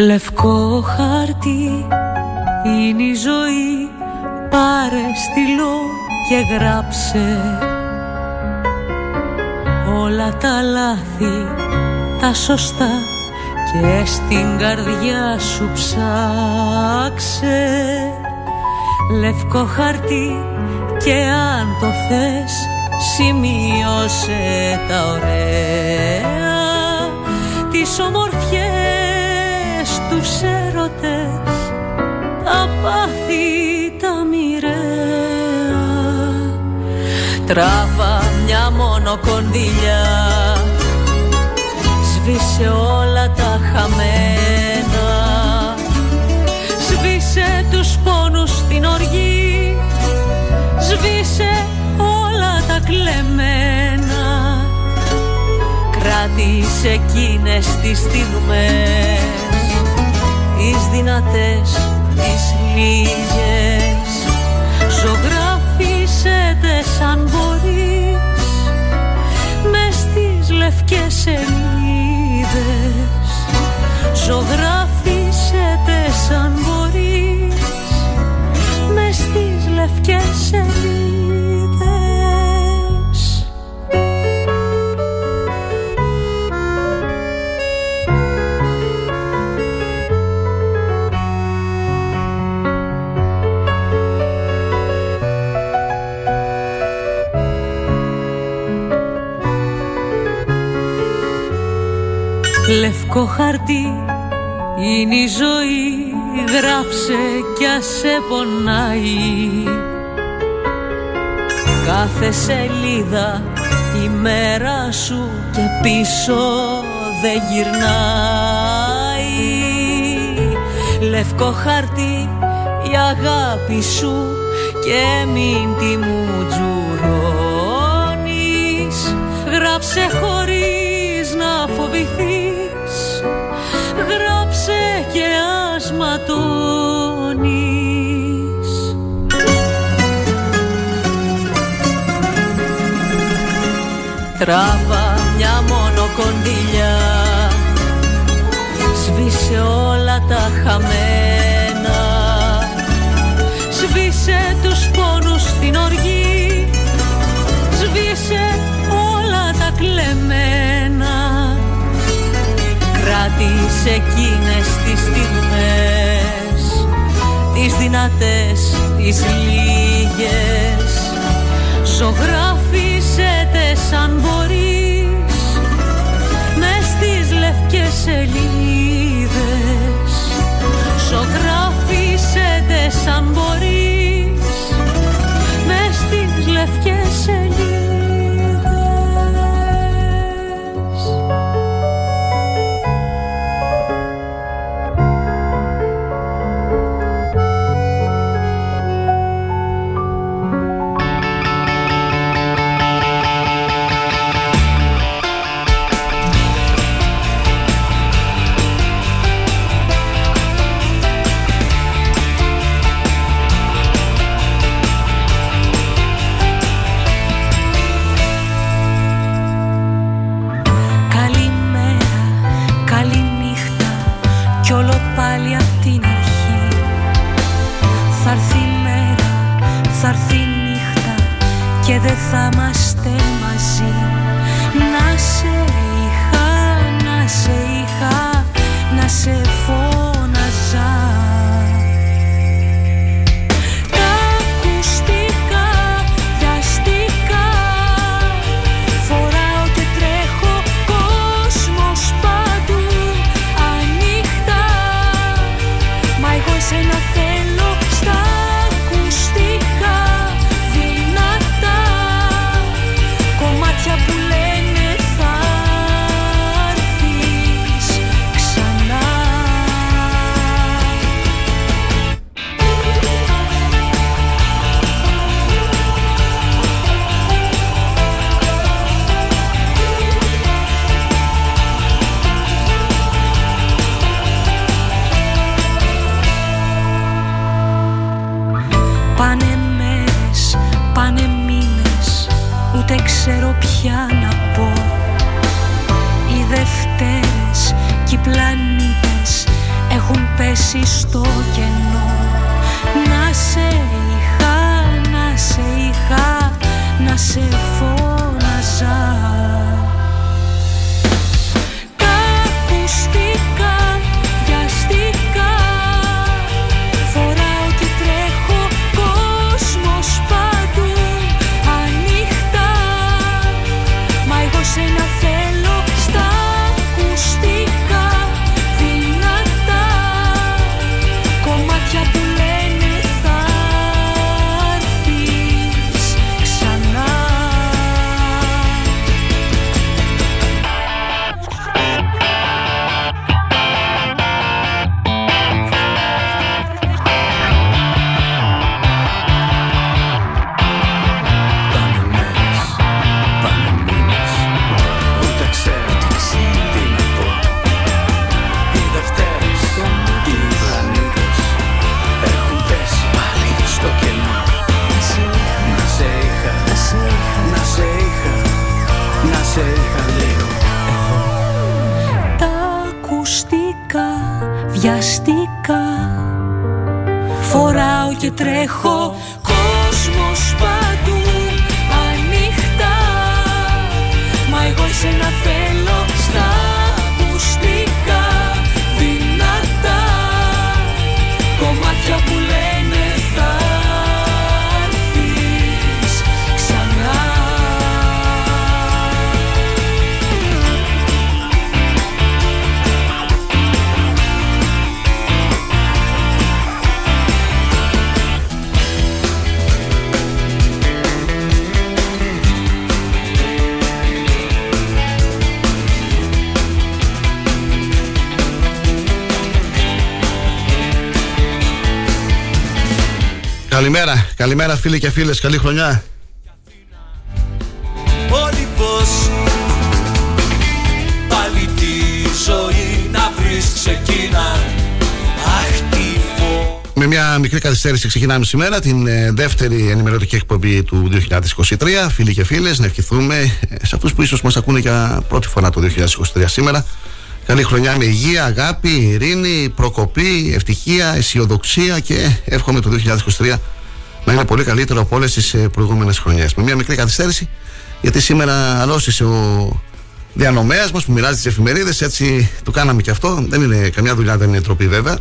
Λευκό χάρτη είναι η ζωή. Πάρε στυλό και γράψε. Όλα τα λάθη, τα σωστά Και στην καρδιά σου ψάξε. Λευκό χαρτί και αν το θες Σημείωσε τα ωραία. Τις ομορφιές τους έρωτες τα πάθη τα μοιραία. Τράβα μια μόνο κονδύλια σβήσε όλα τα χαμένα. Σβήσε τους πόνους στην οργή σβήσε όλα τα κλεμμένα. Κράτησε εκείνες τις στιγμές τις δυνατές, τις λίγες. Ζωγράφισε τες αν μπορείς Μες στις λευκές σελίδες. Ζωγράφισε τες αν μπορείς Μες στις λευκές σελίδες Λευκό χαρτί είναι η ζωή. Γράψε κι ας σε πονάει. Κάθε σελίδα η μέρα σου και πίσω δεν γυρνάει. Λευκό χαρτί η αγάπη σου και μην τη μου τζουρώνεις Γράψε χωρίς να φοβηθείς και ασματώνεις. Τράβα μια μόνο κοντιλιά Σβήσε όλα τα χαμένα κράτησε εκείνες τις στιγμές Τις δυνατές, τις λίγες. Ζωγράφισε τες αν μπορείς Μες στις λευκές σελίδες. Ζωγράφισε τες αν μπορείς στο κενό. Να σε είχα, να σε είχα, να σε φώναζα trejo Καλημέρα, καλημέρα φίλοι και φίλες, καλή χρονιά. Όλοι πως πάλι τη ζωή να βρεις ξεκίνα Αχ τι φω... Με μια μικρή καθυστέρηση ξεκινάμε σήμερα την ε, δεύτερη ενημερωτική εκπομπή του 2023. Φίλοι και φίλες, να ευχηθούμε ε, σε αυτούς που ίσως μας ακούνε για πρώτη φορά το 2023 σήμερα. Καλή χρονιά με υγεία, αγάπη, ειρήνη, προκοπή, ευτυχία, αισιοδοξία και εύχομαι το 2023 να είναι πολύ καλύτερο από όλες τις προηγούμενες χρονιές. Με μια μικρή καθυστέρηση, γιατί σήμερα αλώσισε ο διανομέας μας που μοιράζει τις εφημερίδες. Έτσι το κάναμε και αυτό. Δεν είναι καμιά δουλειά, δεν είναι τροπή βέβαια.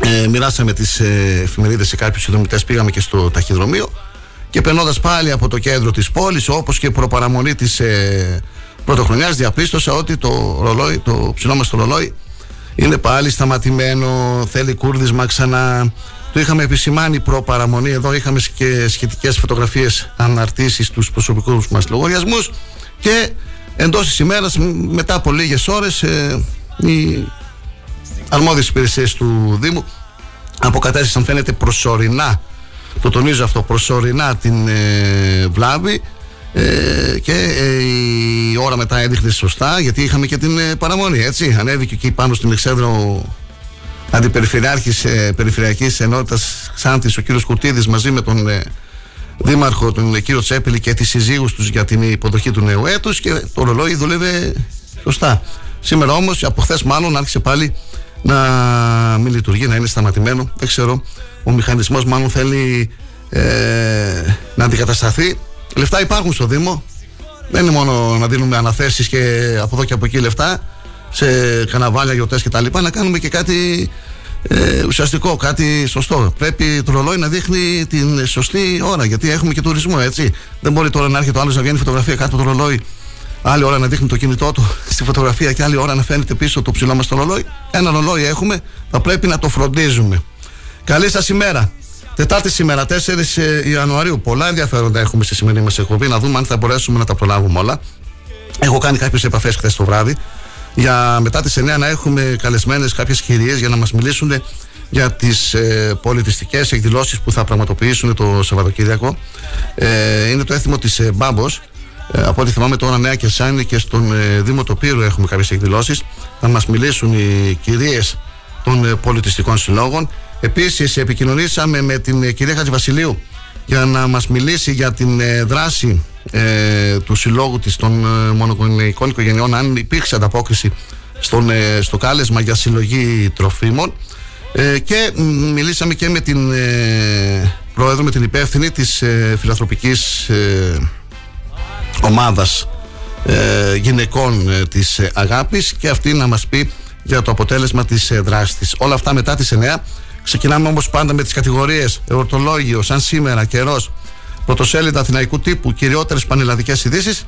Ε, μοιράσαμε τις ε, εφημερίδες σε κάποιους συνδρομητές, πήγαμε και στο ταχυδρομείο και περνώντας πάλι από το κέντρο της πόλης, όπως και προπαραμονή της ε, πρωτοχρονιάς, διαπίστωσα ότι το ρολόι, το ψηλό μα το ρολόι, είναι πάλι σταματημένο. Θέλει κούρδισμα ξανά. Το είχαμε επισημάνει προ-παραμονή. Εδώ είχαμε και σχετικές φωτογραφίες αναρτήσεις στους προσωπικούς μας λογαριασμούς. Και εντός της ημέρας, μετά από λίγες ώρες, ε, οι αρμόδιες υπηρεσίες του Δήμου αποκατέστησαν, φαίνεται, προσωρινά. Το τονίζω αυτό, προσωρινά την ε, βλάβη. Ε, και ε, η ώρα μετά έδειχνε σωστά γιατί είχαμε και την ε, παραμονή έτσι ανέβηκε εκεί πάνω στην Εξέδρο Αντιπεριφερειάρχης ε, Περιφερειακής Ενότητας Ξάνθης ο κύριος Κουρτίδης μαζί με τον ε, Δήμαρχο τον ε, κύριο Τσέπελη και τις συζύγους τους για την υποδοχή του νέου έτους και το ρολόι δούλευε σωστά. Σήμερα όμως από χθες μάλλον άρχισε πάλι να μην λειτουργεί, να είναι σταματημένο. Δεν ξέρω, ο μηχανισμός μάλλον θέλει ε, να αντικατασταθεί. Λεφτά υπάρχουν στο Δήμο. Δεν είναι μόνο να δίνουμε αναθέσεις και από εδώ και από εκεί λεφτά σε καναβάλια, γιορτές κτλ. Να κάνουμε και κάτι ε, ουσιαστικό, κάτι σωστό. Πρέπει το ρολόι να δείχνει την σωστή ώρα, γιατί έχουμε και τουρισμό, έτσι. Δεν μπορεί τώρα να έρχεται ο άλλος να βγαίνει φωτογραφία κάτω από το ρολόι, άλλη ώρα να δείχνει το κινητό του στη φωτογραφία και άλλη ώρα να φαίνεται πίσω το ψηλό μας το ρολόι. Ένα ρολόι έχουμε, θα πρέπει να το φροντίζουμε. Καλή σας ημέρα. Τετάρτη σήμερα, 4 ε, Ιανουαρίου. Πολλά ενδιαφέροντα έχουμε στη σημερινή μας εκπομπή. Να δούμε αν θα μπορέσουμε να τα προλάβουμε όλα. Έχω κάνει κάποιες επαφές χθες το βράδυ για μετά τις 9 να έχουμε καλεσμένες κάποιες κυρίες για να μας μιλήσουν για τις ε, πολιτιστικές εκδηλώσεις που θα πραγματοποιήσουν το Σαββατοκύριακο. Ε, είναι το έθιμο της ε, Μπάμπος. Ε, από ό,τι θυμάμαι τώρα Νέα και Σάνι και στον ε, Δήμο Τοπύρου έχουμε κάποιες εκδηλώσεις. Θα μας μιλήσουν οι κυρίες των ε, πολιτιστικών συλλόγων. Επίσης επικοινωνήσαμε με την ε, κυρία Χατζηβασιλείου για να μας μιλήσει για την δράση ε, του συλλόγου της των ε, μονογονεϊκών οικογενειών αν υπήρξε ανταπόκριση στον, ε, στο κάλεσμα για συλλογή τροφίμων. Ε, και μιλήσαμε και με την ε, πρόεδρο, με την υπεύθυνη της ε, φιλανθρωπικής ομάδας γυναικών της Αγάπης και αυτή να μας πει για το αποτέλεσμα της δράσης της. Όλα αυτά μετά τις 9 Ξεκινάμε όμως πάντα με τις κατηγορίες. Εορτολόγιος, σαν σήμερα, καιρός, πρωτοσέλιδα αθηναϊκού τύπου, κυριότερες πανελλαδικές ειδήσεις.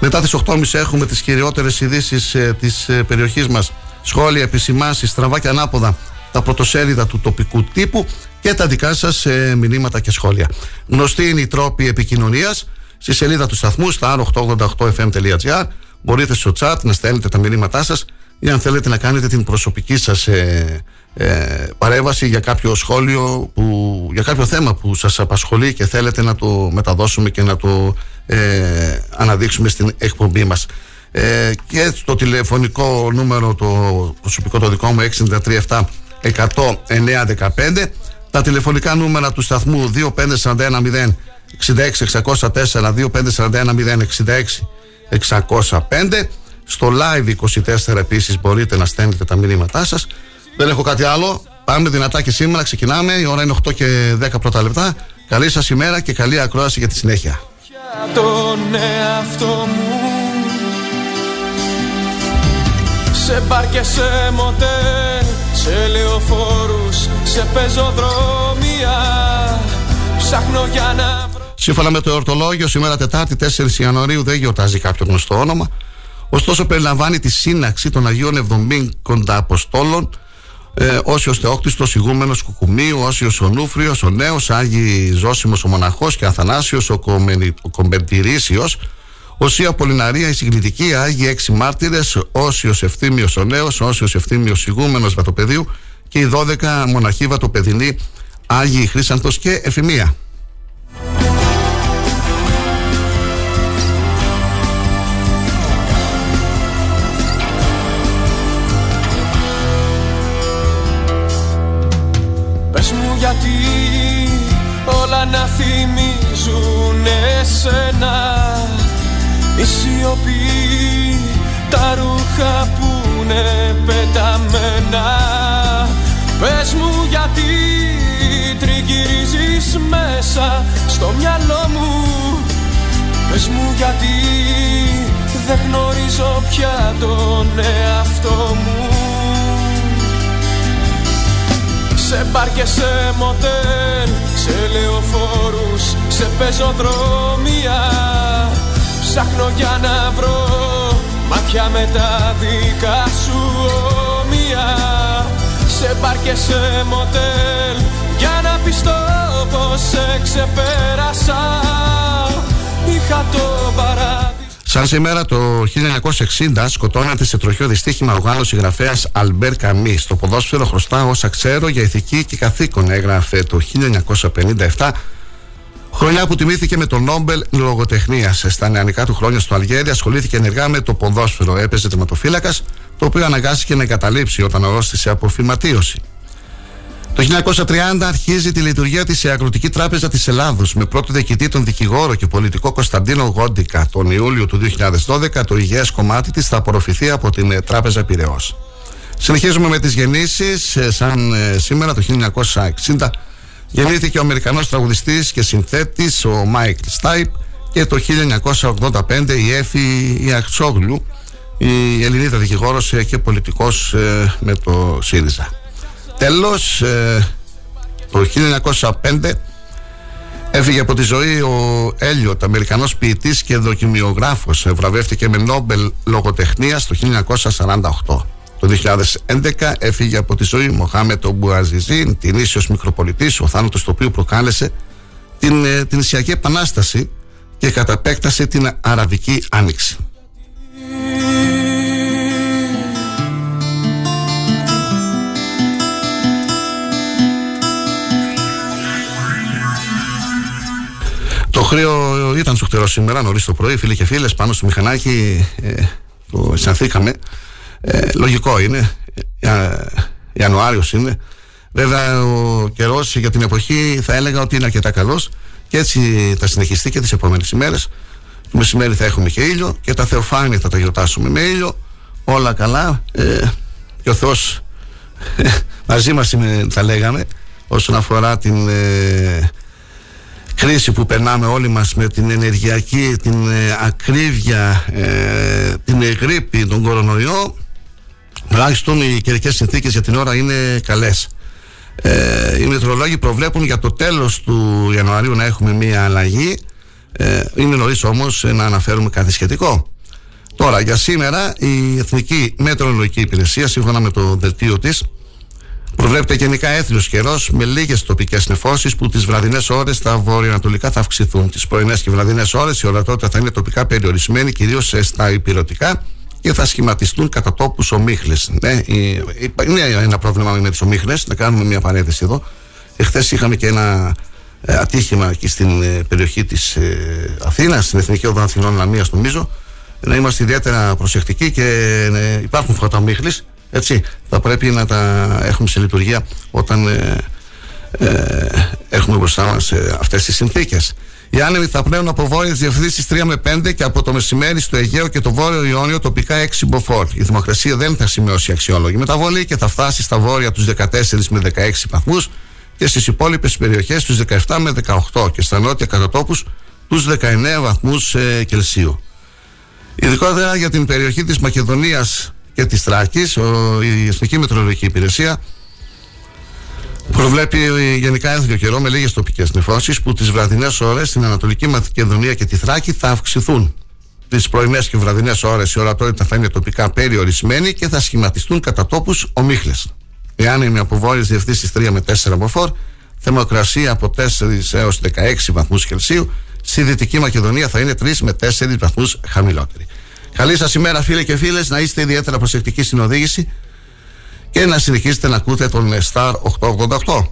Μετά τις 8.30 έχουμε τις κυριότερες ειδήσεις ε, της ε, περιοχής μας. Σχόλια, επισημάσεις, στραβά και ανάποδα τα πρωτοσέλιδα του τοπικού τύπου και τα δικά σας ε, μηνύματα και σχόλια. Γνωστοί είναι οι τρόποι επικοινωνίας στη σελίδα του σταθμού star888fm.gr. Μπορείτε στο chat να στέλνετε τα μηνύματά σας ή αν θέλετε να κάνετε την προσωπική σας ε, ε, παρέμβαση για κάποιο σχόλιο, που, για κάποιο θέμα που σας απασχολεί και θέλετε να το μεταδώσουμε και να το ε, αναδείξουμε στην εκπομπή μας. Ε, και το τηλεφωνικό νούμερο το προσωπικό το δικό μου 637 100 915 τα τηλεφωνικά νούμερα του σταθμού 2541 0 66 604 2541 066 605 στο live 24 επίσης μπορείτε να στέλνετε τα μηνύματά σας δεν έχω κάτι άλλο. Πάμε δυνατά και σήμερα. Ξεκινάμε. Η ώρα είναι 8 και 10 πρώτα λεπτά. Καλή σας ημέρα και καλή ακρόαση για τη συνέχεια. τον εαυτό μου Σε μπαρ και σε μοτέλ Σε λεωφόρους Σε πεζοδρόμια Ψάχνω για να βρω Σύμφωνα με το εορτολόγιο, σήμερα Τετάρτη 4 Ιανουαρίου δεν γιορτάζει κάποιο γνωστό όνομα. Ωστόσο, περιλαμβάνει τη σύναξη των Αγίων κοντά Αποστόλων, ε, Όσιο Θεόκτιστος, ηγούμενος Κουκουμίου, Όσιο ο Νούφριο, ο Νέος, Άγιοι Ζώσιμος ο Μοναχός και Αθανάσιος ο, ο Κομπεντηρίσιο, Οσία Πολυναρία, η συγκλητική, Άγιοι Έξι Μάρτυρες, Όσιο Ευθύμιος ο Νέος, Όσιο Ευθύμιος ηγούμενος Βατοπεδίου και οι 12 μοναχοί Βατοπεδινοί, Άγιοι Χρήσανθο και Εφημία. Γιατί όλα να θυμίζουν εσένα. Η σιωπή, τα ρούχα που είναι πεταμένα. Πες μου γιατί τριγυρίζεις μέσα στο μυαλό μου. Πες μου γιατί δεν γνωρίζω πια τον εαυτό μου σε μπαρ και σε μοτέλ Σε λεωφόρους, σε πεζοδρόμια. Ψάχνω για να βρω Μάτια με τα δικά σου όμοια. Σε μπαρ και σε μοτέλ Για να πιστώ πως σε ξεπέρασα. Είχα το παράδειγμα Σαν σήμερα το 1960 σκοτώνατε σε τροχιό δυστύχημα ο Γάλλος συγγραφέας Αλμπέρ Καμί. Στο ποδόσφαιρο χρωστά όσα ξέρω για ηθική και καθήκον έγραφε το 1957 Χρονιά που τιμήθηκε με τον Νόμπελ λογοτεχνίας. Στα νεανικά του χρόνια στο Αλγέρι ασχολήθηκε ενεργά με το ποδόσφαιρο. Έπαιζε τερματοφύλακας, το οποίο αναγκάστηκε να εγκαταλείψει όταν αρρώστησε από φυματίωση. Το 1930 αρχίζει τη λειτουργία της η Αγροτική Τράπεζα της Ελλάδος με πρώτο διοικητή τον δικηγόρο και πολιτικό Κωνσταντίνο Γόντικα. Τον Ιούλιο του 2012 το υγιές κομμάτι της θα απορροφηθεί από την ε, Τράπεζα Πυραιός. Συνεχίζουμε με τις γεννήσεις. Ε, σαν ε, σήμερα το 1960 Γεννήθηκε ο Αμερικανός τραγουδιστής και συνθέτης ο Μάικλ Στάιπ και το 1985 η Έφη Ιαξόγλου η Ελληνίδα δικηγόρος και πολιτικός ε, με το ΣΥΡΙΖΑ. Τέλος, ε, το 1905 έφυγε από τη ζωή ο Έλιοτ, Αμερικανός ποιητής και δοκιμιογράφος. Βραβεύτηκε με Νόμπελ λογοτεχνίας το 1948. Το 2011 έφυγε από τη ζωή Μοχάμετο Μπουαζιζή, την ίσιος μικροπολιτής, ο θάνατος το οποίο προκάλεσε την, ε, την Ισιακή Επανάσταση και κατά επέκταση την Αραβική Άνοιξη. Χρέο ήταν σου χτερό σήμερα, νωρίς το πρωί, φίλοι και φίλες, πάνω στο μηχανάκι ε, το αισθανθήκαμε. Ε, λογικό είναι. Ε, Ιανουάριος είναι. Βέβαια, ο καιρός για την εποχή θα έλεγα ότι είναι αρκετά καλός και έτσι θα συνεχιστεί και τις επόμενες ημέρες. Το μεσημέρι θα έχουμε και ήλιο και τα θεοφάνεια θα τα γιορτάσουμε με ήλιο. Όλα καλά. Ε, και ο Θεός ε, μαζί μας θα λέγαμε όσον αφορά την ε, κρίση που περνάμε όλοι μας με την ενεργειακή, την ε, ακρίβεια, ε, την εγρήπη, τον κορονοϊό τουλάχιστον οι καιρικές συνθήκες για την ώρα είναι καλές. Ε, οι μετρολόγοι προβλέπουν για το τέλος του Ιανουαρίου να έχουμε μία αλλαγή ε, είναι νωρίς όμως να αναφέρουμε κάτι σχετικό. Τώρα για σήμερα η Εθνική Μετρολογική Υπηρεσία σύμφωνα με το δελτίο της Προβλέπεται γενικά έθριο καιρός με λίγες τοπικές νεφώσει που τις βραδινές ώρες στα βορειοανατολικά θα αυξηθούν. Τις πρωινές και βραδινές ώρες η ορατότητα θα είναι τοπικά περιορισμένη, κυρίως στα υπηρετικά και θα σχηματιστούν κατά τόπους ομίχλες. Ναι, είναι ένα πρόβλημα με τις ομίχλες. Να κάνουμε μια παρένθεση εδώ. Εχθές είχαμε και ένα ε, ατύχημα εκεί στην ε, περιοχή της ε, Αθήνας, στην Εθνική Οδό Αθηνών Λαμίας, νομίζω. Να είμαστε ιδιαίτερα προσεκτικοί και υπάρχουν φωτομίχλες έτσι, θα πρέπει να τα έχουμε σε λειτουργία όταν ε, ε, έχουμε μπροστά μας ε, αυτές τις συνθήκες. Οι άνεμοι θα πνέουν από βόρειες διευθύνσεις 3 με 5 και από το μεσημέρι στο Αιγαίο και το βόρειο Ιόνιο τοπικά 6 μποφόρ. Η θερμοκρασία δεν θα σημειώσει αξιόλογη μεταβολή και θα φτάσει στα βόρεια τους 14 με 16 βαθμούς και στις υπόλοιπες περιοχές τους 17 με 18 και στα νότια κατατόπους τους 19 βαθμούς ε, Κελσίου. Ειδικότερα για την περιοχή της Μακεδονίας και της Θράκη, η Εθνική Μετρολογική Υπηρεσία προβλέπει γενικά έθριο καιρό με λίγες τοπικές νεφώσει που τις βραδινές ώρες στην Ανατολική Μακεδονία και τη Θράκη θα αυξηθούν. Τις πρωινές και βραδινές ώρες η ορατότητα θα είναι τοπικά περιορισμένη και θα σχηματιστούν κατά τόπους ομίχλες. Εάν είναι από βόρειε διευθύνσεις 3 με 4 μποφόρ, θερμοκρασία από 4 έως 16 βαθμούς Κελσίου, στη Δυτική Μακεδονία θα είναι 3 με 4 βαθμούς χαμηλότερη. Καλή σας ημέρα φίλε και φίλες, να είστε ιδιαίτερα προσεκτικοί στην οδήγηση και να συνεχίσετε να ακούτε τον Star 888.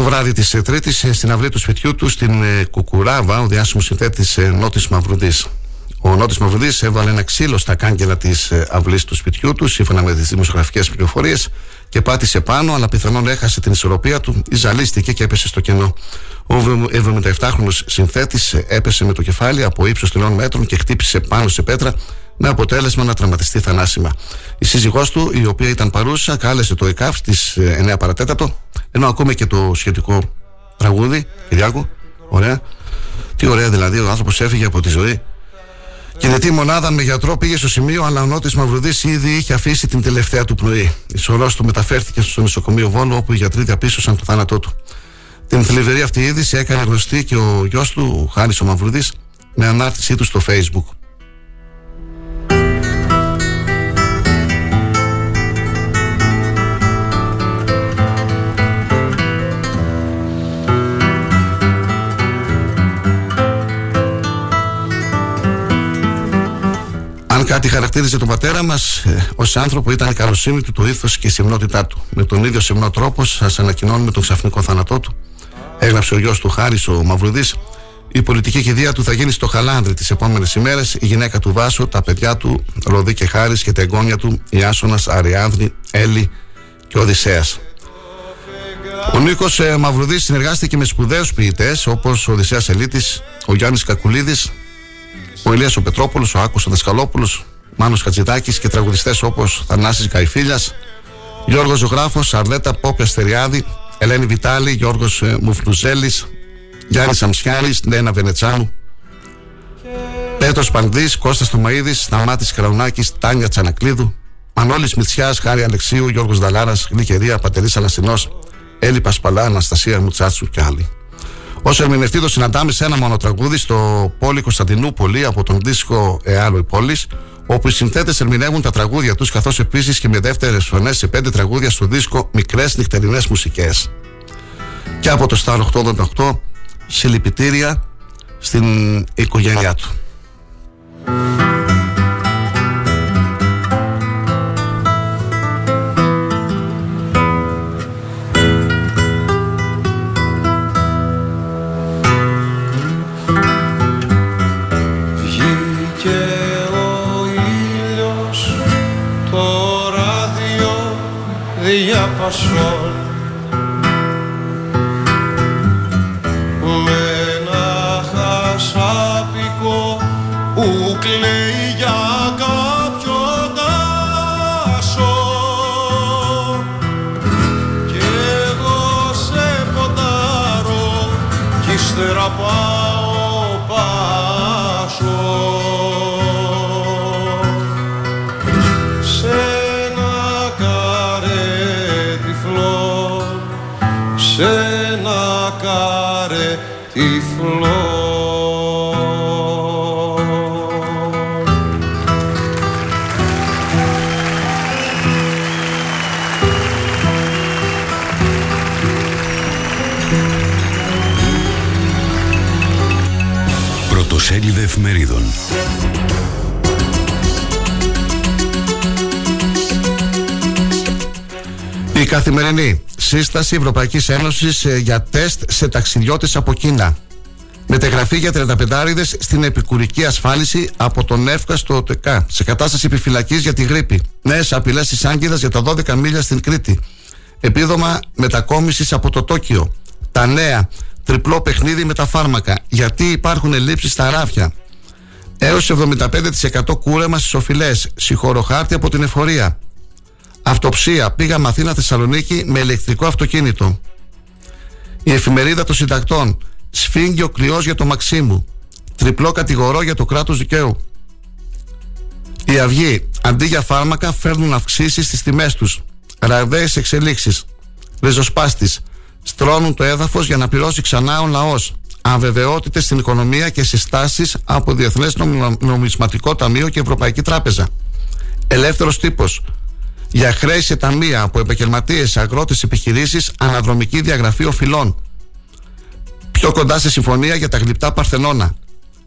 Το βράδυ της Τρίτης στην αυλή του σπιτιού του στην Κουκουράβα ο διάσημος συνθέτης Νότης Μαυρουδής. Ο Νότης Μαυρουδής έβαλε ένα ξύλο στα κάγκελα της αυλής του σπιτιού του, σύμφωνα με τις δημοσιογραφικές πληροφορίες, και πάτησε πάνω, αλλά πιθανόν έχασε την ισορροπία του ή ζαλίστηκε και έπεσε στο κενό. Ο 77χρονο συνθέτης έπεσε με το κεφάλι από ύψος τριών μέτρων και χτύπησε πάνω σε πέτρα με αποτέλεσμα να τραυματιστεί θανάσιμα. Η σύζυγός του, η οποία ήταν παρούσα, κάλεσε το ΕΚΑΦ στις 9 παρατέτατο, ενώ ακούμε και το σχετικό τραγούδι. Κυριάκο, ωραία. Τι ωραία δηλαδή, ο άνθρωπος έφυγε από τη ζωή. Κινητή μονάδα με γιατρό πήγε στο σημείο, αλλά ο Νότης Μαυρουδής ήδη είχε αφήσει την τελευταία του πνοή. Η σωρός του μεταφέρθηκε στο νοσοκομείο Βόλο, όπου οι γιατροί διαπίστωσαν το θάνατό του. Την θλιβερή αυτή είδηση έκανε γνωστή και ο γιος του, ο Χάρης ο Μαυρουδής, με ανάρτησή του στο Facebook. Κάτι χαρακτήριζε τον πατέρα μας ε, ως άνθρωπο, ήταν η καλοσύνη του, το ήθος και η σεμνότητά του. Με τον ίδιο σεμνό τρόπο, σας ανακοινώνουμε τον ξαφνικό θάνατό του. Έγραψε ο γιος του Χάρης, ο Μαυρουδής. Η πολιτική κηδεία του θα γίνει στο Χαλάνδρι τις επόμενες ημέρες. Η γυναίκα του Βάσο, τα παιδιά του, Ροδί και Χάρης και τα εγγόνια του, η Άσονας, Αριάνδρη, Έλλη και Οδυσσέας. Ο Νίκος ε, Μαυρουδής συνεργάστηκε με σπουδαίους ποιητές όπως ο Οδυσσέας Ελίτης, ο Γιάννης Κακουλίδης, ο Ηλίας ο Πετρόπουλος, ο Άκος ο Δασκαλόπουλος, Μάνος Χατζηδάκης και τραγουδιστές όπως Θανάσης Καϊφίλιας, Γιώργος Ζωγράφος, Αρδέτα Πόπια Στεριάδη, Ελένη Βιτάλη, Γιώργος ε, Μουφλουζέλης, Γιάννη Αμσιάλης, Νένα Βενετσάνου, Πέτρος Πανδής, Κώστας Τομαίδης, Σταμάτης Κραουνάκης, Τάνια Τσανακλίδου, Μανώλης Μητσιάς, Χάρη Αλεξίου, Γιώργος Δαλάρας, Γλυκερία, Πατερίς Αναστινός, Έλλη Πασπαλά, Αναστασία Μουτσάτσου και άλλοι. Ω ερμηνευτή το συναντάμε σε ένα μόνο τραγούδι στο πόλη Κωνσταντινούπολη από τον δίσκο Εάλο η Πόλης, όπου οι συνθέτες ερμηνεύουν τα τραγούδια τους, καθώς επίσης και με δεύτερες φωνές σε πέντε τραγούδια στο δίσκο Μικρές Νυχτερινές Μουσικές. Και από το Star 888 συλληπιτήρια στην οικογένειά του. Διαπασών με ένα χασάπικο που καθημερινή σύσταση Ευρωπαϊκής Ένωσης ε, για τεστ σε ταξιδιώτες από Κίνα. Μετεγραφή για 35 στην επικουρική ασφάλιση από τον ΕΦΚΑ στο ΟΤΕΚΑ. Σε κατάσταση επιφυλακής για τη γρήπη. Νέες απειλές της Άγκυδα για τα 12 μίλια στην Κρήτη. Επίδομα μετακόμισης από το Τόκιο. Τα νέα. Τριπλό παιχνίδι με τα φάρμακα. Γιατί υπάρχουν ελλείψεις στα ράφια. Έως 75% κούρεμα στις οφειλές. Συγχωροχάρτη από την εφορία. Αυτοψία. Πήγαμε Αθήνα Θεσσαλονίκη με ηλεκτρικό αυτοκίνητο. Η εφημερίδα των συντακτών. Σφίγγει ο κλειός για το Μαξίμου. Τριπλό κατηγορό για το κράτος δικαίου. Η Αυγή. Αντί για φάρμακα φέρνουν αυξήσεις στις τιμές τους. Ραγδαίες εξελίξεις. Ριζοσπάστης. Στρώνουν το έδαφος για να πληρώσει ξανά ο λαός. Αβεβαιότητες στην οικονομία και συστάσεις από Διεθνές Νομισματικό Ταμείο και Ευρωπαϊκή Τράπεζα. Ελεύθερος τύπος. Για χρέη σε ταμεία από επαγγελματίες, αγρότες, επιχειρήσεις, αναδρομική διαγραφή οφειλών. Πιο κοντά σε συμφωνία για τα γλυπτά Παρθενώνα.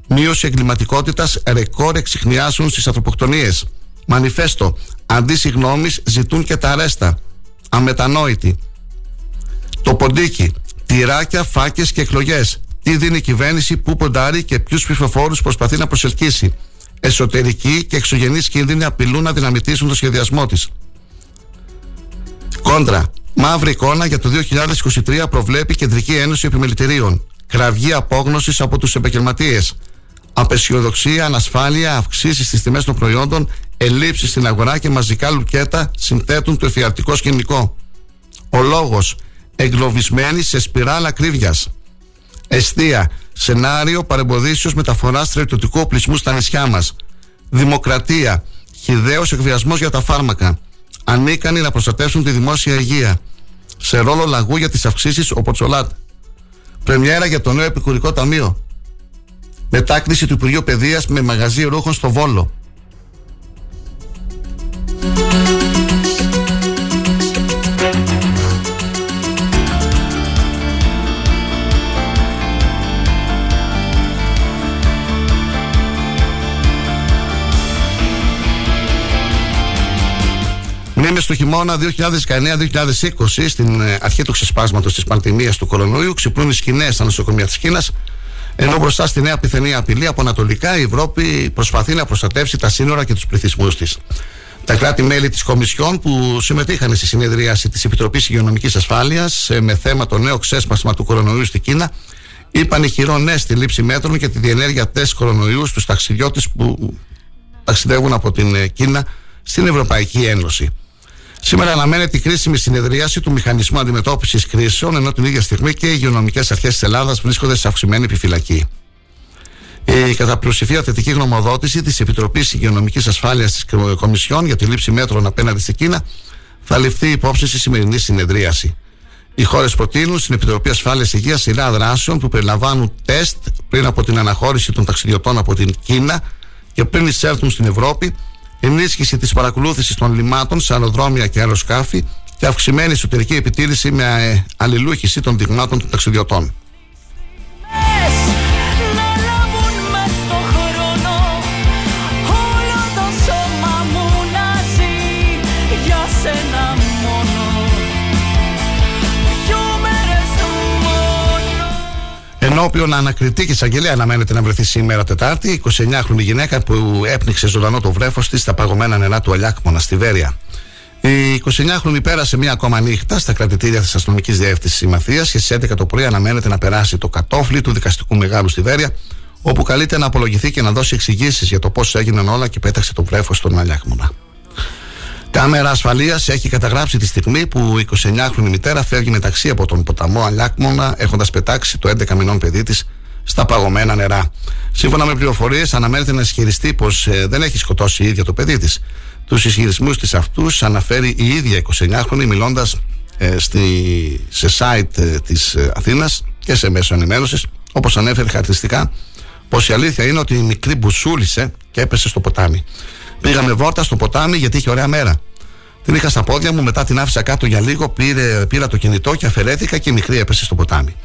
Μείωση εγκληματικότητας, ρεκόρ εξηχνιάσεων στις ανθρωποκτονίες. Μανιφέστο. Αντί συγγνώμη, ζητούν και τα αρέστα. Αμετανόητοι. Το ποντίκι. Τυράκια, φάκες και εκλογές. Τι δίνει η κυβέρνηση, πού ποντάρει και ποιους ψηφοφόρους προσπαθεί να προσελκύσει. Εσωτερικοί και εξωγενείς κίνδυνοι απειλούν να δυναμητήσουν το σχεδιασμό της. Κόντρα. Μαύρη εικόνα για το 2023 προβλέπει Κεντρική Ένωση Επιμελητηρίων. Κραυγή απόγνωσης από τους επαγγελματίες. Απεσιοδοξία, ανασφάλεια, αυξήσεις στις τιμές των προϊόντων, ελλείψεις στην αγορά και μαζικά λουκέτα συνθέτουν το εφιαλτικό σκηνικό. Ο λόγος. Εγκλωβισμένοι σε σπιράλα κρύβιας. Εστία. Σενάριο παρεμποδίσεως μεταφορά στρατιωτικού οπλισμού στα νησιά μας. Δημοκρατία. Χιδαίο εκβιασμός για τα φάρμακα. Ανίκανοι να προστατεύσουν τη δημόσια υγεία. Σε ρόλο λαγού για τις αυξήσεις ο Ποτσολάτ. Πρεμιέρα για το νέο επικουρικό ταμείο. Μετάκριση του Υπουργείου Παιδείας με μαγαζί ρούχων στο Βόλο. Μνήμε στο χειμώνα 2019-2020, στην ε, αρχή του ξεσπάσματος της πανδημίας του κορονοϊού, ξυπνούν οι σκηνές στα νοσοκομεία της Κίνας. Ενώ μπροστά στη νέα πιθανή απειλή από ανατολικά, η Ευρώπη προσπαθεί να προστατεύσει τα σύνορα και τους πληθυσμούς της. Τα κράτη-μέλη της Κομισιόν που συμμετείχαν στη συνεδρίαση της Επιτροπής Υγειονομικής Ασφάλειας ε, με θέμα το νέο ξέσπασμα του κορονοϊού στη Κίνα, είπαν ηχηρό ναι στη λήψη μέτρων για τη διενέργεια τεστ κορονοϊού στους ταξιδιώτες που ταξιδεύουν από την ε, Κίνα στην Ευρωπαϊκή Ένωση. Σήμερα αναμένεται η κρίσιμη συνεδρίαση του Μηχανισμού Αντιμετώπισης Κρίσεων, ενώ την ίδια στιγμή και οι υγειονομικές αρχές της Ελλάδας βρίσκονται σε αυξημένη επιφυλακή. Η κατά πλειοψηφία θετική γνωμοδότηση της Επιτροπής Υγειονομικής Ασφάλειας της Κομισιόν για τη λήψη μέτρων απέναντι στην Κίνα θα ληφθεί υπόψη στη σημερινή συνεδρίαση. Οι χώρες προτείνουν στην Επιτροπή Ασφάλειας Υγείας σειρά δράσεων που περιλαμβάνουν τεστ πριν από την αναχώρηση των ταξιδιωτών από την Κίνα και πριν εισέλθουν στην Ευρώπη ενίσχυση της παρακολούθησης των λιμάτων σε αεροδρόμια και αεροσκάφη και αυξημένη εσωτερική επιτήρηση με ε, αλληλούχηση των δειγμάτων των ταξιδιωτών. Ενώπιον ανακριτή και εισαγγελέα αναμένεται να βρεθεί σήμερα Τετάρτη 29χρονη γυναίκα που έπνιξε ζωντανό το βρέφος της στα παγωμένα νερά του Αλιάκμονα στη Βέρεια. Η 29χρονη πέρασε μία ακόμα νύχτα στα κρατητήρια της αστυνομικής διεύθυνσης Μαθία και στις 11 το πρωί αναμένεται να περάσει το κατόφλι του δικαστικού μεγάλου στη Βέρεια, όπου καλείται να απολογηθεί και να δώσει εξηγήσεις για το πώς έγιναν όλα και πέταξε το βρέφος στον Αλιάκμονα. Κάμερα ασφαλείας έχει καταγράψει τη στιγμή που η 29χρονη μητέρα φεύγει μεταξύ από τον ποταμό Αλιάκμονα, έχοντας πετάξει το 11 μηνών παιδί της στα παγωμένα νερά. Σύμφωνα με πληροφορίες, αναμένεται να ισχυριστεί πως ε, δεν έχει σκοτώσει η ίδια το παιδί της. Τους ισχυρισμούς της αυτούς αναφέρει η ίδια 29χρονη, μιλώντας ε, σε site ε, της ε, Αθήνας και σε μέσο ενημέρωσης, όπως ανέφερε χαρακτηριστικά, πως η αλήθεια είναι ότι η μικρή μπουσούλησε και έπεσε στο ποτάμι. Πήγαμε βόρτα στο ποτάμι γιατί είχε ωραία μέρα. Την είχα στα πόδια μου, μετά την άφησα κάτω για λίγο, πήρε, πήρα το κινητό και αφαιρέθηκα και η μικρή έπεσε στο ποτάμι.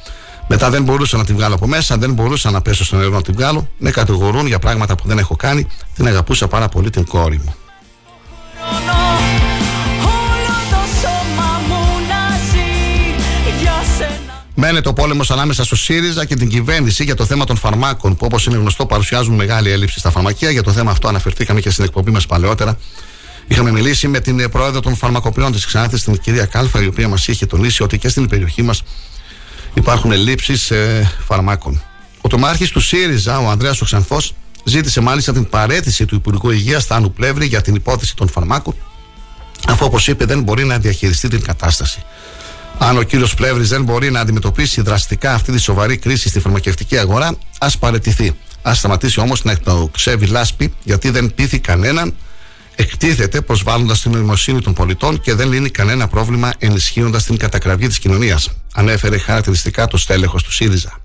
Μετά δεν μπορούσα να την βγάλω από μέσα, δεν μπορούσα να πέσω στο νερό να την βγάλω. Με κατηγορούν για πράγματα που δεν έχω κάνει. Την αγαπούσα πάρα πολύ την κόρη μου. Μένεται ο πόλεμος ανάμεσα στο ΣΥΡΙΖΑ και την κυβέρνηση για το θέμα των φαρμάκων, που όπως είναι γνωστό παρουσιάζουν μεγάλη έλλειψη στα φαρμακεία. Για το θέμα αυτό αναφερθήκαμε και στην εκπομπή μας παλαιότερα. Είχαμε μιλήσει με την πρόεδρο των φαρμακοποιών της Ξάνθης, την κυρία Κάλφα, η οποία μας είχε τονίσει ότι και στην περιοχή μας υπάρχουν ελλείψεις ε, φαρμάκων. Ο τομάρχης του ΣΥΡΙΖΑ, ο Ανδρέας Οξανθός, ζήτησε μάλιστα την παρέτηση του Υπουργού Υγείας Θάνου Πλεύρη για την υπόθεση των φαρμάκων, αφού όπως είπε δεν μπορεί να διαχειριστεί την κατάσταση. Αν ο κύριος Πλεύρης δεν μπορεί να αντιμετωπίσει δραστικά αυτή τη σοβαρή κρίση στη φαρμακευτική αγορά, ας παρετηθεί. Α σταματήσει όμως να εκτοξεύει λάσπη, γιατί δεν πείθει κανέναν, εκτίθεται προσβάλλοντας την νοημοσύνη των πολιτών και δεν λύνει κανένα πρόβλημα ενισχύοντας την κατακραυγή της κοινωνίας. Ανέφερε χαρακτηριστικά το στέλεχος του ΣΥΡΙΖΑ.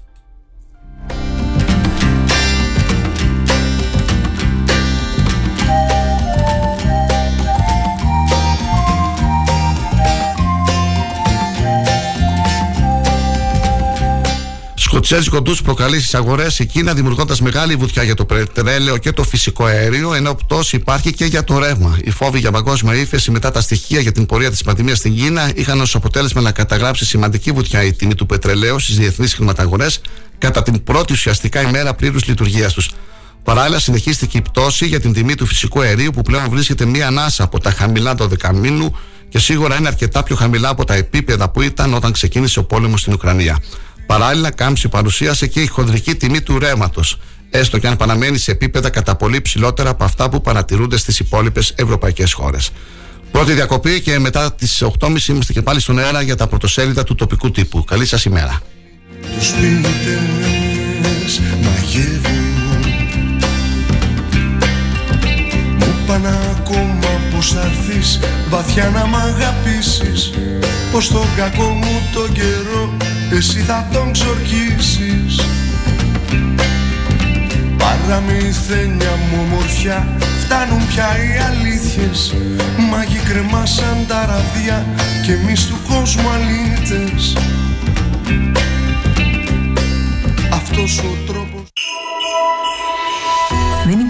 Τσέζικο ντους προκαλείς στι αγορές η Κίνα, δημιουργώντας μεγάλη βουτιά για το πετρέλαιο και το φυσικό αέριο, ενώ πτώση υπάρχει και για το ρεύμα. Οι φόβοι για παγκόσμια ύφεση μετά τα στοιχεία για την πορεία της πανδημίας στην Κίνα είχαν ως αποτέλεσμα να καταγράψει σημαντική βουτιά η τιμή του πετρελαίου στις διεθνείς χρηματαγορές κατά την πρώτη ουσιαστικά ημέρα πλήρους λειτουργίας τους. Παράλληλα, συνεχίστηκε η πτώση για την τιμή του φυσικού αερίου που πλέον βρίσκεται μία ανάσα από τα χαμηλά του δεκαμήνου και σίγουρα είναι αρκετά πιο χαμηλά από τα επίπεδα που ήταν όταν ξεκίνησε ο πόλεμος στην Ουκρανία. Παράλληλα, κάμψη παρουσίασε και η χονδρική τιμή του ρεύματος, έστω και αν παραμένει σε επίπεδα κατά πολύ ψηλότερα από αυτά που παρατηρούνται στις υπόλοιπες ευρωπαϊκές χώρες. Πρώτη διακοπή και μετά τις 8.30 είμαστε και πάλι στον αέρα για τα πρωτοσέλιδα του τοπικού τύπου. Καλή σας ημέρα. Τους μαγεύουν Μου πάνε ακόμα πως θα έρθεις βαθιά να μ' αγαπήσεις. Πως τον κακό μου τον καιρό εσύ θα τον ξορκίσεις. Παραμυθένια μου ομορφιά φτάνουν πια οι αλήθειες. Μάγοι κρεμάσαν τα ραδιά και εμείς του κόσμου αλήτες. Αυτός ο τρόπος δεν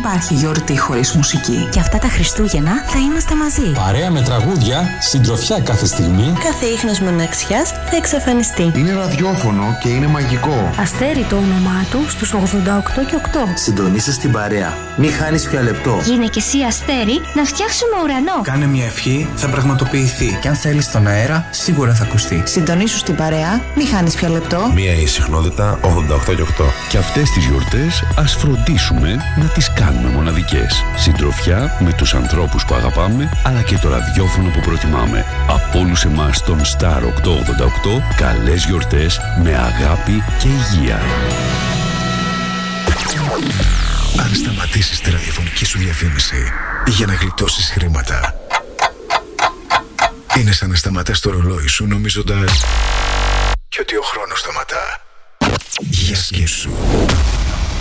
υπάρχει γιορτή χωρίς μουσική. Και αυτά τα Χριστούγεννα θα είμαστε μαζί. Παρέα με τραγούδια, συντροφιά κάθε στιγμή. Κάθε ίχνος μοναξιάς θα εξαφανιστεί. Είναι ραδιόφωνο και είναι μαγικό. Αστέρι το όνομά του στους 88 και 8. Συντονίστε στην παρέα. Μη χάνεις πια λεπτό. Γίνε και εσύ αστέρι να φτιάξουμε ουρανό. Κάνε μια ευχή, θα πραγματοποιηθεί. Και αν θέλεις τον αέρα, σίγουρα θα ακουστεί. Συντονίσου στην παρέα, μη χάνεις πια λεπτό. Μία η συχνότητα 88 και 8. Και αυτές τις γιορτές ας φροντίσουμε να τις τις κάνουμε μοναδικές. Συντροφιά με τους ανθρώπους που αγαπάμε, αλλά και το ραδιόφωνο που προτιμάμε. Από όλους εμάς τον Star 888, καλές γιορτές με αγάπη και υγεία. Αν σταματήσεις τη ραδιοφωνική σου διαφήμιση για να γλιτώσεις χρήματα, είναι σαν να σταματάς το ρολόι σου νομίζοντας και ότι ο χρόνος σταματά. Για σκέψου.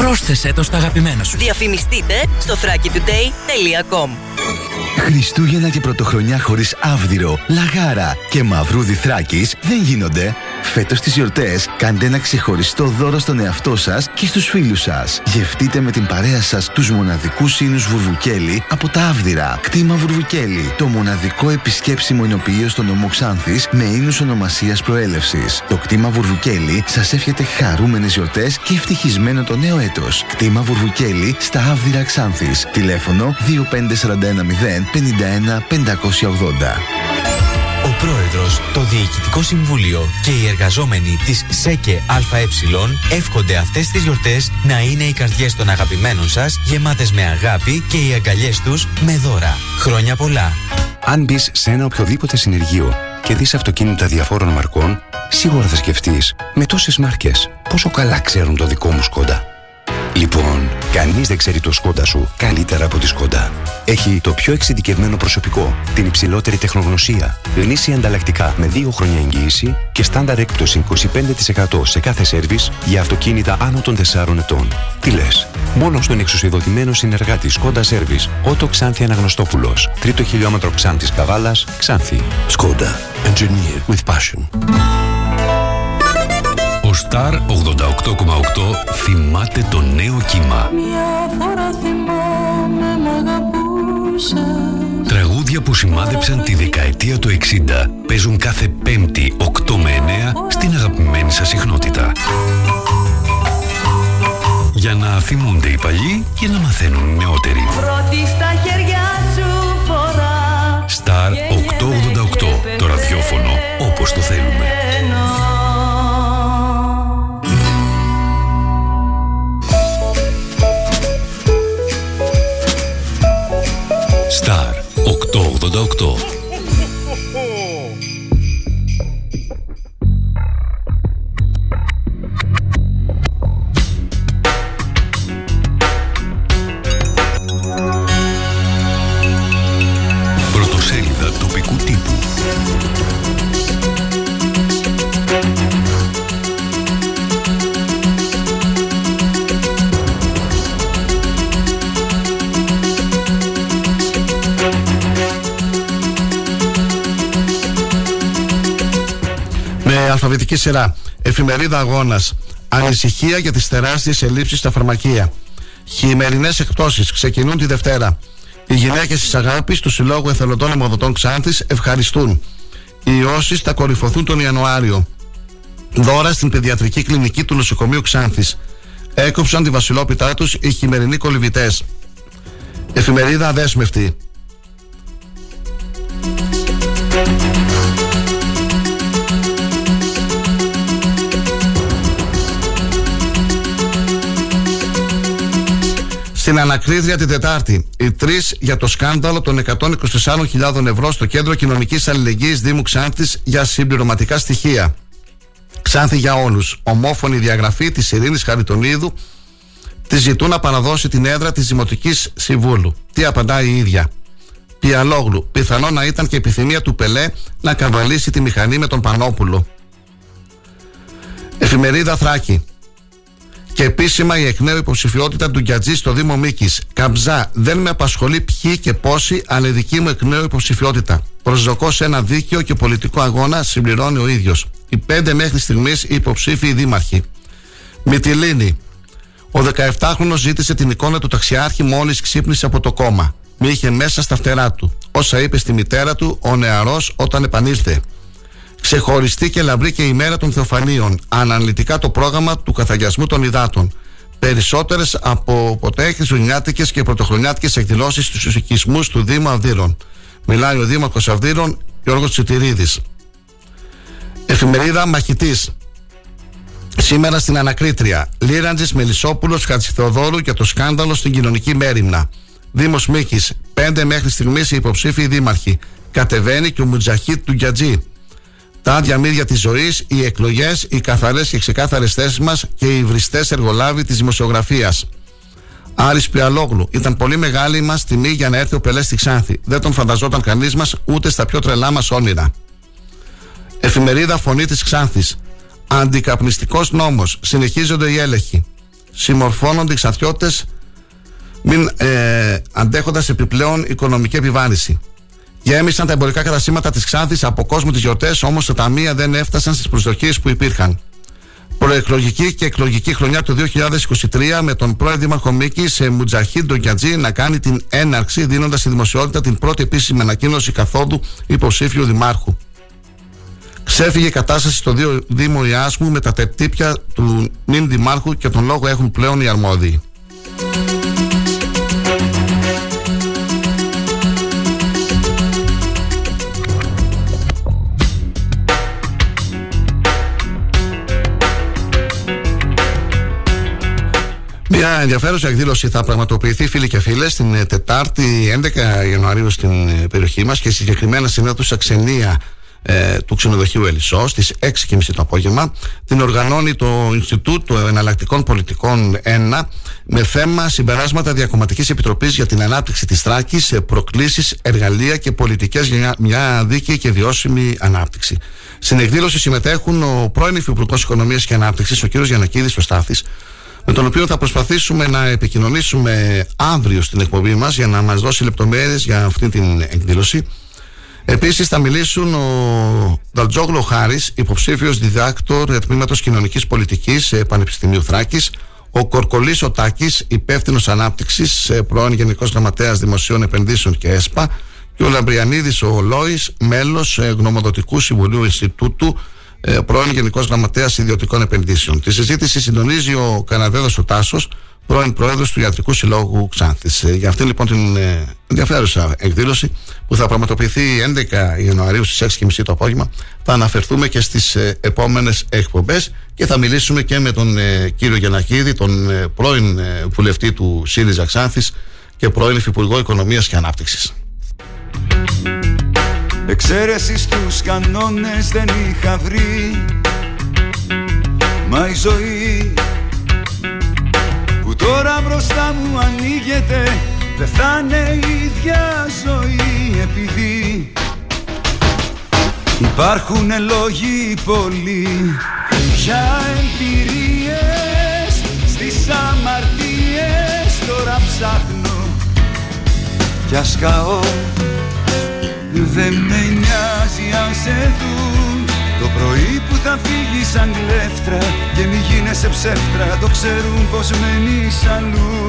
Πρόσθεσέ το στα αγαπημένα σου. Διαφημιστείτε στο thrakitoday.com Χριστούγεννα και πρωτοχρονιά χωρίς άβδηρο, λαγάρα και μαυρούδι θράκης δεν γίνονται. Φέτος τις γιορτές κάντε ένα ξεχωριστό δώρο στον εαυτό σας και στους φίλους σας. Γευτείτε με την παρέα σας τους μοναδικούς ίνους Βουρβουκέλη από τα Άβδηρα. Κτήμα Βουρβουκέλη. Το μοναδικό επισκέψιμο ενοποιείο στο νομό Ξάνθης με ίνους ονομασίας προέλευσης. Το κτήμα Βουρβουκέλη σας εύχεται χαρούμενες γιορτές και ευτυχισμένο το νέο έτο. Κτήμα Βουρβουκέλη στα Άβδηρα Ξάνθης. Τηλέφωνο 25410 51 580. Ο Πρόεδρος, το Διοικητικό Συμβούλιο και οι εργαζόμενοι της ΣΕΚΕ ΑΕ εύχονται αυτές τις γιορτές να είναι οι καρδιές των αγαπημένων σας γεμάτες με αγάπη και οι αγκαλιές τους με δώρα. Χρόνια πολλά! Αν μπεις σε ένα οποιοδήποτε συνεργείο και δεις αυτοκίνητα διαφόρων μαρκών, σίγουρα θα σκεφτείς με τόσες μάρκες πόσο καλά ξέρουν το δικό μου σκόντα. Λοιπόν, κανείς δεν ξέρει το σκόντα σου καλύτερα από τη σκόντα. Έχει το πιο εξειδικευμένο προσωπικό, την υψηλότερη τεχνογνωσία, γνήσια ανταλλακτικά με 2 χρόνια εγγύηση και στάνταρ έκπτωση 25% σε κάθε σέρβις για αυτοκίνητα άνω των 4 ετών. Τι λες, μόνο στον εξουσιοδοτημένο συνεργάτη Σκόντα Σέρβις, Ότο Ξάνθη Αναγνωστόπουλος, τρίτο χιλιόμετρο Ξάνθης Καβάλας, Ξάνθη. Σκόντα. Engineer with passion. Ο Star 88,8 θυμάται το νέο κύμα. Μια φορά θυμάμαι μ' αγαπούσες Τραγούδια που σημάδεψαν τη δεκαετία του 60 παίζουν κάθε πέμπτη 8 με 9 στην αγαπημένη σας συχνότητα. Για να θυμούνται οι παλιοί και να μαθαίνουν οι νεότεροι. Πρώτη στα χέρια σου φορά Star 888. Το ραδιόφωνο όπως το θέλουμε. ודוקטור. Σειρά. Εφημερίδα Αγώνας. Ανησυχία για τις τεράστιες ελλείψεις στα φαρμακεία. Χειμερινές εκπτώσεις ξεκινούν τη Δευτέρα. Οι γυναίκες της Αγάπης του Συλλόγου Εθελοντών Αιμοδοτών Ξάνθης ευχαριστούν. Οι ιώσει θα κορυφωθούν τον Ιανουάριο. Δώρα στην παιδιατρική κλινική του νοσοκομείου Ξάνθης. Έκοψαν τη βασιλόπιτά τους οι χειμερινοί κολυβητές. Εφημερίδα Αδέσμευτη. Στην ανακρίδια την Τετάρτη, οι τρεις για το σκάνδαλο των 124.000 ευρώ στο κέντρο κοινωνικής αλληλεγγύης Δήμου Ξάνθης για συμπληρωματικά στοιχεία. Ξάνθη για όλους. Ομόφωνη διαγραφή της Ειρήνης Χαριτονίδου. Τη ζητούν να παραδώσει την έδρα της Δημοτικής Συμβούλου. Τι απαντάει η ίδια. Πιαλόγλου. Πιθανό να ήταν και επιθυμία του Πελέ να καβαλήσει τη μηχανή με τον Πανόπουλο. Εφημερίδα Θράκη. Και επίσημα η εκ νέου υποψηφιότητα του Γκιατζή στο Δήμο Μίκη. Καμπζά, δεν με απασχολεί ποιοι και πόσοι, αλλά η δική μου εκ νέου υποψηφιότητα. Προσδοκώ σε ένα δίκαιο και πολιτικό αγώνα, συμπληρώνει ο ίδιος. Οι πέντε μέχρι στιγμής υποψήφιοι δήμαρχοι. Μυτιλίνη. Ο 17χρονο ζήτησε την εικόνα του ταξιάρχη μόλις ξύπνησε από το κόμμα. Μη είχε μέσα στα φτερά του. Όσα είπε στη μητέρα του ο νεαρός όταν επανήλθε. Ξεχωριστή και λαμπρή και η μέρα των Θεοφανίων. Αναλυτικά το πρόγραμμα του καθαγιασμού των υδάτων. Περισσότερες από ποτέ χριστουγεννιάτικε και πρωτοχρονιάτικες εκδηλώσεις στους οικισμούς του Δήμου Αυδείρων. Μιλάει ο Δήμαρχος Αυδείρων Γιώργος Τσιτηρίδης. Εφημερίδα Μαχητής. Σήμερα στην Ανακρίτρια. Λίραντζης Μελισσόπουλος Χατζηθεοδόρου για το σκάνδαλο στην κοινωνική μέρημνα. Δήμος Μίκη. Πέντε μέχρι στιγμής οι υποψήφιοι δήμαρχοι. Κατεβαίνει και ο Μουτζαχίτ του Γκιατζή. Τα άδεια μύρια της ζωής, οι εκλογές, οι καθαρές και ξεκάθαρες θέσεις μας και οι βριστέ εργολάβοι της δημοσιογραφίας. Άρης Πιαλόγλου. Ήταν πολύ μεγάλη μας τιμή για να έρθει ο Πελές στη Ξάνθη. Δεν τον φανταζόταν κανείς μας ούτε στα πιο τρελά μας όνειρα. Εφημερίδα Φωνή της Ξάνθης. Αντικαπνιστικός νόμος. Συνεχίζονται οι έλεγχοι. Συμμορφώνονται οι ξαθιώτε μην ε, αντέχοντας επιπλέον οικονομική επιβάρηση. Γέμισαν τα εμπορικά καταστήματα της Ξάνθης από κόσμο τις γιορτές, όμως τα ταμεία δεν έφτασαν στις προσδοκίες που υπήρχαν. Προεκλογική και εκλογική χρονιά του 2023 με τον πρώην Δήμαρχο Μίκης σε Μουτζαχίν Ντογκιατζή να κάνει την έναρξη, δίνοντας στη δημοσιότητα την πρώτη επίσημη ανακοίνωση καθόδου υποψήφιου Δημάρχου. Ξέφυγε η κατάσταση στο Δήμο Ιάσμου με τα τερτύπια του νυν Δημάρχου και τον λόγο έχουν πλέον οι αρμόδιοι. Μια ενδιαφέρουσα εκδήλωση θα πραγματοποιηθεί, φίλοι και φίλες, την ε, Τετάρτη 11 Ιανουαρίου στην ε, περιοχή μας και συγκεκριμένα στην αίθουσα Ξενία ε, του ξενοδοχείου Ελισσό στις 6.30 το απόγευμα. Την οργανώνει το Ινστιτούτο Εναλλακτικών Πολιτικών 1 με θέμα συμπεράσματα Διακομματικής Επιτροπής για την Ανάπτυξη της Θράκης, προκλήσεις, εργαλεία και πολιτικές για μια δίκαιη και βιώσιμη ανάπτυξη. Στην εκδήλωση συμμετέχουν ο πρώην Υφυπουργός Οικονομίας και Ανάπτυξης, ο κ. Γιανακίδης Στάθη, με τον οποίο θα προσπαθήσουμε να επικοινωνήσουμε αύριο στην εκπομπή μας για να μας δώσει λεπτομέρειες για αυτή την εκδήλωση. Επίσης θα μιλήσουν ο Δαλτζόγλο Χάρης, υποψήφιος διδάκτορ τμήματος κοινωνικής πολιτικής Πανεπιστημίου Θράκης, ο Κορκολής Οτάκης, υπεύθυνος ανάπτυξης, πρώην Γενικός Γραμματέας Δημοσίων Επενδύσεων και ΕΣΠΑ και ο Λαμπριανίδης ο Λόης, μέλος γνωμοδοτικού Συμβουλίου Ινστιτούτου ε, πρώην Γενικός Γραμματέας Ιδιωτικών Επενδύσεων. Τη συζήτηση συντονίζει ο Καναδέδος ο Τάσος, πρώην Πρόεδρος του Ιατρικού Συλλόγου Ξάνθης. Ε, για αυτήν λοιπόν την ε, ενδιαφέρουσα εκδήλωση που θα πραγματοποιηθεί 11 Ιανουαρίου στις 6.30 το απόγευμα, θα αναφερθούμε και στις ε, επόμενες εκπομπές και θα μιλήσουμε και με τον ε, κύριο Γιανακίδη, τον ε, πρώην ε, βουλευτή του ΣΥΡΙΖΑ Ξάνθης και πρώην Υφυπουργό Οικονομίας και Ανάπτυξης. Εξαίρεσης στους κανόνες δεν είχα βρει. Μα η ζωή που τώρα μπροστά μου ανοίγεται Δεν θα είναι η ίδια ζωή επειδή Υπάρχουν λόγοι πολλοί για εμπειρίες Στις αμαρτίες τώρα ψάχνω. Κι ασκαώ δεν με νοιάζει αν σε δουν Το πρωί που θα φύγεις σαν κλέφτρα Και μη γίνεσαι ψεύτρα Το ξέρουν πως μένεις αλλού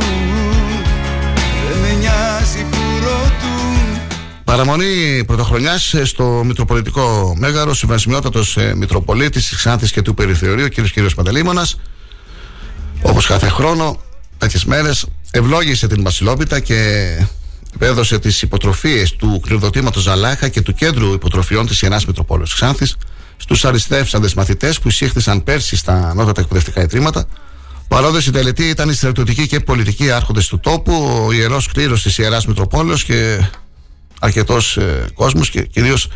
Δεν με νοιάζει που ρωτούν Παραμονή πρωτοχρονιάς στο Μητροπολιτικό Μέγαρο, συμβασμιότατος ε, Μητροπολίτης της Ξάνθης και του Περιθεωρίου, κ. κ. Παντελήμονα. Όπως κάθε χρόνο, τέτοιες μέρες, ευλόγησε την Βασιλόπιτα και έδωσε τις υποτροφίες του κληροδοτήματος Ζαλάχα και του κέντρου υποτροφιών της Ιενά Μητροπόλεως Ξάνθης στους αριστεύσαντες μαθητές που εισήχθησαν πέρσι στα ανώτατα εκπαιδευτικά ιδρύματα. Παρόντες η τελετή ήταν οι στρατιωτικοί και πολιτικοί άρχοντες του τόπου, ο ιερός κλήρος της Ιεράς Μητροπόλεως και αρκετός ε, κόσμος και κυρίως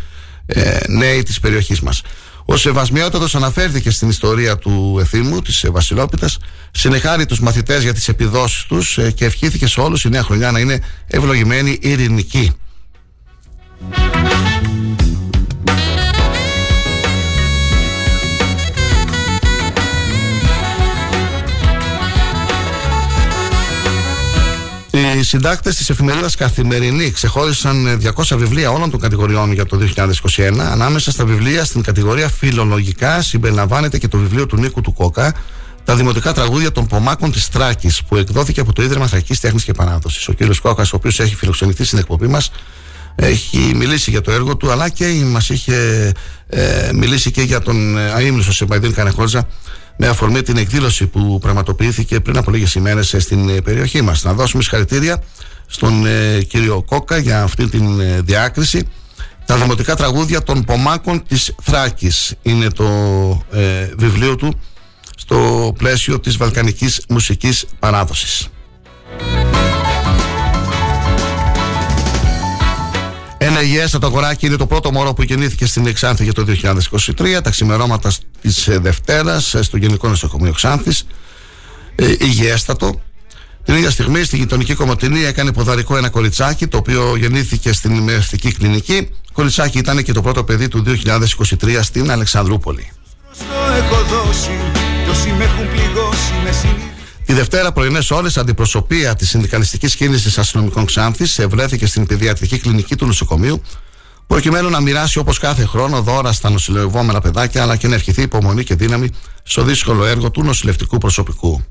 ε, νέοι της περιοχής μας. Ο Σεβασμιότατος αναφέρθηκε στην ιστορία του Εθήμου, της ε, Βασιλόπιτας, συνεχάρη τους μαθητές για τις επιδόσεις τους ε, και ευχήθηκε σε όλους η νέα χρονιά να είναι ευλογημένη, ειρηνική. Οι συντάκτες της εφημερίδας Καθημερινή ξεχώρισαν 200 βιβλία όλων των κατηγοριών για το 2021. Ανάμεσα στα βιβλία στην κατηγορία Φιλολογικά συμπεριλαμβάνεται και το βιβλίο του Νίκου του Κόκα, τα δημοτικά τραγούδια των Πομάκων της Τράκης, που εκδόθηκε από το Ίδρυμα Θρακής Τέχνης και Επανάδοσης. Ο κ. Κόκας, ο οποίος έχει φιλοξενηθεί στην εκπομπή μας, έχει μιλήσει για το έργο του, αλλά και μας είχε ε, μιλήσει και για τον ε, αίμνησο Σεμπαϊδίν Κανεχόλζα, με αφορμή την εκδήλωση που πραγματοποιήθηκε πριν από λίγες ημέρες ε, στην ε, περιοχή μας. Να δώσουμε συγχαρητήρια στον ε, κύριο Κόκα για αυτή την ε, διάκριση. Τα δημοτικά τραγούδια των Πομάκων της Θράκης είναι το βιβλίο του στο πλαίσιο της βαλκανικής μουσικής παράδοσης. Ένα υγιέστατο αγοράκι είναι το πρώτο μωρό που γεννήθηκε στην Εξάνθη για το 2023. Τα ξημερώματα της ε, Δευτέρας ε, στο Γενικό Νοσοκομείο Ξάνθη. Ε, υγιέστατο. Την ίδια στιγμή στη γειτονική Κομωτινή έκανε ποδαρικό ένα κοριτσάκι το οποίο γεννήθηκε στην ημερευτική κλινική. Κοριτσάκι ήταν και το πρώτο παιδί του 2023 στην Αλεξανδρούπολη. Τη Δευτέρα πρωινέ ώρε, αντιπροσωπεία της συνδικαλιστικής κίνησης αστυνομικών Ξάνθης ευρέθηκε στην παιδιατρική κλινική του νοσοκομείου, προκειμένου να μοιράσει όπως κάθε χρόνο δώρα στα νοσηλευόμενα παιδάκια, αλλά και να ευχηθεί υπομονή και δύναμη στο δύσκολο έργο του νοσηλευτικού προσωπικού.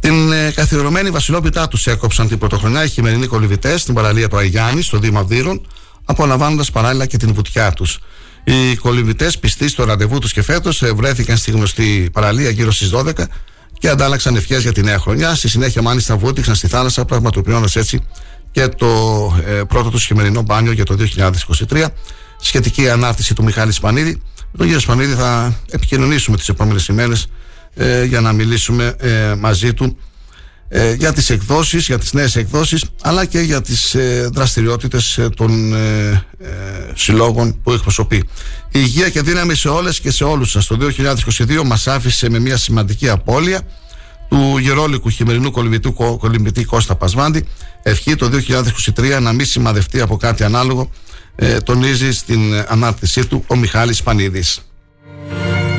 Την ε, καθιερωμένη βασιλόπιτά τους έκοψαν την πρωτοχρονιά οι χειμερινοί κολυβητές στην παραλία του Αγιάννη, στο Δήμα Δύρων, απολαμβάνοντας παράλληλα και την βουτιά τους. Οι κολυμβητέ πιστοί στο ραντεβού τους και φέτος ε, βρέθηκαν στη γνωστή παραλία γύρω στις 12 και αντάλλαξαν ευχές για τη νέα χρονιά. Στη συνέχεια, μάλιστα, βούτυξαν στη θάλασσα, πραγματοποιώντας έτσι και το ε, πρώτο τους χειμερινό μπάνιο για το 2023. Σχετική ανάρτηση του Μιχάλη Σπανίδη. Με τον κύριο Σπανίδη θα επικοινωνήσουμε τις επόμενες ημέρες ε, για να μιλήσουμε ε, μαζί του ε, για τις εκδόσεις, για τις νέες εκδόσεις αλλά και για τις ε, δραστηριότητες ε, των ε, ε, συλλόγων που εκπροσωπεί. Η υγεία και δύναμη σε όλες και σε όλους σας. Το 2022 μας άφησε με μια σημαντική απώλεια του γερόλικου χειμερινού κολυμπητή Κώστα Πασβάντη. Ευχή το 2023 να μην σημαδευτεί από κάτι ανάλογο τονίζει στην ανάρτησή του ο Μιχάλης Πανίδης.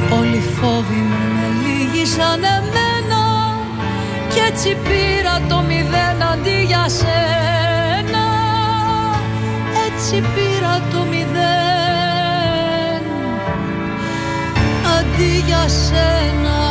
Όλοι φόβοι μου με κι έτσι πήρα το μηδέν αντί για σένα. Έτσι πήρα το μηδέν αντί για σένα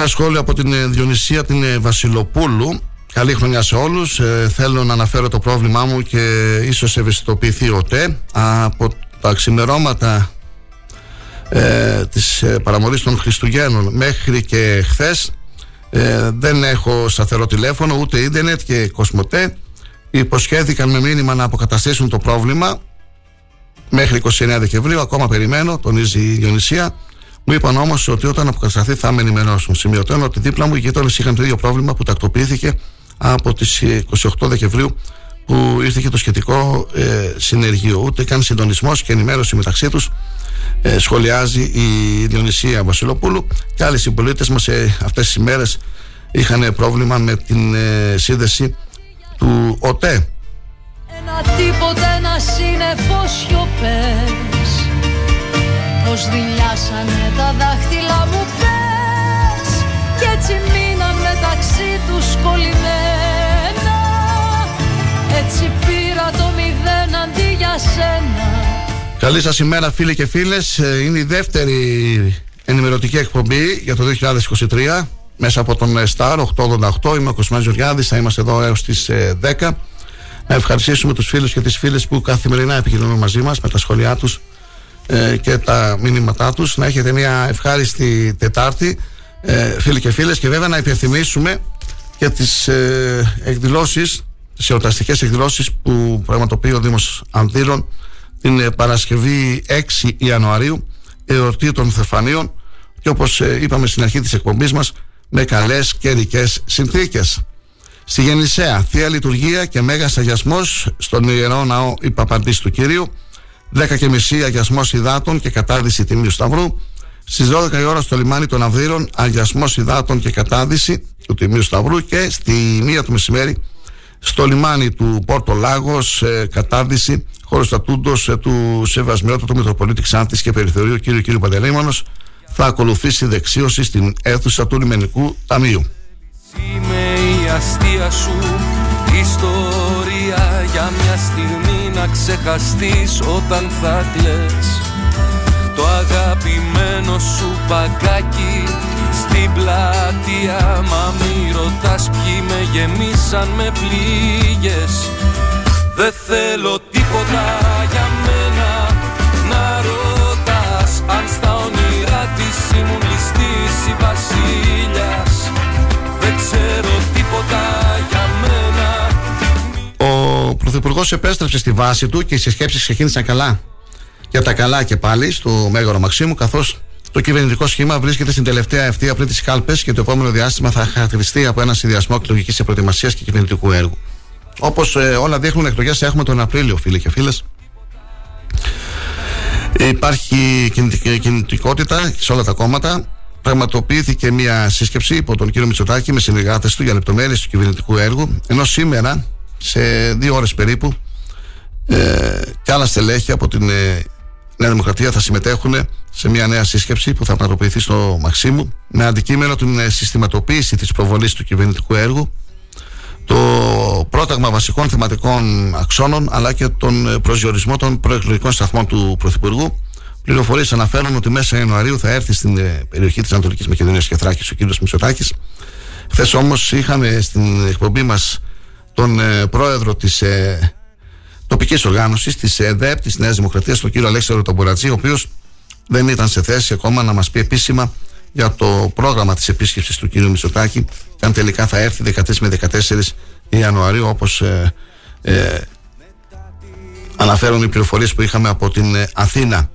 Ένα σχόλιο από την ε, Διονυσία την ε, Βασιλοπούλου. Καλή χρονιά σε όλους. Ε, θέλω να αναφέρω το πρόβλημά μου και ίσως ευαισθητοποιηθεί ο ΤΕ. Από τα ξημερώματα ε, της παραμονής των Χριστουγέννων μέχρι και χθες. δεν έχω σταθερό τηλέφωνο ούτε ίντερνετ και κοσμοτέ υποσχέθηκαν με μήνυμα να αποκαταστήσουν το πρόβλημα μέχρι 29 Δεκεμβρίου ακόμα περιμένω τονίζει η Διονυσία μου είπαν όμως ότι όταν αποκατασταθεί θα με ενημερώσουν. Σημειωτώνω ότι δίπλα μου οι γείτονες είχαν το ίδιο πρόβλημα που τακτοποιήθηκε από τις 28 Δεκεμβρίου που ήρθε και το σχετικό ε, συνεργείο. Ούτε καν συντονισμός και ενημέρωση μεταξύ τους ε, σχολιάζει η Διονυσία Βασιλοπούλου και άλλοι συμπολίτες μας σε αυτές τις ημέρες είχαν πρόβλημα με την ε, σύνδεση του ΟΤΕ. Ένα τίποτε ένα σύννεφο σιωπές Πως δηλιάσανε τα δάχτυλα μου πες. Κι έτσι μείναν μεταξύ τους κολλημένα. Έτσι πήρα το μηδέν αντί για σένα. Καλή σας ημέρα φίλοι και φίλες. Ε, Είναι η δεύτερη ενημερωτική εκπομπή για το 2023 μέσα από τον Star 888 είμαι ο Κοσμάς Ζουριάδης θα είμαστε εδώ έως τις 10 ε, να ευχαριστήσουμε τους φίλους και τις φίλες που καθημερινά επικοινωνούν μαζί μας με τα σχόλιά τους ε, και τα μηνύματά τους να έχετε μια ευχάριστη Τετάρτη ε, φίλοι και φίλες και βέβαια να υπενθυμίσουμε και τις ε, εκδηλώσεις τις εορταστικές εκδηλώσεις που πραγματοποιεί ο Δήμος Ανδύρων την ε, Παρασκευή 6 Ιανουαρίου εορτή των Θεφανίων και όπως ε, είπαμε στην αρχή της εκπομπής μας με καλές καιρικέ συνθήκες. Στη Γεννησέα, Θεία Λειτουργία και Μέγας Αγιασμός στον Ιερό Ναό Υπαπαντής του Κυρίου 10 και μισή Αγιασμός Υδάτων και Κατάδυση Τιμίου Σταυρού στις 12 η ώρα στο λιμάνι των Αυδείρων Αγιασμός Υδάτων και Κατάδυση του Τιμίου Σταυρού και στη μία του μεσημέρι στο λιμάνι του Πόρτο Λάγος ε, κατάρτιση χώρο στατούντο ε, του Σεβασμιότατου Μητροπολίτη Ξάνθης και Περιθωρίου κ. κ. Παντελήμωνος θα ακολουθήσει δεξίωση στην αίθουσα του Λιμενικού Ταμείου. Είμαι η αστεία σου ιστορία για μια στιγμή να ξεχαστείς όταν θα κλαις. Το αγαπημένο σου παγκάκι στην πλατεία Μα μη ρωτάς ποιοι με γεμίσαν με πλήγες. Δεν θέλω τίποτα για μένα. Να ρωτάς Αν στα όνειρά της ήμουν ληστής ή βασίλιας. Δεν ξέρω τίποτα. για μένα Ο Πρωθυπουργός επέστρεψε στη βάση του και οι συσκέψεις ξεκίνησαν καλά για τα καλά και πάλι στο Μέγαρο Μαξίμου, καθώς το κυβερνητικό σχήμα βρίσκεται στην τελευταία ευθεία πριν τι κάλπε και το επόμενο διάστημα θα χαρακτηριστεί από ένα συνδυασμό εκλογικής προετοιμασία και κυβερνητικού έργου. Όπως ε, όλα δείχνουν, εκλογές έχουμε τον Απρίλιο, φίλε και φίλες. Υπάρχει κινητικότητα σε όλα τα κόμματα. Πραγματοποιήθηκε μια σύσκεψη υπό τον κύριο Μητσοτάκη με συνεργάτες του για λεπτομέρειες του κυβερνητικού έργου. Ενώ σήμερα, σε δύο ώρες περίπου, ε, και άλλα στελέχη από την ε, Νέα Δημοκρατία θα συμμετέχουν σε μια νέα σύσκεψη που θα πραγματοποιηθεί στο Μαξίμου με αντικείμενο την ε, συστηματοποίηση της προβολής του κυβερνητικού έργου το πρόταγμα βασικών θεματικών αξώνων αλλά και τον ε, προσδιορισμό των προεκλογικών σταθμών του Πρωθυπουργού. Πληροφορίες αναφέρουν ότι μέσα Ιανουαρίου θα έρθει στην ε, περιοχή της Ανατολικής Μακεδονίας και Θράκης ο κ. Μητσοτάκης. Χθες όμως είχαμε στην εκπομπή μας τον πρόεδρο της τοπικής οργάνωσης, της ΕΔΕΠ, της Νέας Δημοκρατίας, τον κύριο Αλέξανδρο Τομπορατζή, ο οποίος δεν ήταν σε θέση ακόμα να μας πει επίσημα για το πρόγραμμα της επίσκεψης του κύριου Μητσοτάκη και αν τελικά θα έρθει 13 με 14 Ιανουαρίου όπως ε, ε, αναφέρουν οι πληροφορίες που είχαμε από την ε, Αθήνα.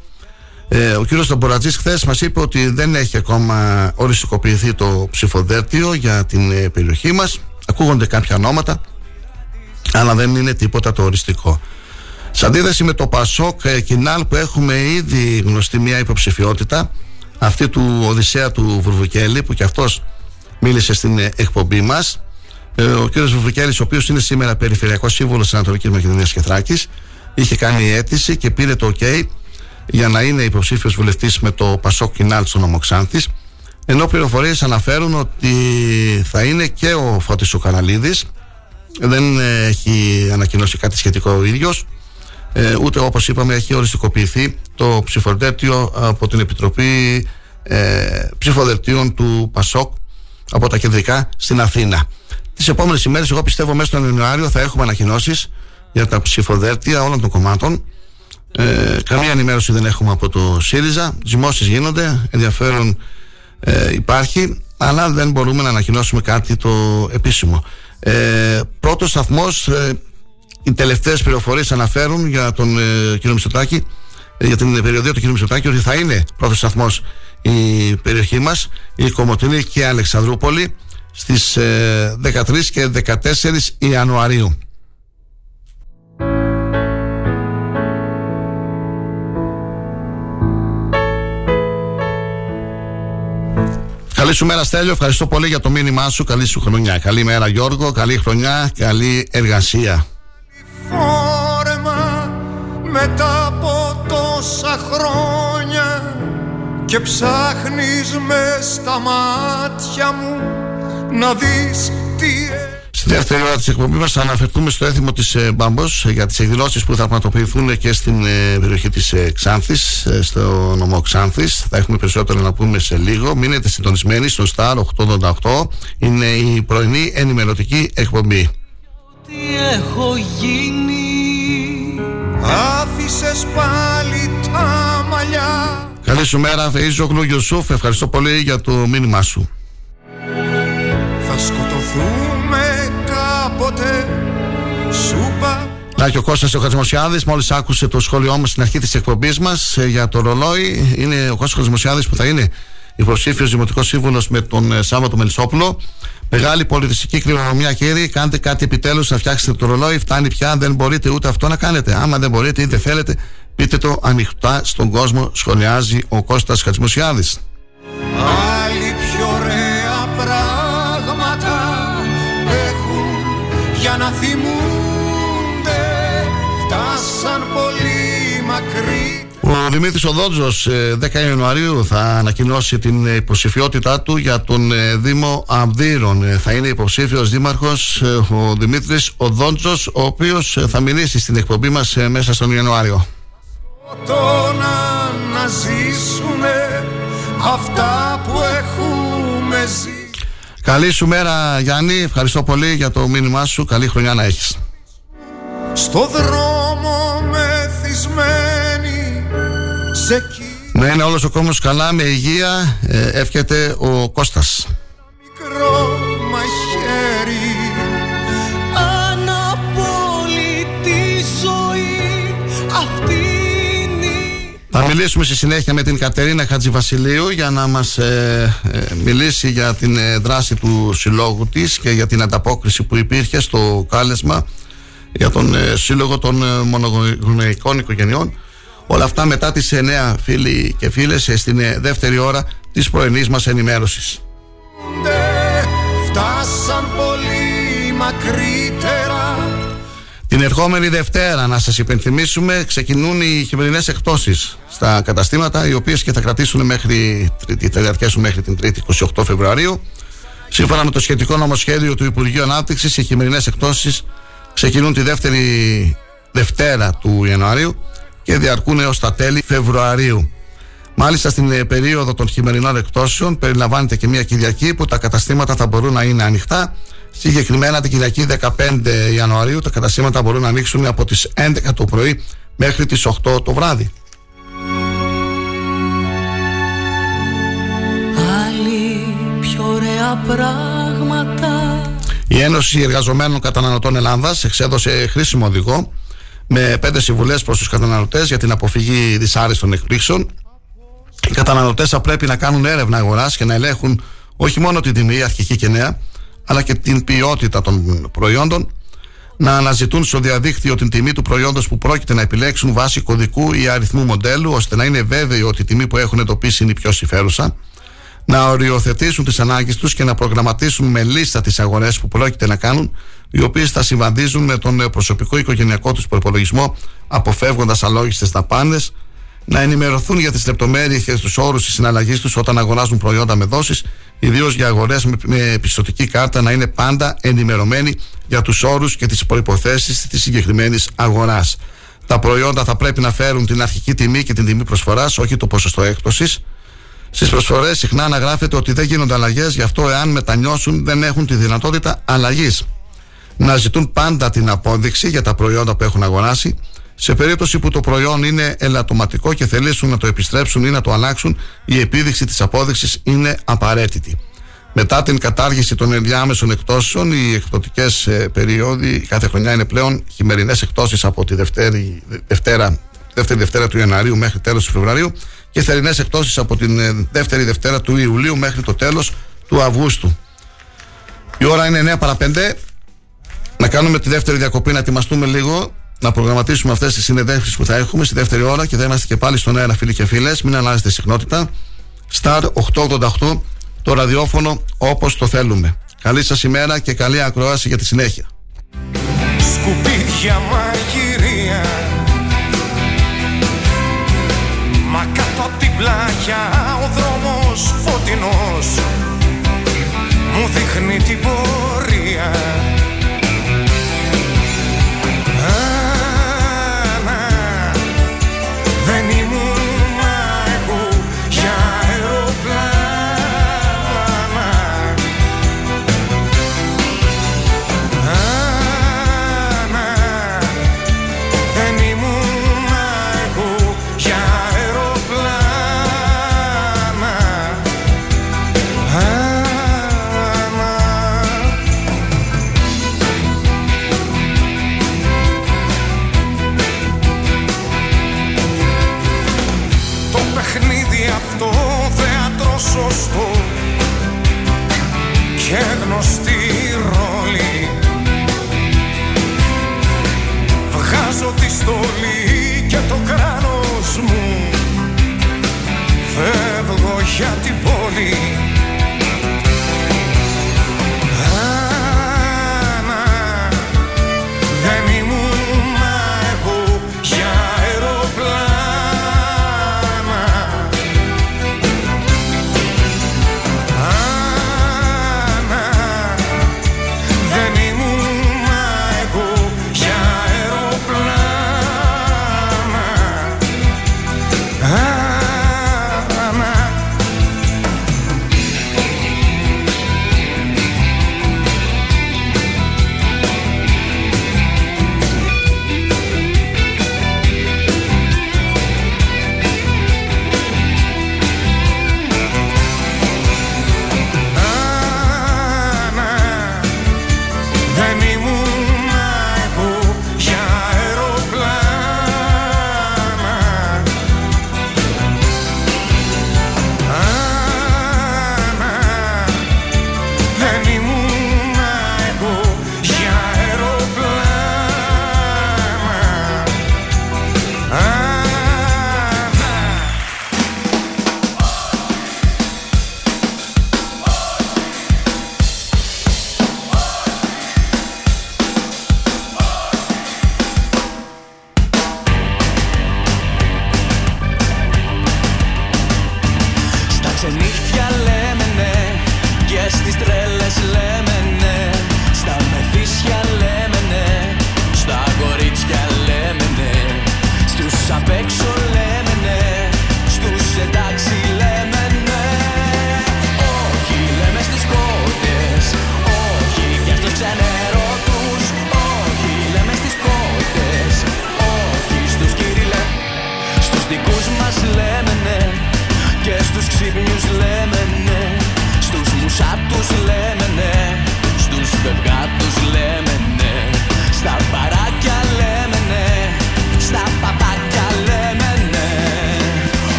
Ε, ο κύριος Τομπορατζή χθες μας είπε ότι δεν έχει ακόμα οριστικοποιηθεί το ψηφοδέλτιο για την ε, περιοχή μας. Ακούγονται κάποια ονόματα αλλά δεν είναι τίποτα το οριστικό. Σε αντίθεση με το Πασόκ ε, Κινάλ που έχουμε ήδη γνωστή μια υποψηφιότητα αυτή του Οδυσσέα του Βουρβουκέλη που και αυτός μίλησε στην ε, εκπομπή μας ε, ο κ. Βουρβουκέλης ο οποίος είναι σήμερα περιφερειακός σύμβολος της Ανατολικής Μακεδονίας και Θράκης είχε κάνει αίτηση και πήρε το OK για να είναι υποψήφιος βουλευτής με το Πασόκ Κινάλ στον Ομοξάνθης ενώ πληροφορίες αναφέρουν ότι θα είναι και ο Φώτης ο Καναλίδης δεν ε, έχει ανακοινώσει κάτι σχετικό ο ίδιος. Ε, ούτε όπως είπαμε έχει οριστικοποιηθεί το ψηφοδέλτιο από την Επιτροπή ε, Ψηφοδελτίων του ΠΑΣΟΚ από τα κεντρικά στην Αθήνα. Τις επόμενες ημέρες εγώ πιστεύω μέσα στον Ιανουάριο θα έχουμε ανακοινώσεις για τα ψηφοδέλτια όλων των κομμάτων. Ε, καμία ενημέρωση δεν έχουμε από το ΣΥΡΙΖΑ. Ζυμώσεις γίνονται, ενδιαφέρον ε, υπάρχει αλλά δεν μπορούμε να ανακοινώσουμε κάτι το επίσημο ε, πρώτος σταθμός, ε, οι τελευταίες πληροφορίες αναφέρουν για τον ε, κ. Μητσοτάκη, ε, για την περιοδία του κ. Μητσοτάκη, ότι θα είναι πρώτος σταθμός η περιοχή μας, η Κομωτινή και η Αλεξανδρούπολη, στις 13 και 14 Ιανουαρίου. Καλή σου μέρα Στέλιο, ευχαριστώ πολύ για το μήνυμά σου, καλή σου χρονιά. Καλή μέρα Γιώργο, καλή χρονιά, καλή εργασία. μετά από τόσα χρόνια και ψάχνεις μες στα μάτια μου να δεις τι Στη δεύτερη ώρα της εκπομπής μας θα αναφερθούμε στο έθιμο της ε, Μπάμπος για τις εκδηλώσεις που θα πραγματοποιηθούν και στην ε, περιοχή της ε, Ξάνθης, στο νομό Ξάνθης. Θα έχουμε περισσότερο να πούμε σε λίγο. Μείνετε συντονισμένοι στο Star 888. Είναι η πρωινή ενημερωτική εκπομπή. Τι έχω γίνει Άφησες πάλι τα μαλλιά Καλή σου μέρα, Φεΐζογλου Γιουσούφ. Ευχαριστώ πολύ για το μήνυμά σου. Θα σκοτωθούμε κάποτε Σούπα να και ο Κώστας ο Χατζημοσιάδης μόλις άκουσε το σχόλιο μας στην αρχή της εκπομπής μας ε, για το ρολόι είναι ο Κώστας Χατζημοσιάδης που θα είναι υποψήφιος δημοτικός σύμβουλος με τον ε, Σάββατο Μελισσόπουλο Μεγάλη πολιτιστική κληρονομιά, κύριε. Κάντε κάτι επιτέλους να φτιάξετε το ρολόι. Φτάνει πια. Δεν μπορείτε ούτε αυτό να κάνετε. Άμα δεν μπορείτε ή δεν θέλετε, πείτε το ανοιχτά στον κόσμο. Σχολιάζει ο Κώστας Χατζημοσιάδης. Άλλοι πιο ωραία πράγματα έχουν για να θυμούνται. Φτάσαν πολύ μακρύ. Ο Δημήτρης Οδόντζο 10 ε, Ιανουαρίου θα ανακοινώσει την υποψηφιότητά του για τον ε, Δήμο Αμβύρων. Ε, θα είναι υποψήφιος δήμαρχος ο Δημήτρης Οδόντζο, ο οποίος θα μιλήσει στην εκπομπή μας μέσα στον Ιανουάριο. να ζήσουμε αυτά που έχουμε ζήσει. Καλή σου μέρα Γιάννη, ευχαριστώ πολύ για το μήνυμά σου. Καλή χρονιά να έχεις. Στο δρόμο μεθυσμένη σε Να είναι όλος ο κόσμος καλά με υγεία ε, εύχεται ο Κώστας Μικρό μαχαίρι μιλήσουμε στη συνέχεια με την Κατερίνα Χατζηβασιλείου για να μας ε, ε, μιλήσει για την ε, δράση του συλλόγου της και για την ανταπόκριση που υπήρχε στο κάλεσμα για τον Σύλλογο των Μονογονεϊκών Οικογενειών Όλα αυτά μετά τις 9 φίλοι και φίλες στην δεύτερη ώρα της πρωινής μας ενημέρωσης. Φτάσαν πολύ μακρύτερα την ερχόμενη Δευτέρα, να σας υπενθυμίσουμε, ξεκινούν οι χειμερινές εκτόσεις στα καταστήματα, οι οποίες και θα κρατήσουν μέχρι, θα διαρκέσουν μέχρι την 3η 28 Φεβρουαρίου. Σύμφωνα με το σχετικό νομοσχέδιο του Υπουργείου Ανάπτυξης, οι χειμερινές εκτόσεις ξεκινούν τη δεύτερη Δευτέρα του Ιανουαρίου και διαρκούν έως τα τέλη Φεβρουαρίου. Μάλιστα στην ε, περίοδο των χειμερινών εκτόσεων περιλαμβάνεται και μια Κυριακή που τα καταστήματα θα μπορούν να είναι ανοιχτά. Συγκεκριμένα την Κυριακή 15 Ιανουαρίου τα καταστήματα μπορούν να ανοίξουν από τις 11 το πρωί μέχρι τις 8 το βράδυ. Άλλη πιο ωραία πράγματα Η Ένωση Εργαζομένων Καταναλωτών Ελλάδας εξέδωσε χρήσιμο οδηγό με πέντε συμβουλές προς τους καταναλωτές για την αποφυγή δυσάρεστων εκπλήξεων. Οι καταναλωτές θα πρέπει να κάνουν έρευνα αγοράς και να ελέγχουν όχι μόνο την τιμή, αρχική και νέα, αλλά και την ποιότητα των προϊόντων, να αναζητούν στο διαδίκτυο την τιμή του προϊόντος που πρόκειται να επιλέξουν βάσει κωδικού ή αριθμού μοντέλου, ώστε να είναι βέβαιοι ότι η τιμή που έχουν εντοπίσει είναι η πιο συμφέρουσα, να οριοθετήσουν τις ανάγκες τους και να προγραμματίσουν με λίστα τις αγορές που πρόκειται να κάνουν, οι οποίες θα συμβαδίζουν με τον προσωπικό οικογενειακό τους προπολογισμό, αποφεύγοντας αλόγιστες δαπάνες, να ενημερωθούν για τις λεπτομέρειες και τους όρους της συναλλαγής τους όταν αγοράζουν προϊόντα με δόσεις, ιδίως για αγορές με πιστοτική κάρτα, να είναι πάντα ενημερωμένοι για τους όρους και τις προποθέσει της συγκεκριμένης αγοράς. Τα προϊόντα θα πρέπει να φέρουν την αρχική τιμή και την τιμή προσφοράς, όχι το ποσοστό έκπτωσης. Στις προσφορές συχνά αναγράφεται ότι δεν γίνονται αλλαγές, γι' αυτό εάν μετανιώσουν δεν έχουν τη δυνατότητα αλλαγής. Να ζητούν πάντα την απόδειξη για τα προϊόντα που έχουν αγοράσει. Σε περίπτωση που το προϊόν είναι ελαττωματικό και θελήσουν να το επιστρέψουν ή να το αλλάξουν, η επίδειξη της απόδειξης είναι απαραίτητη. Μετά την κατάργηση των ενδιάμεσων εκτόσεων, οι εκπτωτικές ε, περίοδοι κάθε χρονιά είναι πλέον χειμερινές εκτόσεις από τη Δευτέρη, Δευτέρα, δεύτερη Δευτέρα του Ιανουαρίου μέχρι τέλος του Φεβρουαρίου και θερινές εκτόσεις από την ε, δεύτερη Δευτέρα του Ιουλίου μέχρι το τέλος του Αυγούστου. Η ώρα είναι 9 παρα 5. Να κάνουμε τη δεύτερη διακοπή, να ετοιμαστούμε λίγο, να προγραμματίσουμε αυτές τις συνεδέξει που θα έχουμε στη δεύτερη ώρα και θα είμαστε και πάλι στον αέρα, φίλοι και φίλες. Μην αλλάζετε συχνότητα. Star 888, το ραδιόφωνο όπως το θέλουμε. Καλή σας ημέρα και καλή ακρόαση για τη συνέχεια. Σκουπίδια μαγειρία Κάτω απ' την πλάγια ο δρόμος φωτεινός Μου δείχνει την πορεία στολή και το κράνος μου. Φεύγω για την πόλη.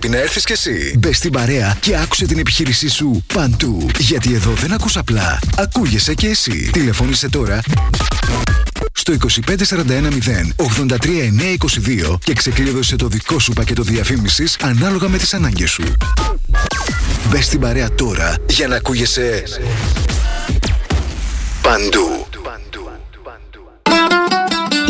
Πρέπει να έρθεις κι εσύ. Μπες στην παρέα και άκουσε την επιχείρησή σου παντού. Γιατί εδώ δεν ακούς απλά, ακούγεσαι κι εσύ. Τηλεφώνησε τώρα στο 25410 83922 και ξεκλείδωσε το δικό σου πακέτο διαφήμισης ανάλογα με τις ανάγκες σου. Μπες στην παρέα τώρα για να ακούγεσαι παντού.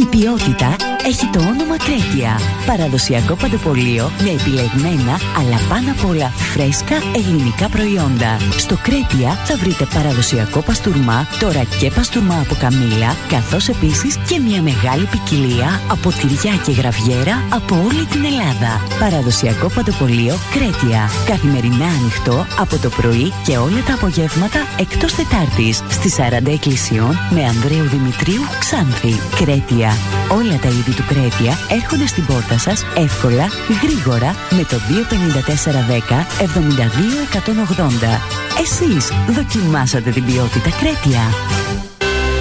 Η ποιότητα έχει το όνομα Κρέτια. Παραδοσιακό παντοπολείο με επιλεγμένα αλλά πάνω απ' όλα φρέσκα ελληνικά προϊόντα. Στο Κρέτια θα βρείτε παραδοσιακό παστούρμα, τώρα και παστούρμα από καμήλα, καθώς επίσης και μια μεγάλη ποικιλία από τυριά και γραβιέρα από όλη την Ελλάδα. Παραδοσιακό παντοπολείο Κρέτια. Καθημερινά ανοιχτό από το πρωί και όλα τα απογεύματα εκτός Τετάρτης στις 40 εκκλησιών με Ανδρέου Δημητρίου Ξάνθη. Κρέτια. Όλα τα είδη του Κρέτια έρχονται στην πόρτα σας εύκολα, γρήγορα με το 25410 72180. Εσείς δοκιμάσατε την ποιότητα Κρέτια.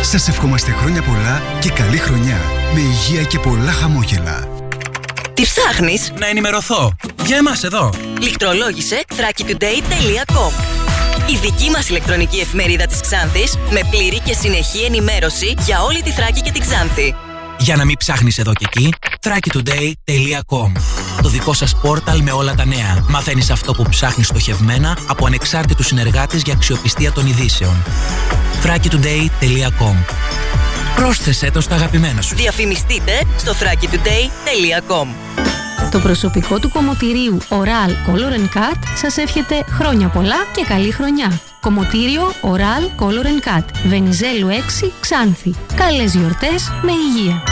Σας ευχόμαστε χρόνια πολλά και καλή χρονιά με υγεία και πολλά χαμόγελα. Τι ψάχνεις; Να ενημερωθώ. Για εμάς εδώ. Λιχτρολόγησε thrakitoday.com Η δική μας ηλεκτρονική εφημερίδα της Ξάνθης με πλήρη και συνεχή ενημέρωση για όλη τη Θράκη και την Ξάνθη. Για να μην ψάχνεις εδώ και εκεί, thrakitoday.com Το δικό σας πόρταλ με όλα τα νέα. Μαθαίνεις αυτό που ψάχνεις στοχευμένα από ανεξάρτητους συνεργάτες για αξιοπιστία των ειδήσεων. thrakitoday.com Πρόσθεσέ το στα αγαπημένα σου. Διαφημιστείτε στο thrakitoday.com Το προσωπικό του κομμωτηρίου Oral Color Cut σας εύχεται χρόνια πολλά και καλή χρονιά. Κομμωτήριο Oral Color Cut. Βενιζέλου 6 Ξάνθη. Καλές γιορτές με υγεία.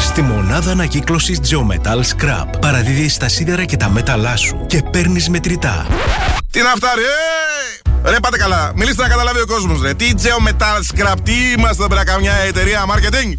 Στη μονάδα ανακύκλωσης Geometal Scrap παραδίδεις τα σίδερα και τα μέταλλά σου και παίρνεις μετρητά. Τι να φτάρει, ε! Ρε πάτε καλά, μιλήστε να καταλάβει ο κόσμος ρε. Τι Geometal Scrap, τι είμαστε εδώ πέρα καμιά εταιρεία marketing;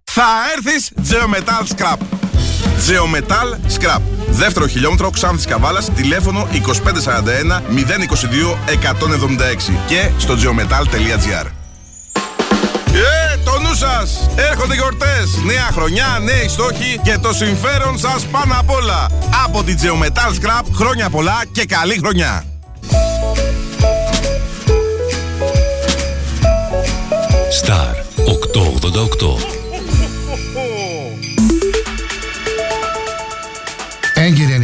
Θα έρθεις Geometal Scrap. Geometal Scrap. Δεύτερο χιλιόμετρο Ξάνθης Καβάλας, τηλέφωνο 2541 022 176 και στο geometal.gr. Ε, το νου σας! Έρχονται γιορτές, νέα χρονιά, νέοι στόχοι και το συμφέρον σας πάνω απ' όλα. Από την Geometal Scrap, χρόνια πολλά και καλή χρονιά. Star 888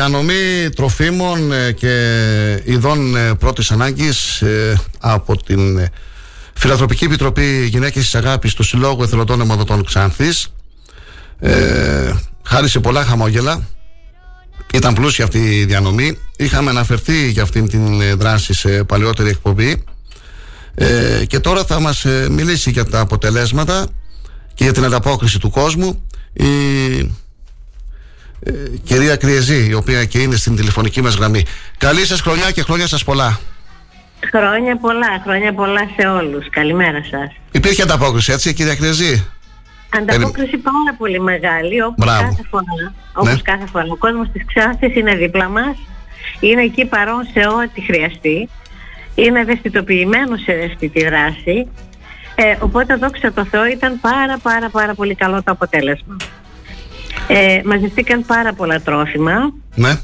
Διανομή τροφίμων ε, και ειδών ε, πρώτης ανάγκης ε, από την Φιλανθρωπική Επιτροπή Γυναίκες της Αγάπης του Συλλόγου Εθελοντών Αιμοδοτών Ξάνθης. Ε, χάρισε πολλά χαμόγελα. Ήταν πλούσια αυτή η διανομή. Είχαμε αναφερθεί για αυτήν την δράση σε παλαιότερη εκπομπή. Ε, και τώρα θα μας μιλήσει για τα αποτελέσματα και για την ανταπόκριση του κόσμου. Η ε, κυρία Κριεζή, η οποία και είναι στην τηλεφωνική μας γραμμή. Καλή σας χρονιά και χρόνια σας πολλά. Χρόνια πολλά, χρόνια πολλά σε όλους. Καλημέρα σας. Υπήρχε ανταπόκριση, έτσι, κυρία Κριεζή. Ανταπόκριση πάρα πολύ μεγάλη, όπως κάθε φορά. Όπως ναι. κάθε φορά. Ο κόσμος της Ξάνθης είναι δίπλα μας. Είναι εκεί παρόν σε ό,τι χρειαστεί. Είναι ευαισθητοποιημένος σε αυτή τη δράση. Ε, οπότε δόξα τω Θεώ ήταν πάρα πάρα πάρα πολύ καλό το αποτέλεσμα. Ε, μαζευτήκαν πάρα πολλά τρόφιμα. Ναι.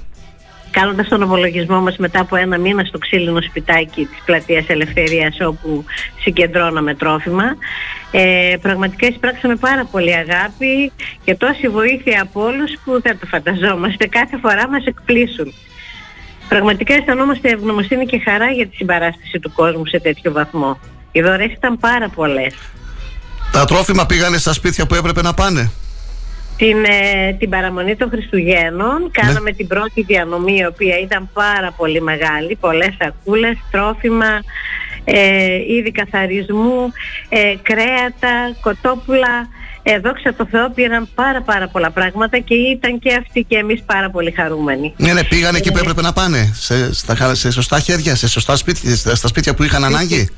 Κάνοντας τον απολογισμό μας μετά από ένα μήνα στο ξύλινο σπιτάκι της πλατείας Ελευθερίας, όπου συγκεντρώναμε τρόφιμα. Ε, πραγματικά εισπράξαμε πάρα πολύ αγάπη και τόση βοήθεια από όλους που δεν το φανταζόμαστε. Κάθε φορά μας εκπλήσουν. Πραγματικά αισθανόμαστε ευγνωμοσύνη και χαρά για τη συμπαράσταση του κόσμου σε τέτοιο βαθμό. Οι δωρεές ήταν πάρα πολλές. Τα τρόφιμα πήγανε στα σπίτια που έπρεπε να πάνε την, ε, την παραμονή των Χριστουγέννων. Ναι. Κάναμε την πρώτη διανομή, η οποία ήταν πάρα πολύ μεγάλη. Πολλές σακούλες, τρόφιμα, ε, είδη καθαρισμού, ε, κρέατα, κοτόπουλα. Ε, δόξα τω Θεώ πήραν πάρα πάρα πολλά πράγματα και ήταν και αυτοί και εμείς πάρα πολύ χαρούμενοι. Ναι, ναι, πήγανε εκεί που έπρεπε να πάνε, σε, στα, σε σωστά χέρια, σε σωστά σπίτια, στα σπίτια που είχαν ανάγκη.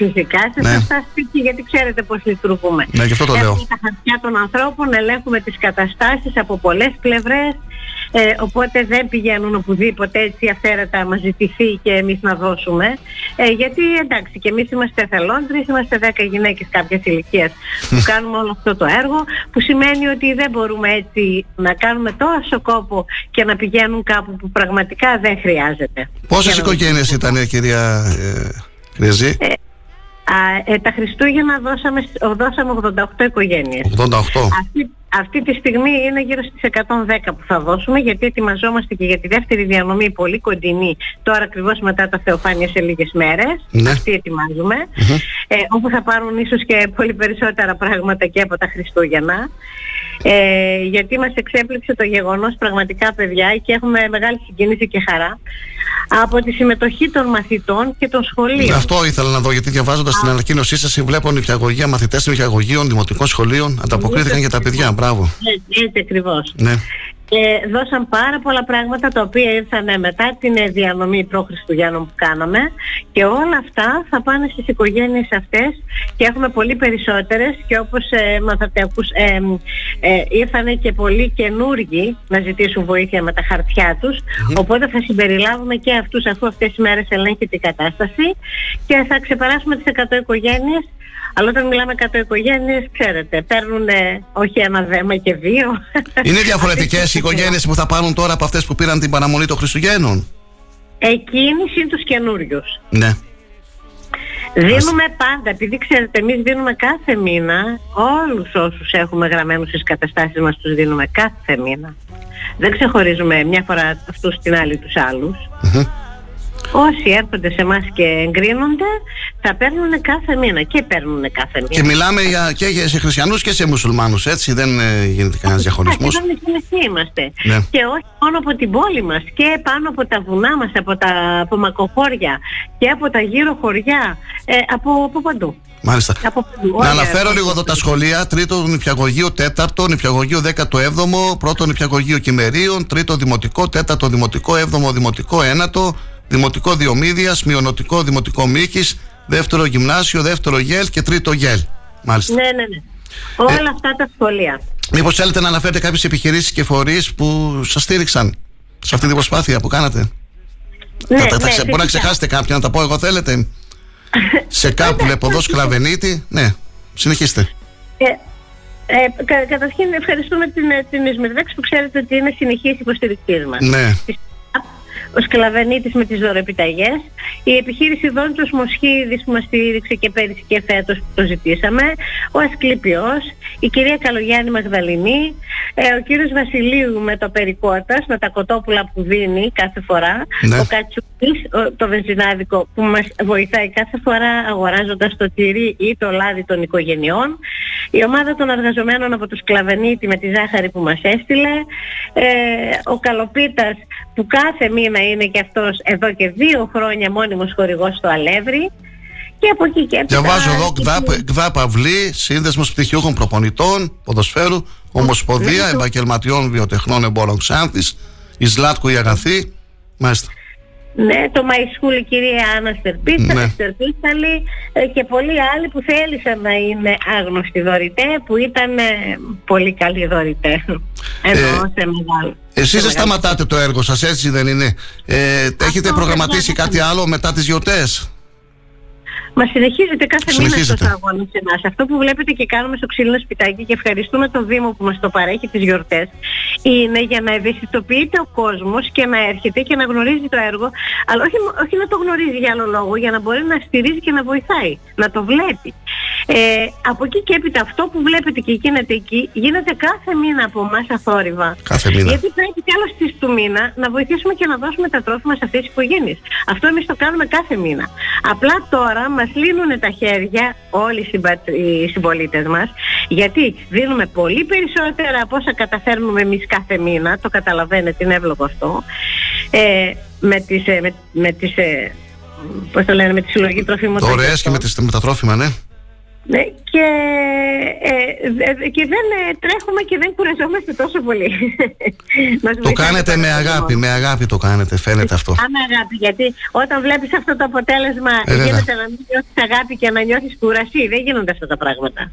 Φυσικά σε ναι. σωστά σπίτια γιατί ξέρετε πώς λειτουργούμε. Ναι, γι' αυτό το λέω. Έχουμε τα χαρτιά των ανθρώπων, ελέγχουμε τις καταστάσεις από πολλές πλευρές. Ε, οπότε δεν πηγαίνουν οπουδήποτε έτσι αφαίρετα μας ζητηθεί και εμείς να δώσουμε. Ε, γιατί εντάξει και εμείς είμαστε εθελόντρες, είμαστε 10 γυναίκες κάποιας ηλικίας που κάνουμε όλο αυτό το έργο που σημαίνει ότι δεν μπορούμε έτσι να κάνουμε τόσο κόπο και να πηγαίνουν κάπου που πραγματικά δεν χρειάζεται. Πόσες οικογένειες ήταν κυρία ε, Ε, ε, τα Χριστούγεννα δώσαμε, δώσαμε 88 οικογένειες. 88. Αυτή, αυτή τη στιγμή είναι γύρω στις 110 που θα δώσουμε γιατί ετοιμαζόμαστε και για τη δεύτερη διανομή πολύ κοντινή τώρα ακριβώς μετά τα Θεοφάνεια σε λίγες μέρες. Ναι. Αυτή ετοιμάζουμε. Ε, όπου θα πάρουν ίσως και πολύ περισσότερα πράγματα και από τα Χριστούγεννα. Ε, γιατί μας εξέπληξε το γεγονός πραγματικά παιδιά και έχουμε μεγάλη συγκίνηση και χαρά από τη συμμετοχή των μαθητών και των σχολείων. Αυτό ήθελα να δω γιατί διαβάζοντας την ανακοίνωσή σας βλέπω νηπιαγωγεία, μαθητές νηπιαγωγείων, δημοτικών σχολείων ανταποκρίθηκαν για τα παιδιά. Μπράβο. Έτσι, έτσι ακριβώς. Ναι. Και δώσαν πάρα πολλά πράγματα τα οποία ήρθαν μετά την διανομή προ-Χριστουγέννων που κάναμε. Και όλα αυτά θα πάνε στις οικογένειες αυτές και έχουμε πολύ περισσότερες. Και όπως ε, μάθατε ε, ε, ήρθαν και πολλοί καινούργοι να ζητήσουν βοήθεια με τα χαρτιά τους. Οπότε θα συμπεριλάβουμε και αυτούς αφού αυτές οι μέρες ελέγχεται η κατάσταση. Και θα ξεπεράσουμε τις 100 οικογένειες Αλλά όταν μιλάμε κατά οικογένειες, ξέρετε, παίρνουν όχι ένα δέμα και δύο. Είναι διαφορετικές οι οικογένειες που θα πάρουν τώρα από αυτές που πήραν την παραμονή των Χριστουγέννων; Εκείνοι είναι τους καινούριου. Ναι. Δίνουμε πάντα, επειδή ξέρετε, εμείς δίνουμε κάθε μήνα, όλους όσους έχουμε γραμμένους στις καταστάσεις μας, τους δίνουμε κάθε μήνα. Δεν ξεχωρίζουμε μια φορά αυτούς την άλλη τους άλλους. Όσοι έρχονται σε εμάς και εγκρίνονται, θα παίρνουν κάθε μήνα και παίρνουν κάθε μήνα. Και μιλάμε για, και για- σε χριστιανούς και σε μουσουλμάνους, έτσι, δεν ε, γίνεται κανένας διαχωρισμός. Εδώ με είμαστε. Ναι. Και όχι μόνο από την πόλη μας και πάνω από τα βουνά μας, από τα από μακοχώρια και από τα γύρω χωριά, ε, από, από παντού. Μάλιστα. Από παντού. Να Όλοι αναφέρω έρχονται. λίγο εδώ τα σχολεία. Τρίτο νηπιαγωγείο, τέταρτο νηπιαγωγείο, δέκατο έβδομο, πρώτο νηπιαγωγείο Κυμερίων, τρίτο δημοτικό, τέταρτο δημοτικό, έβδομο δημοτικό, ένατο, δημοτικό Διομήδια, μειονοτικό δημοτικό Μήκης, δεύτερο γυμνάσιο, δεύτερο γέλ και τρίτο γέλ. Μάλιστα. Ναι, ναι, ναι. Όλα αυτά τα σχολεία. Μήπως θέλετε να αναφέρετε κάποιες επιχειρήσεις και φορείς που σας στήριξαν σε αυτή την προσπάθεια που κάνατε; Ναι, Θα τα- τα ναι, ξε- Μπορεί να φυσικά. ξεχάσετε κάποια, να τα πω εγώ θέλετε. σε κάπου βλέπω εδώ Σκλαβενίτη. Ναι, συνεχίστε. Ε, ε, κα, καταρχήν ευχαριστούμε την, ε, την Ισμυρδέξ που ξέρετε ότι είναι συνεχής υποστηρικτής μας. Ναι. Ο Σκλαβενίτης με τις δωρεπιταγές, η επιχείρηση Δόντζος Μοσχίδης που μας στήριξε και πέρυσι και φέτος που το ζητήσαμε, ο Ασκλήπιος, η κυρία Καλογιάννη Μαγδαληνή, ε, ο κύριος Βασιλείου με το Περικότας, με τα κοτόπουλα που δίνει κάθε φορά, Ναι. ο Κατσούκης, ο- το βενζινάδικο που μας βοηθάει κάθε φορά αγοράζοντας το τυρί ή το λάδι των οικογενειών, η ομάδα των εργαζομένων από το Σκλαβενίτη με τη ζάχαρη που μας έστειλε, ε, ο Καλοπίτας που κάθε μήνα είναι και αυτός εδώ και δύο χρόνια μόνιμος χορηγός στο Αλεύρι και από εκεί και έπειτα... Διαβάζω εδώ ΚΔΑ, ΚΔΑ Παυλή, Σύνδεσμος Πτυχιούχων Προπονητών, Ποδοσφαίρου, Ομοσπονδία Ναι. Επαγγελματιών Βιοτεχνών Εμπόρων Ξάνθης, Ισλάτκου η Αγαθή. Μάλιστα. Ναι, το Μαϊσκούλ η κυρία Άννα Στερπίτσα, Ναι. Στερπίτσαλη ε, και πολλοί άλλοι που θέλησαν να είναι άγνωστοι δωρητέ, που ήταν ε, πολύ καλοί δωρητέ. Εννοώ σε μεγάλο. Εσείς δεν σταματάτε το έργο σας, έτσι δεν είναι; Ε, έχετε προγραμματίσει κάτι άλλο μετά τις γιορτές; Μα συνεχίζεται κάθε μήνα Συνεχίζεται. αυτό αγώνα σε εμάς. Αυτό που βλέπετε και κάνουμε στο ξύλινο σπιτάκι και ευχαριστούμε τον Δήμο που μας το παρέχει τις γιορτές, είναι για να ευαισθητοποιείται ο κόσμος και να έρχεται και να γνωρίζει το έργο, αλλά όχι, όχι να το γνωρίζει για άλλο λόγο, για να μπορεί να στηρίζει και να βοηθάει, να το βλέπει. Ε, από εκεί και έπειτα αυτό που βλέπετε και γίνεται εκεί γίνεται κάθε μήνα από εμάς αθόρυβα. Κάθε μήνα. Γιατί πρέπει τέλο της του μήνα να βοηθήσουμε και να δώσουμε τα τρόφιμα σε αυτές τις οικογένειες. Αυτό εμείς το κάνουμε κάθε μήνα. Απλά τώρα μας λύνουν τα χέρια όλοι οι, συμπα- οι συμπολίτες μας, γιατί δίνουμε πολύ περισσότερα από όσα καταφέρνουμε εμείς κάθε μήνα. Το καταλαβαίνετε, είναι εύλογο αυτό. Ε, με τις, ε, με, με τις, ε, πώς το λένε, με τη συλλογή τροφίμων. των Ωραίες και με, τις, με τα τρόφιμα, ναι. Ναι, και, ε, δε- και δεν ε, τρέχουμε και δεν κουραζόμαστε τόσο πολύ. Μας Το βοηθάει κάνετε με πάρα πολύ. αγάπη, με αγάπη το κάνετε, φαίνεται αυτό. Άμε αγάπη, γιατί όταν βλέπεις αυτό το αποτέλεσμα Ε, βέβαια. γίνεται να μην νιώθεις αγάπη και να νιώθεις κούραση, δεν γίνονται αυτά τα πράγματα.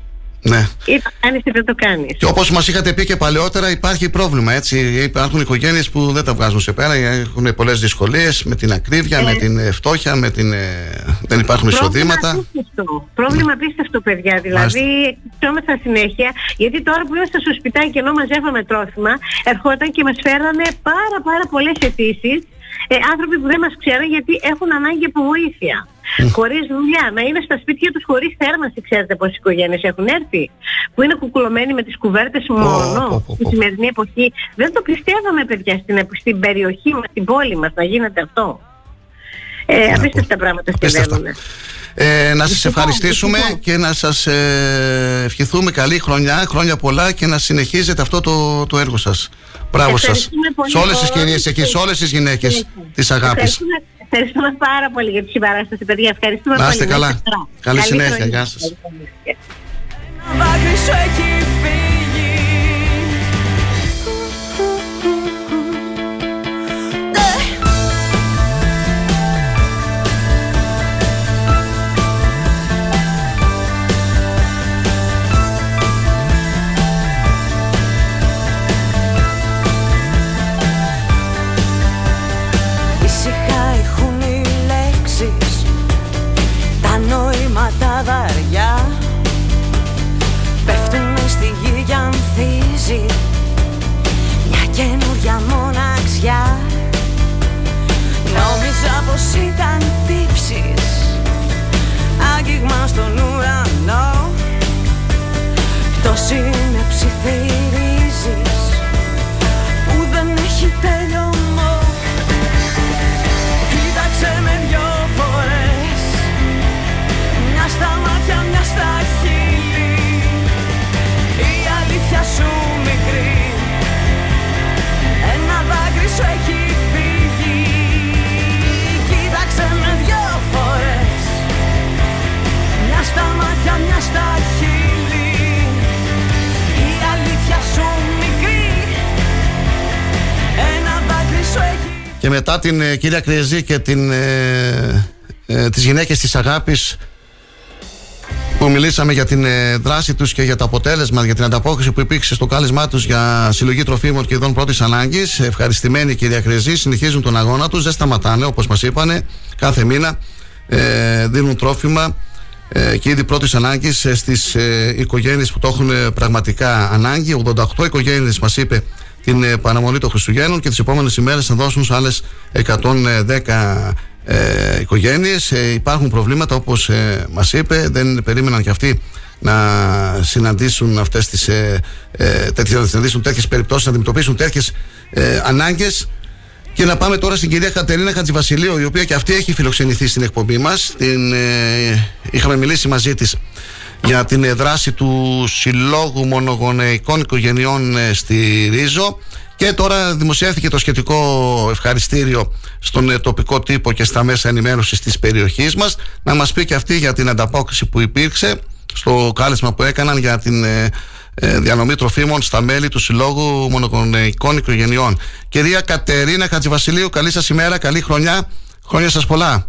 Ναι. Ή το κάνεις ή δεν το κάνεις. Και όπως μας είχατε πει και παλαιότερα, υπάρχει πρόβλημα. Έτσι. Υπάρχουν οικογένειες που δεν τα βγάζουν σε πέρα, έχουν πολλές δυσκολίες με την ακρίβεια, με την ε, φτώχεια, με την, ε, δεν υπάρχουν εισοδήματα. Πρόβλημα απίστευτο. Πρόβλημα απίστευτο, παιδιά. Δηλαδή, εκτιόμεθα συνέχεια, γιατί τώρα που είμαστε στο σπιτάκι ενώ μαζεύαμε τρόφιμα, ερχόταν και μας φέρανε πάρα πάρα πολλές αιτήσεις. Ε, άνθρωποι που δεν μας ξέρουν γιατί έχουν ανάγκη από βοήθεια. Χωρίς δουλειά, να είναι στα σπίτια τους χωρίς θέρμανση. Ξέρετε πόσες οικογένειες έχουν έρθει, που είναι κουκουλωμένοι με τις κουβέρτες μόνο στη σημερινή εποχή. Δεν το πιστεύαμε, παιδιά, στην, στην περιοχή μας, στην πόλη μας να γίνεται αυτό. Ε, απίστευτα πράγματα συμβαίνουν. Ε, να σας ευχαριστήσουμε και να σας ε, ευχηθούμε καλή χρονιά, χρόνια πολλά και να συνεχίζετε αυτό το, το έργο σας. Μπράβο σας. Ευχαριστούμε πολύ Σε όλες τις όλους κυρίες εκεί, σε όλες τις γυναίκες της αγάπης. Ευχαριστούμε, ευχαριστούμε πάρα πολύ για τη συμπαράσταση, παιδιά. Ευχαριστούμε Να είστε πολύ. καλά. είστε καλά. Καλή συνέχεια. χρονιά. Γεια σας. δάκρυ σου έχει πως ήταν τύψεις Άγγιγμα στον ουρανό. Και μετά την ε, κυρία Κρυεζή και την, ε, ε, τις γυναίκες της αγάπης που μιλήσαμε για την ε, δράση τους και για το αποτέλεσμα, για την ανταπόκριση που υπήρξε στο κάλεσμά τους για συλλογή τροφίμων και ειδών πρώτης ανάγκης. Ευχαριστημένοι κυρία Κρυεζή, συνεχίζουν τον αγώνα τους, δεν σταματάνε όπως μας είπανε κάθε μήνα. Ε, δίνουν τρόφιμα ε, και ήδη πρώτης ανάγκης ε, στις ε, οικογένειες που το έχουν ε, πραγματικά ανάγκη. 88 οικογένειες μας είπε την ε, παραμονή των Χριστουγέννων και τις επόμενες ημέρες θα δώσουν σε άλλες 110 ε, οικογένειες. Ε, υπάρχουν προβλήματα όπως ε, μας είπε, δεν περίμεναν και αυτοί να συναντήσουν αυτές τις ε, ε, τέτοιες, να συναντήσουν τέτοιες περιπτώσεις, να αντιμετωπίσουν τέτοιες ε, ανάγκες και να πάμε τώρα στην κυρία Κατερίνα Χατζηβασιλείου, η οποία και αυτή έχει φιλοξενηθεί στην εκπομπή μας. Την, ε, είχαμε μιλήσει μαζί της για την ε, δράση του Συλλόγου Μονογονεϊκών Οικογενειών ε, στη Ρίζο. Και τώρα δημοσιεύθηκε το σχετικό ευχαριστήριο στον ε, τοπικό τύπο και στα μέσα ενημέρωσης της περιοχής μας. Να μας πει και αυτή για την ανταπόκριση που υπήρξε στο κάλεσμα που έκαναν για την ε, ε, διανομή τροφίμων στα μέλη του Συλλόγου Μονογονεϊκών Οικογενειών. Κυρία Κατερίνα Χατζηβασιλείου, καλή σας ημέρα, καλή χρονιά. Χρόνια σας πολλά.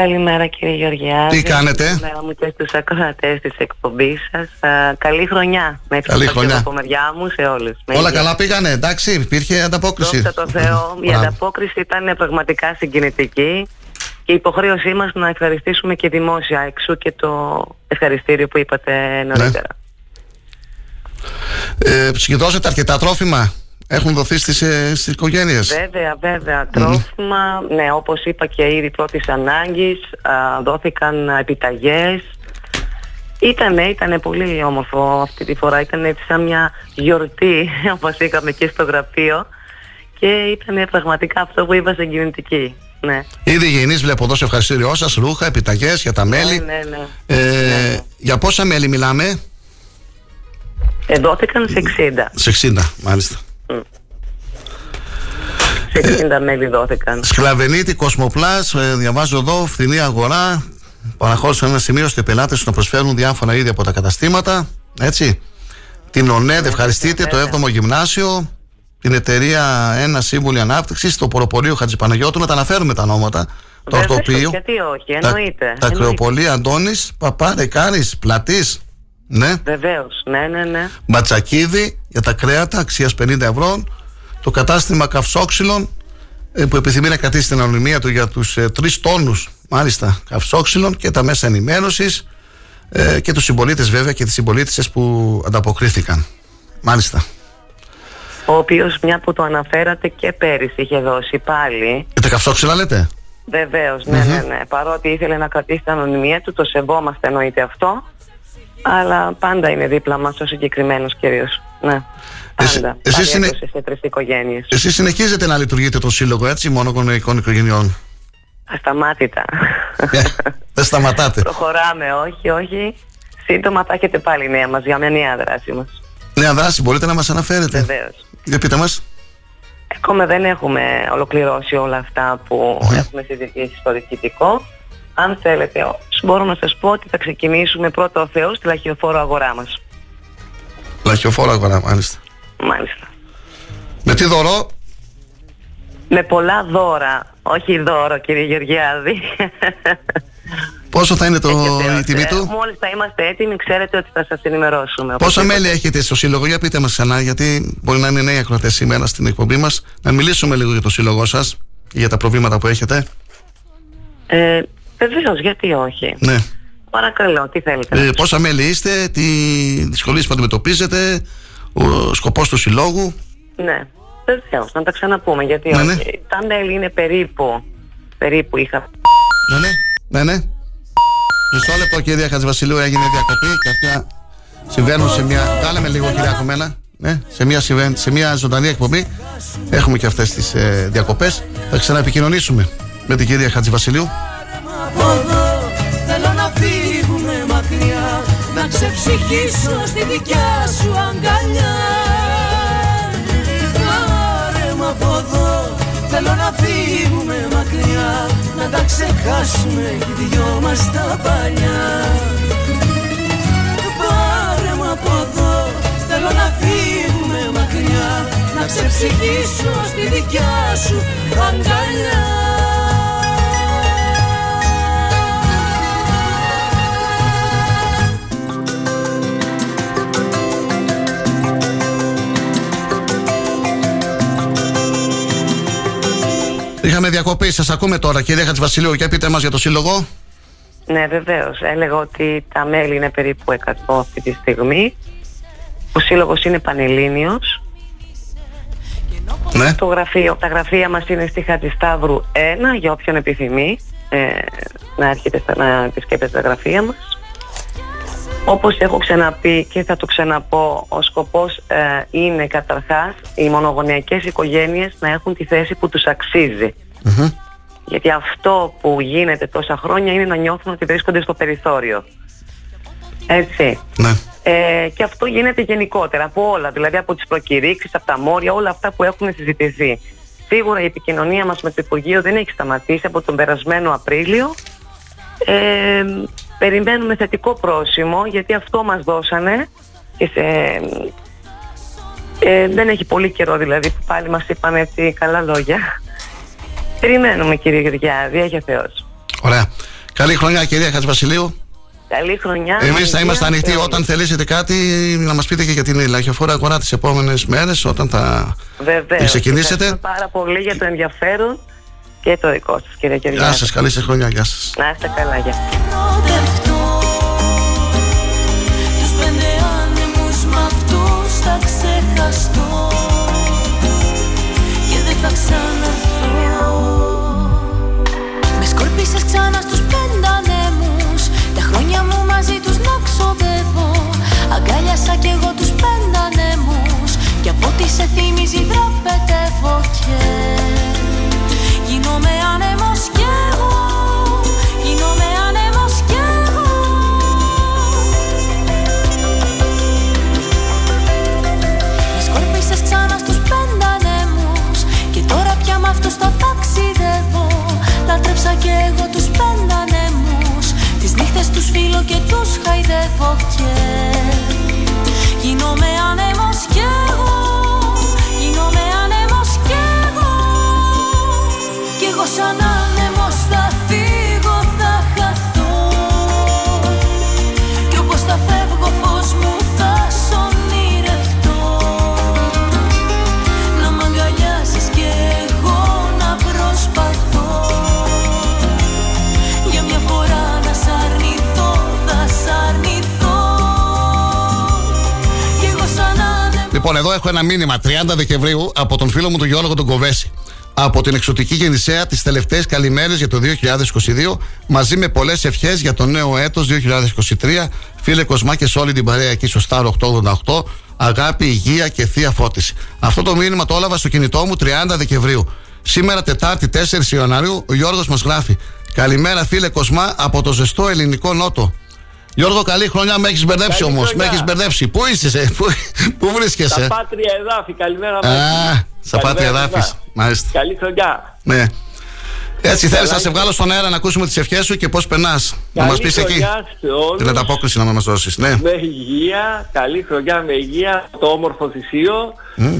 Καλημέρα κύριε Γεωργιάδη. Τι κάνετε; Καλημέρα μου και στους ακροατές της εκπομπής σας. Α, καλή χρονιά. Με Καλή χρονιά. από μεριά μου σε όλους. Με Όλα υγεία. καλά πήγανε, εντάξει, υπήρχε ανταπόκριση. Δόξα τω Θεώ, η Μπράβο. ανταπόκριση ήταν πραγματικά συγκινητική και η υποχρέωσή μας να ευχαριστήσουμε και δημόσια εξού και το ευχαριστήριο που είπατε νωρίτερα. Ε, συγκεντρώσετε αρκετά τρόφιμα; Έχουν δοθεί στις, ε, στις οικογένειες. Βέβαια, βέβαια. Τρόφιμα, ναι, όπως είπα και ήδη πρώτης ανάγκης, α, δόθηκαν επιταγές. Ήτανε, ήτανε πολύ όμορφο αυτή τη φορά. Ήταν έτσι σαν μια γιορτή, όπως είχαμε και στο γραφείο. Και ήταν πραγματικά αυτό που είπα συγκινητική. Ναι. Ήδη υγιεινής βλέπω εδώ σε ευχαριστήριό σας, ρούχα, επιταγές για τα μέλη. Ναι, ναι, ναι. Ε, Για πόσα μέλη μιλάμε; Ε, δόθηκαν σε 60. Σε 60, μάλιστα. Σε 60 μέλη δόθηκαν. Σκλαβενίτη, Κοσμοπλάς, ε, διαβάζω εδώ, φθηνή αγορά. Παραχώρησαν ένα σημείο ώστε οι πελάτες να προσφέρουν διάφορα είδη από τα καταστήματα. Έτσι. Την ΟΝΕΔ, ευχαριστείτε, το 7ο Γυμνάσιο, την εταιρεία Ένα Σύμβουλη Ανάπτυξης, το Ποροπολείο Χατζηπαναγιώτου, να τα αναφέρουμε τα ονόματα. Το Βέβαια, Ορτοπείο, Γιατί όχι, τα, εννοείται. τα εννοείται. Κρεοπολία Αντώνης, Παπά, Δεκάρη, Πλατής. Ναι. Βεβαίως, ναι, ναι, ναι. Μπατσακίδη για τα κρέατα αξίας 50 ευρώ. Το κατάστημα καυσόξυλων ε, που επιθυμεί να κρατήσει την ανωνυμία του για τους ε, τρεις τόνους μάλιστα καυσόξυλων και τα μέσα ενημέρωσης ε, και τους συμπολίτες βέβαια και τις συμπολίτες που ανταποκρίθηκαν. Μάλιστα. Ο οποίος μια που το αναφέρατε και πέρυσι είχε δώσει πάλι. Και τα καυσόξυλα λέτε; Βεβαίως, ναι, ναι, ναι. Παρότι ήθελε να κρατήσει την ανωνυμία του, το σεβόμαστε εννοείται αυτό. Αλλά πάντα είναι δίπλα μας ο συγκεκριμένος κυρίως. Ναι. Πάντα. εσείς Πάλι είναι- έδωσε σε τρεις οικογένειες. Εσείς συνεχίζετε να λειτουργείτε το σύλλογο έτσι μόνο γονεϊκών οικογενειών; Ασταμάτητα. Δεν σταματάτε. Προχωράμε, όχι, όχι. Σύντομα θα έχετε πάλι νέα μας για μια νέα δράση μας. Νέα δράση μπορείτε να μας αναφέρετε; Βεβαίως. Για πείτε μας. Ακόμα δεν έχουμε ολοκληρώσει όλα αυτά που έχουμε συζητήσει στο διοικητικό. Αν θέλετε, όμως, μπορώ να σας πω ότι θα ξεκινήσουμε πρώτα ο Θεός στη λαχιοφόρο αγορά μας. Λαχιοφόρα αγορά μάλιστα. Μάλιστα. Με τι δωρό. Με πολλά δώρα. Όχι δώρο, κύριε Γεωργιάδη. Πόσο θα είναι το, η τιμή του; Μόλις θα είμαστε έτοιμοι, ξέρετε ότι θα σας ενημερώσουμε. Πόσα Οπωσδήποτε. μέλη έχετε στο σύλλογο, για πείτε μας ξανά, γιατί μπορεί να είναι νέοι ακροατές σήμερα στην εκπομπή μας. Να μιλήσουμε λίγο για το σύλλογό σας, για τα προβλήματα που έχετε. Ε, Βεβαίως, γιατί όχι. Ναι. Παρακαλώ, τι θέλετε. Ε, πόσα μέλη είστε, τι δυσκολίες που αντιμετωπίζετε, ο σκοπός του συλλόγου. Ναι, βεβαίως, να τα ξαναπούμε. Γιατί Ναι, όχι. ναι. Τα μέλη είναι περίπου. Περίπου είχα. Ναι, ναι. ναι, ναι. Μισό λεπτό, κυρία Χατζηβασιλείου, έγινε διακοπή και αυτά συμβαίνουν σε μια. Κάλεμε λίγο, κυρία Κομμένα. Ναι, σε μια, συμβαίνει- σε μια ζωντανή εκπομπή έχουμε και αυτές τις ε, διακοπές. Θα ξαναεπικοινωνήσουμε με την κυρία Χατζηβασιλείου. Από εδώ Θέλω να φύγουμε μακριά Να ξεψυχήσω στη δικιά σου αγκαλιά. Πάρε μ' από εδώ Θέλω να φύγουμε μακριά Να τα ξεχάσουμε οι δυο μας τα παλιά. Πάρε μ' από εδώ Θέλω να φύγουμε μακριά Να ξεψυχήσω στη δικιά σου αγκαλιά Είχαμε διακοπή, σας ακούμε τώρα, κυρία Χατζηβασιλείου, και πείτε μας για το σύλλογο. Ναι, βεβαίως. Έλεγα ότι τα μέλη είναι περίπου 100 αυτή τη στιγμή. Ο σύλλογος είναι πανελλήνιος. Ναι. Το γραφείο, τα γραφεία μας είναι στη Χατζησταύρου 1 για όποιον επιθυμεί ε, να έρχεται στα, να επισκέπτεται τα γραφεία μας. Όπως έχω ξαναπεί και θα το ξαναπώ, ο σκοπός ε, είναι καταρχάς οι μονογονεϊκές οικογένειες να έχουν τη θέση που τους αξίζει. Γιατί αυτό που γίνεται τόσα χρόνια είναι να νιώθουν ότι βρίσκονται στο περιθώριο. Έτσι. Ναι. Ε, και αυτό γίνεται γενικότερα από όλα, δηλαδή από τις προκηρύξεις, από τα μόρια, όλα αυτά που έχουν συζητηθεί. Σίγουρα η επικοινωνία μας με το Υπουργείο δεν έχει σταματήσει από τον περασμένο Απρίλιο. Ε, περιμένουμε θετικό πρόσημο γιατί αυτό μας δώσανε και σε, ε, δεν έχει πολύ καιρό δηλαδή που πάλι μας είπαν έτσι καλά λόγια. Περιμένουμε κύριε Γεωργιάδη, έχει ο Θεός. Ωραία. Καλή χρονιά, κυρία Χατζηβασιλείου. Καλή χρονιά. Εμείς θα υγεία είμαστε ανοιχτοί σε όταν όλους. θελήσετε κάτι να μας πείτε και για την ηλαχιοφόρα αγορά τις επόμενες μέρες, όταν θα Βεβαίως. ξεκινήσετε. Ευχαριστούμε πάρα πολύ για το ενδιαφέρον και το δικό σας κύριε Γεωργιάδη. Γεια σας, καλή σας χρονιά, γεια σας. Να είστε καλά, γεια. Τους πέντε άνεμους μ' αυτούς θα ξεχαστώ να ξοδεύω. Αγκάλιασα κι εγώ τους πέντε ανέμους Κι από ό,τι σε θυμίζει δραπετεύω και Γίνομαι άνεμος κι εγώ Γίνομαι άνεμος κι εγώ. Με σκόρπισες ξανά στους πέντε ανέμους Και τώρα πια μ' αυτούς θα ταξιδεύω. Λάτρεψα και εγώ τους πέντε ανέμους Τις νύχτες τους φίλω και τους χαϊδεύω και Γίνομαι άνεμος Λοιπόν, εδώ έχω ένα μήνυμα 30 Δεκεμβρίου από τον φίλο μου τον Γιώργο τον Κοβέση. Από την εξωτική γεννησέα τις τελευταίες καλημέρες για το 2022, μαζί με πολλές ευχές για το νέο έτος 2023. Φίλε Κοσμά και σε όλη την παρέα εκεί στο Star 888, αγάπη, υγεία και θεία φώτιση. Αυτό το μήνυμα το έλαβα στο κινητό μου 30 Δεκεμβρίου. Σήμερα, Τετάρτη 4 Ιανουαρίου, ο Γιώργος μας γράφει. Καλημέρα, φίλε Κοσμά, από το ζεστό ελληνικό νότο. Γιώργο, καλή χρονιά, με έχεις μπερδέψει Καλή όμως. Με χρονιά. έχεις μπερδέψει. Πού είσαι, σε, πού, πού βρίσκεσαι; Στα πάτρια εδάφη, καλημέρα Α, Μάκη. στα πάτρια Καλημέρα, εδάφης. Κοντά. Μάλιστα. Καλή χρονιά. Ναι. Έτσι θέλεις να Καλά σε βγάλω στον αέρα να ακούσουμε τις ευχές σου και πώς περνάς. Να μας Καλή πεις εκεί. χρονιά σε όλους. Την ανταπόκριση να μας δώσεις. Ναι. Με υγεία, καλή χρονιά με υγεία, το όμορφο θυσίο. Μμ.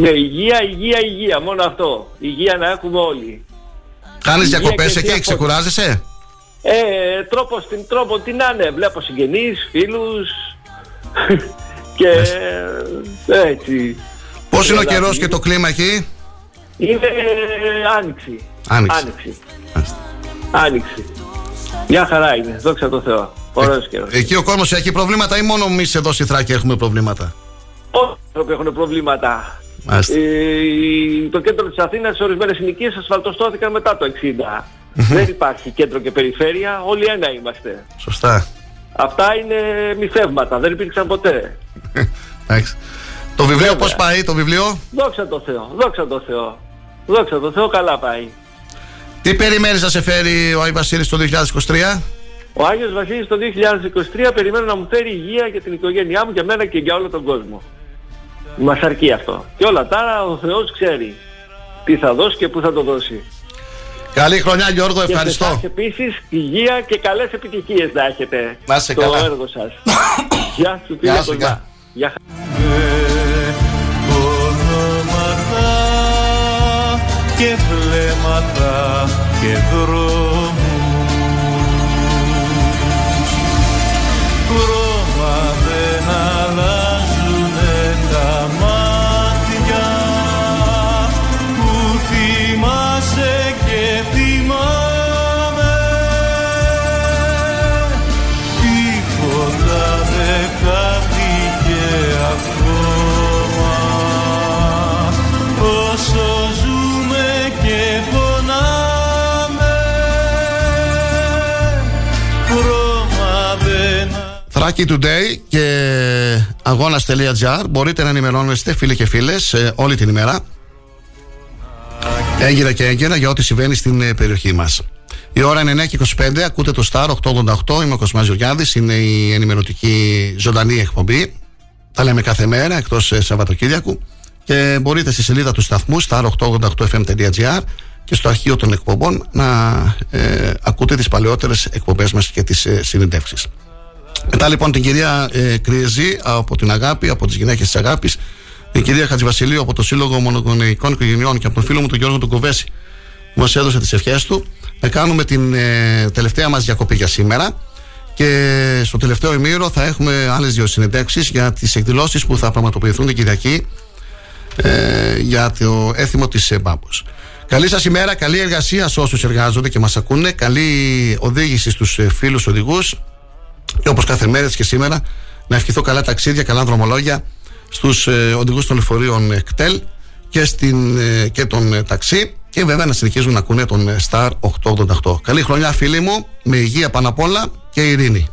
Με υγεία, υγεία, υγεία, μόνο αυτό. Υγεία να έχουμε όλοι. Κάνεις Υγεία διακοπές και θεία εκεί, φώτιση. ξεκουράζεσαι; Ε, τρόπο στην τρόπο, τι να είναι. Βλέπω συγγενείς, φίλους και ε, έτσι. Πώς είναι ο Δηλαδή, καιρός και το κλίμα εκεί; Είναι ε, άνοιξη. Άνοιξη. Άνοιξη. Άνοιξη. Μια χαρά είναι, δόξα τω Θεώ. Ωραίος καιρός. Εκεί ο κόσμος έχει προβλήματα ή μόνο εμείς εδώ στη Θράκη έχουμε προβλήματα; Όλοι οι άνθρωποι έχουν προβλήματα. Μάλιστα. Ε, το κέντρο της Αθήνας σε ορισμένες συνοικίες ασφαλτοστώθηκαν μετά το 60. Δεν υπάρχει κέντρο και περιφέρεια, όλοι ένα είμαστε. Σωστά. Αυτά είναι μυθεύματα, δεν υπήρξαν ποτέ. Εντάξει. Το βιβλίο πώς πάει, το βιβλίο; Δόξα τω Θεώ, δόξα τω Θεώ. Δόξα τω Θεώ, καλά πάει. Τι περιμένεις να σε φέρει ο Άι Βασίλης το 2023. Ο Άγιος Βασίλης το 2023 περιμένω να μου φέρει υγεία για την οικογένειά μου, για μένα και για όλο τον κόσμο. Μας αρκεί αυτό. Και όλα τα άλλα ο Θεός ξέρει τι θα δώσει και πού θα το δώσει. Καλή χρονιά, Γιώργο, ευχαριστώ. Και σε εσάς επίσης υγεία και καλές επιτυχίες να έχετε Να είσαι στο καλά. έργο σας. Γεια σου Γεια φίλε σου, Κοσμά. γεια. Γεια χαρά. και βλέμματα και δρόμους Θράκη Today και αγώνα.gr μπορείτε να ενημερώνεστε φίλοι και φίλες ε, όλη την ημέρα έγκυρα και έγκυρα για ό,τι συμβαίνει στην ε, περιοχή μας. Η ώρα είναι 9 και 25, ακούτε το Star 888, είμαι ο Κοσμάς Γεωργιάδης, είναι η ενημερωτική ζωντανή εκπομπή. Τα λέμε κάθε μέρα εκτός ε, Σαββατοκύριακου και μπορείτε στη σελίδα του σταθμού star888fm.gr και στο αρχείο των εκπομπών να ε, ακούτε τις παλαιότερες εκπομπές μας και τις ε, συνεντεύξεις. Μετά λοιπόν την κυρία ε, Κριεζή από την Αγάπη, από τις γυναίκες της Αγάπης, την κυρία Χατζηβασιλείου από το Σύλλογο Μονογονεϊκών Οικογενειών και από τον φίλο μου τον Γιώργο τον Κοβέση που μας έδωσε τις ευχές του, να κάνουμε την ε, τελευταία μας διακοπή για σήμερα και στο τελευταίο ημίρο θα έχουμε άλλες δύο συνεντεύξεις για τις εκδηλώσεις που θα πραγματοποιηθούν την Κυριακή ε, για το έθιμο της ε, Μπάμπος. Καλή σας ημέρα, καλή εργασία σε όσους εργάζονται και μας ακούνε, καλή οδήγηση στους ε, φίλους οδηγούς και όπως κάθε μέρα έτσι και σήμερα να ευχηθώ καλά ταξίδια, καλά δρομολόγια στους ε, οδηγούς των λεωφορείων ε, ΚΤΕΛ και, στην, ε, και τον ε, ταξί και βέβαια να συνεχίζουν να ακούνε τον ε, Star 888. Καλή χρονιά φίλοι μου, με υγεία πάνω απ' όλα και ειρήνη.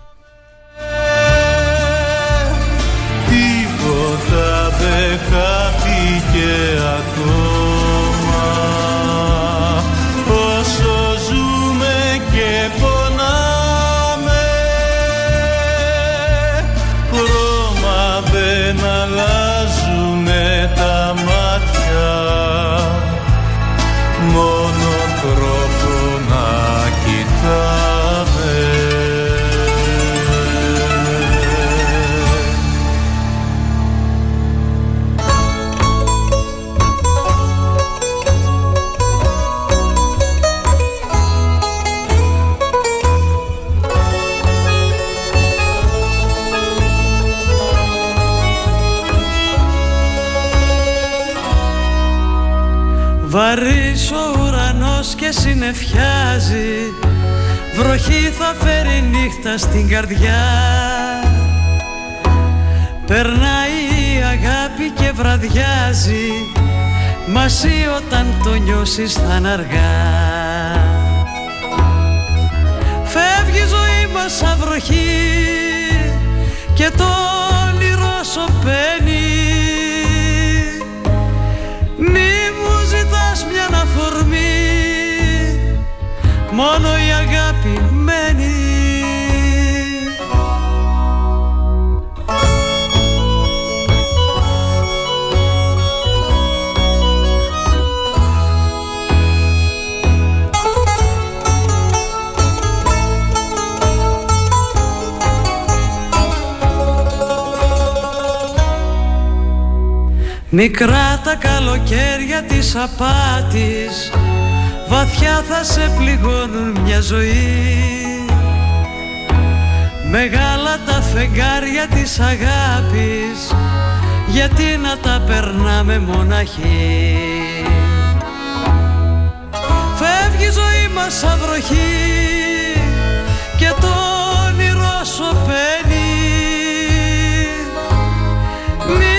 Βροχή θα φέρει νύχτα στην καρδιά. Περνάει η αγάπη και βραδιάζει Μαζί όταν το νιώσεις θα είναι αργά. Φεύγει η ζωή μας σαν βροχή Και το όνειρο σωπαίνει Μόνο η αγάπη μένει. Μικρά τα καλοκαίρια της απάτης Βαθιά θα σε πληγώνουν μια ζωή. Μεγάλα τα φεγγάρια της αγάπης Γιατί να τα περνάμε μοναχοί. Φεύγει η ζωή μας σαν βροχή Και το όνειρο σωπαίνει μη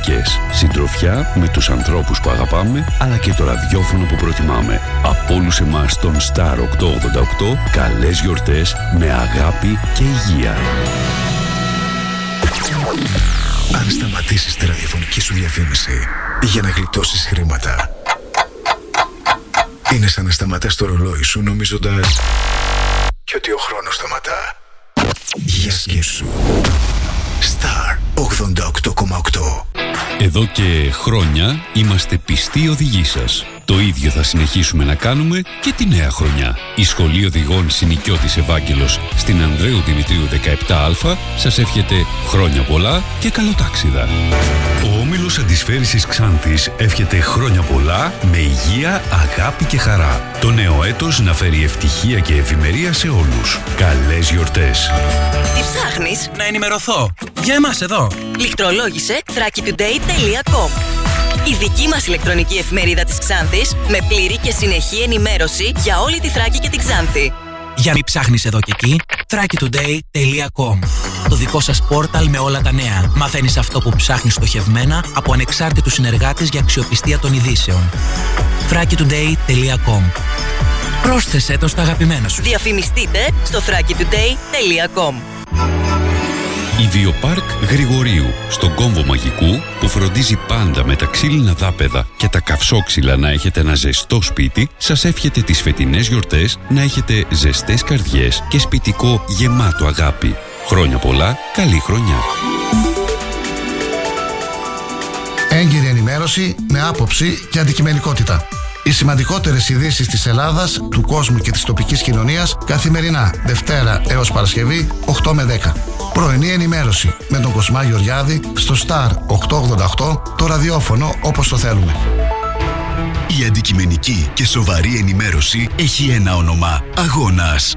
μοναδικές. Συντροφιά με τους ανθρώπους που αγαπάμε, αλλά και το ραδιόφωνο που προτιμάμε. Από όλους εμάς τον Star 888, καλές γιορτές με αγάπη και υγεία. Αν σταματήσεις τη ραδιοφωνική σου διαφήμιση για να γλιτώσεις χρήματα, είναι σαν να σταματάς το ρολόι σου νομίζοντας και ότι ο χρόνος σταματά. Για σκέψου. Star 88,8 Εδώ και χρόνια είμαστε πιστοί οδηγοί σας. Το ίδιο θα συνεχίσουμε να κάνουμε και τη νέα χρονιά. Η Σχολή Οδηγών Συνοικιώτης Ευάγγελος στην Ανδρέου Δημητρίου 17α σας εύχεται χρόνια πολλά και καλοτάξιδα. Ο Όμιλος Αντισφαίρησης Ξάνθης εύχεται χρόνια πολλά με υγεία, αγάπη και χαρά. Το νέο έτος να φέρει ευτυχία και ευημερία σε όλους. Καλές γιορτές. Τι ψάχνεις; Να ενημερωθώ. Για εμάς εδώ. Λιχτρολόγησε thrakitoday.com Η δική μας ηλεκτρονική εφημερίδα της Ξάνθης με πλήρη και συνεχή ενημέρωση για όλη τη Θράκη και την Ξάνθη. Για μην ψάχνεις εδώ και εκεί, thrakitoday.com Το δικό σας πόρταλ με όλα τα νέα. Μαθαίνεις αυτό που ψάχνεις στοχευμένα από ανεξάρτητους συνεργάτες για αξιοπιστία των ειδήσεων. thrakitoday.com Πρόσθεσέ το στα αγαπημένα σου. Διαφημιστείτε στο thrakitoday.com Η Βιοπάρκ Γρηγορίου, στον κόμβο μαγικού που φροντίζει πάντα με τα ξύλινα δάπεδα και τα καυσόξυλα να έχετε ένα ζεστό σπίτι, σας εύχεται τις φετινές γιορτές να έχετε ζεστές καρδιές και σπιτικό γεμάτο αγάπη. Χρόνια πολλά, καλή χρονιά. Έγκυρη ενημέρωση με άποψη και αντικειμενικότητα. Οι σημαντικότερες ειδήσεις της Ελλάδας, του κόσμου και της τοπικής κοινωνίας καθημερινά, Δευτέρα έως Παρασκευή, 8 με 10. Πρωινή ενημέρωση με τον Κοσμά Γεωργιάδη στο Star 888, το ραδιόφωνο όπως το θέλουμε. Η αντικειμενική και σοβαρή ενημέρωση έχει ένα όνομα. Αγώνας.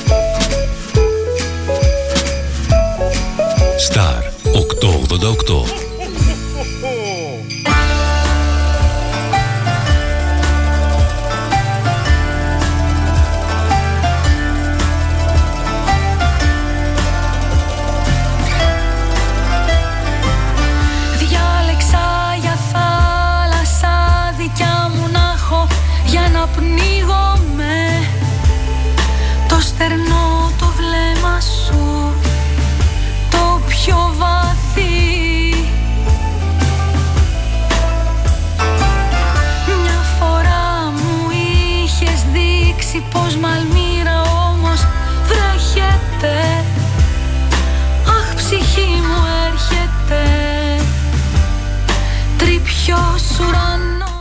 Star 888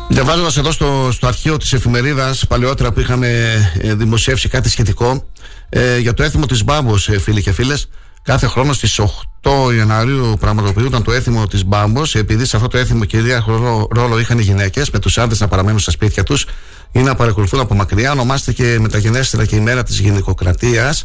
Διαβάζοντα εδώ στο, στο αρχείο της εφημερίδας παλαιότερα που είχαμε ε, δημοσιεύσει κάτι σχετικό ε, για το έθιμο της Μπάμπος, ε, φίλοι και φίλες. Κάθε χρόνο στις 8 Ιανουαρίου πραγματοποιούταν το έθιμο της Μπάμπος, επειδή σε αυτό το έθιμο κυρίαρχο ρόλο, ρόλο είχαν οι γυναίκες, με τους άντρες να παραμένουν στα σπίτια τους ή να παρακολουθούν από μακριά. Ονομάστηκε μεταγενέστερα και η μέρα της γυναικοκρατίας.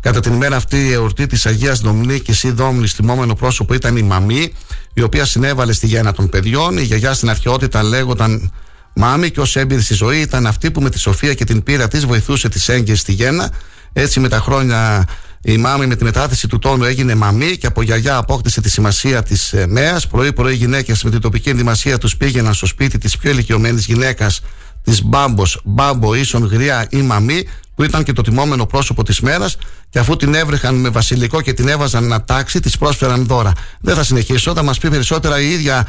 Κατά την ημέρα αυτή η εορτή της Αγίας Δομνίκης ή Δόμνης, τιμόμενο πρόσωπο ήταν η μαμή, η οποία συνέβαλε στη γέννα των παιδιών. Η γιαγιά στην αρχαιότητα λέγονταν μάμη και ως έμπειρη στη ζωή ήταν αυτή που με τη σοφία και την πείρα της βοηθούσε τις έγκυες στη γέννα. Έτσι με τα χρόνια η μάμη με τη μετάθεση του τόνου έγινε μαμή και από γιαγιά απόκτησε τη σημασία της ε, μέας. Πρωί-πρωί οι γυναίκες με την τοπική ενδυμασία τους πήγαιναν στο σπίτι της πιο ηλικιωμένης γυναίκας της μπάμπος, μπάμπο ίσον γριά ή μαμή, που ήταν και το τιμόμενο πρόσωπο της μέρας και αφού την έβρεχαν με βασιλικό και την έβαζαν να τάξει, της πρόσφεραν δώρα. Δεν θα συνεχίσω, θα μας πει περισσότερα η ίδια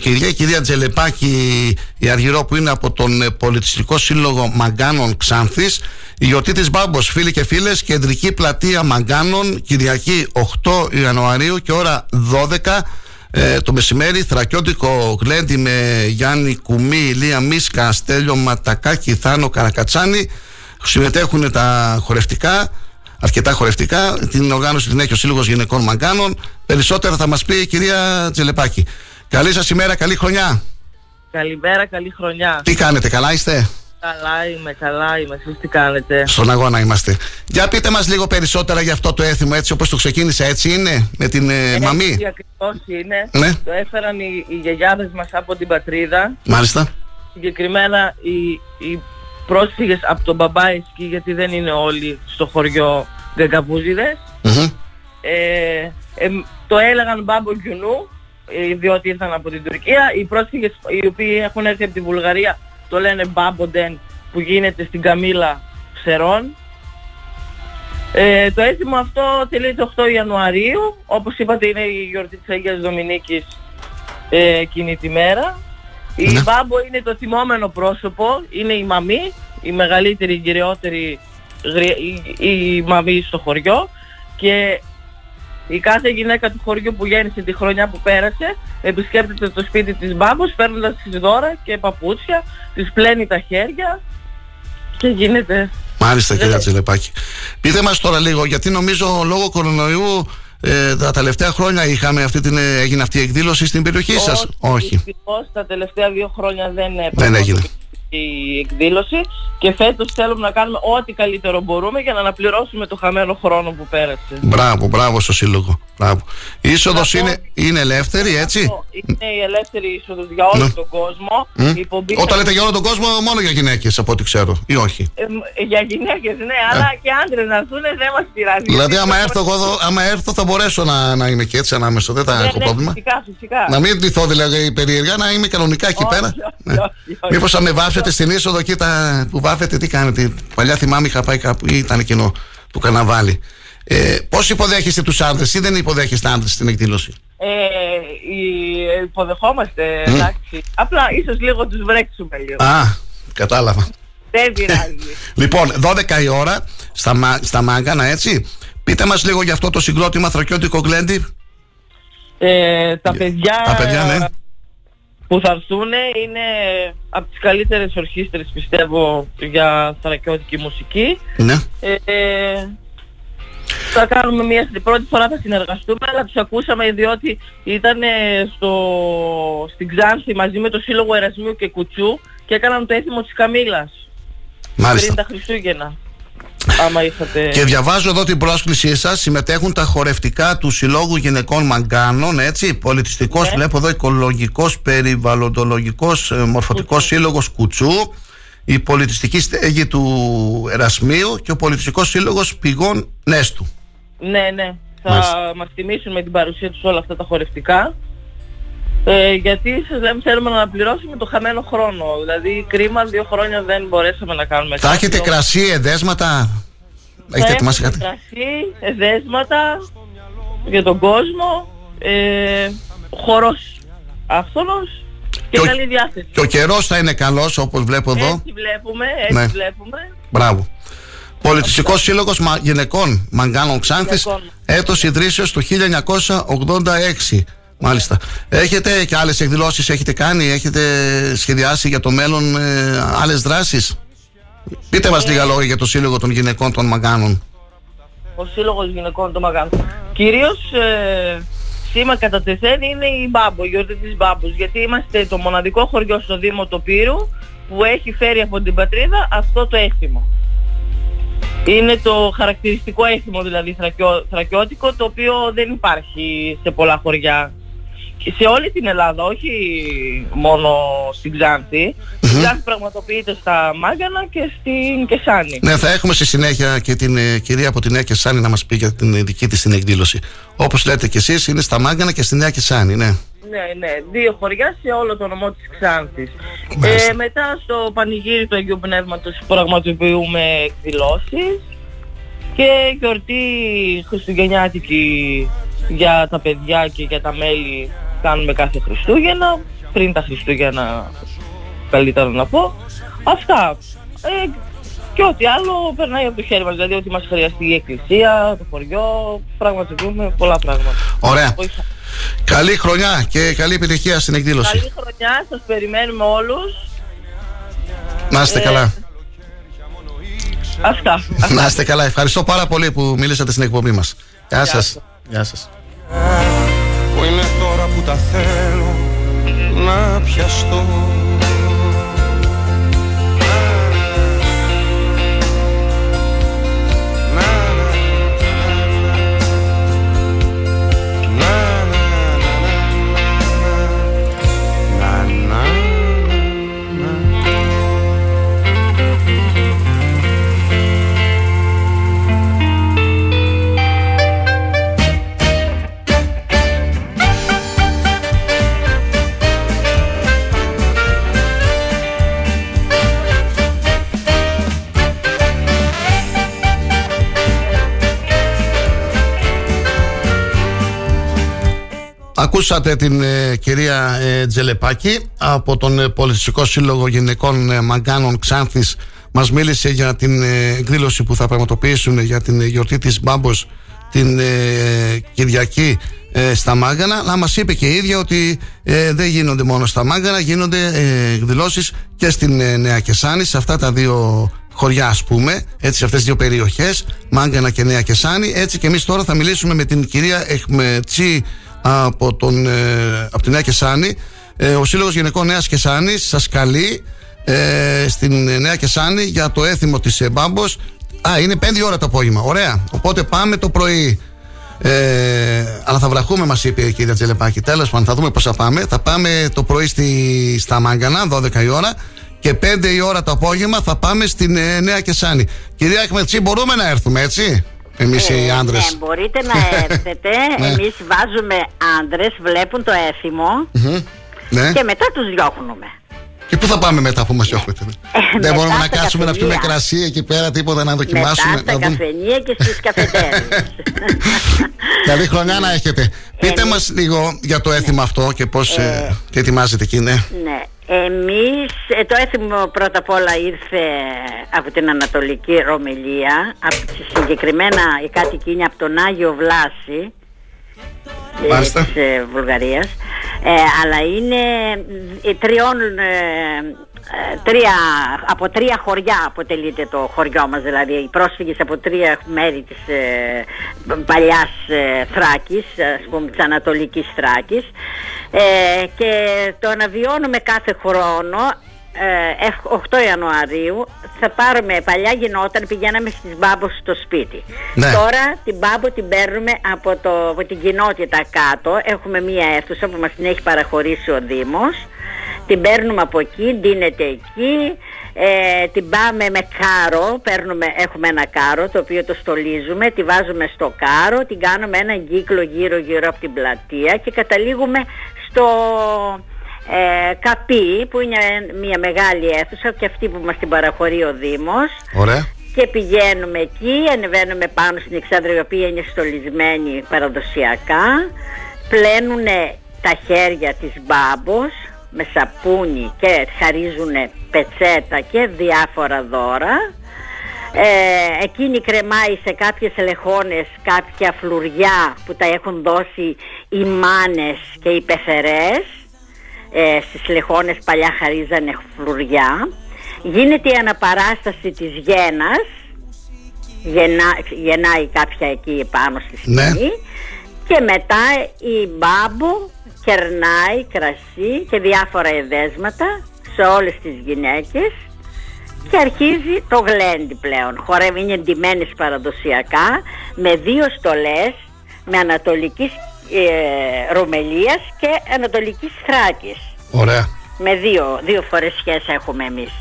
και η ίδια η κυρία Τζελεπάκη η Αργυρό που είναι από τον ε, Πολιτιστικό Σύλλογο Μαγκάνων Ξάνθης. Η γιορτή της Μπάμπος, φίλοι και φίλες, κεντρική πλατεία Μαγκάνων, Κυριακή 8 Ιανουαρίου και ώρα 12 ε, το μεσημέρι θρακιώτικο γλέντι με Γιάννη Κουμί, Ηλία Μίσκα, Στέλιο Ματακάκη, Θάνο Καρακατσάνη συμμετέχουν τα χορευτικά αρκετά χορευτικά την οργάνωση την έχει ο Σύλλογος Γυναικών Μαγκάνων περισσότερα θα μας πει η κυρία Τζελεπάκη καλή σας ημέρα, καλή χρονιά Καλημέρα, καλή χρονιά τι κάνετε, καλά είστε; Καλά είμαι, καλά είμαι. Εσείς τι κάνετε; Στον αγώνα είμαστε. Για πείτε μας λίγο περισσότερα για αυτό το έθιμο έτσι όπως το ξεκίνησε έτσι είναι; Με την ε, μαμή; Έτσι ακριβώς είναι. Ναι. Το έφεραν οι, οι γιαγιάδες μας από την πατρίδα. Μάλιστα. Συγκεκριμένα οι, οι πρόσφυγες από τον Μπαμπάισκι γιατί δεν είναι όλοι στο χωριό γκαγκαβούζιδες. Μμμ. Ε, ε, το έλεγαν Μπάμπο Γιουνού ε, διότι ήρθαν από την Τουρκία. Οι πρόσφυγες οι οποίοι έχουν έρθει από τη Βουλγαρία το λένε Μπάμποντεν που γίνεται στην Καμίλα Ψερών. Ε, το έθιμο αυτό τελείται 8 Ιανουαρίου. Όπως είπατε είναι η γιορτή της Αγίας Δομηνίκης ε, εκείνη τη μέρα. Η Μπάμπο είναι το θυμόμενο πρόσωπο, είναι η μαμή, η μεγαλύτερη, η κυριότερη γρι- η, η μαμή στο χωριό και η κάθε γυναίκα του χωριού που γέννησε τη χρονιά που πέρασε επισκέπτεται το σπίτι της μπάμπος παίρνοντας της δώρα και παπούτσια, της πλένει τα χέρια και γίνεται... Μάλιστα κυρία Τζελεπάκη. Πείτε μας τώρα λίγο γιατί νομίζω λόγω κορονοϊού ε, τα τελευταία χρόνια είχαμε αυτή την, ε, έγινε αυτή η εκδήλωση στην περιοχή σας; Όχι. Δυστυχώς τα τελευταία δύο χρόνια δεν Δεν έγινε. η εκδήλωση και φέτος θέλουμε να κάνουμε ό,τι καλύτερο μπορούμε για να αναπληρώσουμε το χαμένο χρόνο που πέρασε. Μπράβο, μπράβο στο σύλλογο. Μπράβο. Η είσοδος είναι, είναι ελεύθερη έτσι; Είναι η ελεύθερη είσοδος για όλο Ναι. τον κόσμο. Μμ. Η εκπομπή Όταν λέτε για όλο τον κόσμο, μόνο για γυναίκες από ό,τι ξέρω, ή όχι; Ε, μ, για γυναίκες ναι, αλλά και άντρες να έρθουν δεν μας πειράζει. Ε. Δηλαδή, Γιατί άμα το- έρθω, εγώ εδώ, άμα έρθω θα μπορέσω να, να είμαι και έτσι ανάμεσα. Δεν θα Ναι, έχω ναι, πρόβλημα. Φυσικά, φυσικά. Να μην ντυθώ δηλαδή περίεργα, να είμαι κανονικά εκεί πέρα. Ναι. Μήπως θα με βάφετε στην είσοδο εκεί τα, που βάφετε, τι κάνετε. Παλιά θυμάμαι είχα πάει κάπου ή ήταν εκείνο του καναβάλι. Ε, Πώς υποδέχεστε τους άντρε ή δεν υποδέχεστε άντρε στην εκδήλωση; Ε, η- ε, υποδεχόμαστε, Μμ. εντάξει. Απλά ίσως λίγο τους βρέξουμε λίγο. Α, κατάλαβα. Δεν πειράζει. Λοιπόν, 12 η ώρα στα, Μα- στα Μάγκανα, έτσι. Πείτε μας λίγο για αυτό το συγκρότημα Θρακιώτικο Γκλέντι. Ε, τα παιδιά, Τα παιδιά, ναι. που θα έρθουν είναι από τις καλύτερες ορχήστρες πιστεύω για θρακιώτικη μουσική. Ναι. Ε, ε, θα κάνουμε μια την πρώτη φορά θα συνεργαστούμε αλλά τους ακούσαμε διότι ήταν στο, στην Ξάνθη μαζί με το Σύλλογο Ερασμίου και Κουτσού και έκαναν το έθιμο της Καμήλας Μάλιστα. πριν τα Χριστούγεννα. Άμα είχατε... Και διαβάζω εδώ την πρόσκλησή σας. Συμμετέχουν τα χορευτικά του Συλλόγου Γυναικών Μαγκάνων, έτσι. Πολιτιστικός, Ναι. βλέπω εδώ, οικολογικός, περιβαλλοντολογικός, μορφωτικός σύλλογος Κουτσού. Η πολιτιστική στέγη του Ερασμίου και ο πολιτιστικός σύλλογος Πηγών Νέστου. Ναι, ναι. Θα Μάλιστα. μας τιμήσουν με την παρουσία τους όλα αυτά τα χορευτικά. Ε, γιατί σας λέμε θέλουμε να αναπληρώσουμε το χαμένο χρόνο. Δηλαδή κρίμα δύο χρόνια δεν μπορέσαμε να κάνουμε Θα έχετε κάτι. κρασί, εδέσματα; Θα Έχετε ετοιμάσει έχουμε κάτι; κρασί, εδέσματα για τον κόσμο, ε, χορός άφθονος και, Και ο- καλή διάθεση. Και ο καιρός θα είναι καλός, όπως βλέπω εδώ. Έτσι βλέπουμε, έτσι Ναι. βλέπουμε. Μπράβο. Πολιτιστικός Σύλλογος Γυναικών Μαγκάνων Ξάνθης, Γυναικών. έτος ιδρύσεως το 1986. Μάλιστα. Έχετε και άλλες εκδηλώσεις, έχετε κάνει, έχετε σχεδιάσει για το μέλλον ε, άλλες δράσεις; Πείτε μας λίγα λόγια για το Σύλλογο των Γυναικών των Μαγκάνων. ο Σύλλογος Γυναικών του Μαγάνου. Κυρίως ε, σήμα κατά τεθέν είναι η Μπάμπο, η γιορτή της Μπάμπος, γιατί είμαστε το μοναδικό χωριό στο Δήμο Τοπύρου που έχει φέρει από την πατρίδα αυτό το έθιμο. Είναι το χαρακτηριστικό έθιμο δηλαδή θρακιώ, θρακιώτικο το οποίο δεν υπάρχει σε πολλά χωριά. Και σε όλη την Ελλάδα, όχι μόνο στην Ξάνθη. Στην Ξάνθη πραγματοποιείται στα Μάγκανα και στην Κεσάνη. Ναι, θα έχουμε στη συνέχεια και την ε, κυρία από τη Νέα Κεσάνη να μας πει για την ε, δική της την εκδήλωση. Όπως λέτε κι εσείς, είναι στα Μάγκανα και στη Νέα Κεσάνη, ναι. Ναι, ναι, ναι, δύο χωριά σε όλο το νομό της Ξάνθης. Μάλιστα. Ε, μετά στο πανηγύρι του Αγίου Πνεύματος πραγματοποιούμε εκδηλώσεις και γιορτή χριστουγεννιάτικη για τα παιδιά και για τα μέλη κάνουμε κάθε Χριστούγεννα, πριν τα Χριστούγεννα καλύτερα να πω. Αυτά. Ε, και ό,τι άλλο περνάει από το χέρι μας, δηλαδή ότι μας χρειαστεί η εκκλησία, το χωριό, πραγματοποιούμε πολλά πράγματα. Ωραία. Βοηθά. Καλή χρονιά και καλή επιτυχία στην εκδήλωση. Καλή χρονιά, σας περιμένουμε όλους. Να είστε Ε, καλά. Αυτά. Να είστε καλά. Ευχαριστώ πάρα πολύ που μίλησατε στην εκπομπή μας. Γεια σας. Γεια σας. Που είναι τώρα που τα θέλω να πιαστώ Ακούσατε την ε, κυρία ε, Τζελεπάκη από τον ε, Πολιτιστικό Σύλλογο Γυναικών ε, Μαγκάνων Ξάνθης. Μας μίλησε για την ε, εκδήλωση που θα πραγματοποιήσουν για την ε, γιορτή της Μπάμπος την ε, Κυριακή ε, στα Μάγκανα. Αλλά μας είπε και η ίδια ότι ε, δεν γίνονται μόνο στα Μάγκανα γίνονται ε, εκδηλώσεις και στην ε, Νέα Κεσάνη σε αυτά τα δύο χωριά ας πούμε. Έτσι σε αυτές τις δύο περιοχές Μάγκανα και Νέα Κεσάνη. Έτσι και εμείς τώρα θα μιλήσουμε με την κυρία Εχμετσί από, τον, ε, από τη Νέα Κεσάνη. Ε, ο Σύλλογος Γυναικών Νέας Κεσάνης σας καλεί ε, στην Νέα Κεσάνη για το έθιμο της ε, Μπάμπος. Α, είναι 5 ώρα το απόγευμα. Ωραία. Οπότε πάμε το πρωί. Ε, αλλά θα βραχούμε, μας είπε η κυρία Τζελεπάκη. Τέλος πάντων, θα δούμε πώς θα πάμε. Θα πάμε το πρωί στη, στα Μάγκανα, 12 η ώρα. Και 5 η ώρα το απόγευμα θα πάμε στην ε, Νέα Κεσάνη. Κυρία Αχμετσί, μπορούμε να έρθουμε, έτσι; Εμείς οι άντρες. Ναι, μπορείτε να έρθετε. Ναι. Εμείς βάζουμε άντρες, βλέπουν το έθιμο Ναι. και μετά τους διώχνουμε. Και πού θα πάμε μετά που μας διώχνετε; Δεν Ε, μετά μπορούμε να στα κάτσουμε να πιούμε καφενεία. κρασί εκεί πέρα, τίποτα να δοκιμάσουμε. Μετά στα να δούμε. καφενεία και στις καφετέρειες. Καλή χρονιά να έχετε. Πείτε μας λίγο για το έθιμο αυτό και πώς Ε. τι ετοιμάζετε εκεί, ναι. ναι. Εμείς, ε, το έθιμο πρώτα απ' όλα ήρθε από την Ανατολική Ρωμελία, από, συγκεκριμένα η κάτοικοι είναι από τον Άγιο Βλάση, ε, Μάλιστα. της ε, Βουλγαρίας. Ε, αλλά είναι ε, τριών ε, ε, τρία, από τρία χωριά αποτελείται το χωριό μας. Δηλαδή οι πρόσφυγες από τρία μέρη της ε, παλιάς ε, Θράκης ας πούμε της Ανατολικής Θράκης. Ε, και το αναβιώνουμε κάθε χρόνο. ε, εφ- 8 Ιανουαρίου θα πάρουμε, παλιά γινόταν, πηγαίναμε στις Μπάμπος στο σπίτι. Ναι. Τώρα την Μπάμπο την παίρνουμε από, το, από την κοινότητα κάτω. Έχουμε μία αίθουσα που μας την έχει παραχωρήσει ο Δήμος. Την παίρνουμε από εκεί, ντύνεται εκεί. Ε, την πάμε με κάρο, παίρνουμε, έχουμε ένα κάρο το οποίο το στολίζουμε, τη βάζουμε στο κάρο, την κάνουμε έναν κύκλο γύρω γύρω από την πλατεία και καταλήγουμε στο ε, Καπί που είναι μια μεγάλη αίθουσα και αυτή που μας την παραχωρεί ο Δήμος. Ωραία. και πηγαίνουμε εκεί, ανεβαίνουμε πάνω στην εξάδρα η οποία είναι στολισμένη παραδοσιακά. Πλένουν τα χέρια της μπάμπος με σαπούνι και χαρίζουν πετσέτα και διάφορα δώρα. Ε, εκείνη κρεμάει σε κάποιες λεχόνες κάποια φλουριά που τα έχουν δώσει οι μάνες και οι πεθερές ε, στις λεχόνες παλιά χαρίζανε φλουριά γίνεται η αναπαράσταση της γένας γεννά, γεννάει κάποια εκεί πάνω στη σκηνή Ναι. και μετά η μπάμπο κερνάει κρασί και διάφορα εδέσματα σε όλες τις γυναίκες και αρχίζει το γλέντι πλέον. Χορεύει, είναι ντυμένες παραδοσιακά με δύο στολές με ανατολικής ε, Ρωμελίας και ανατολικής Θράκης. Ωραία. Με δύο, δύο φορές σχέση έχουμε εμείς.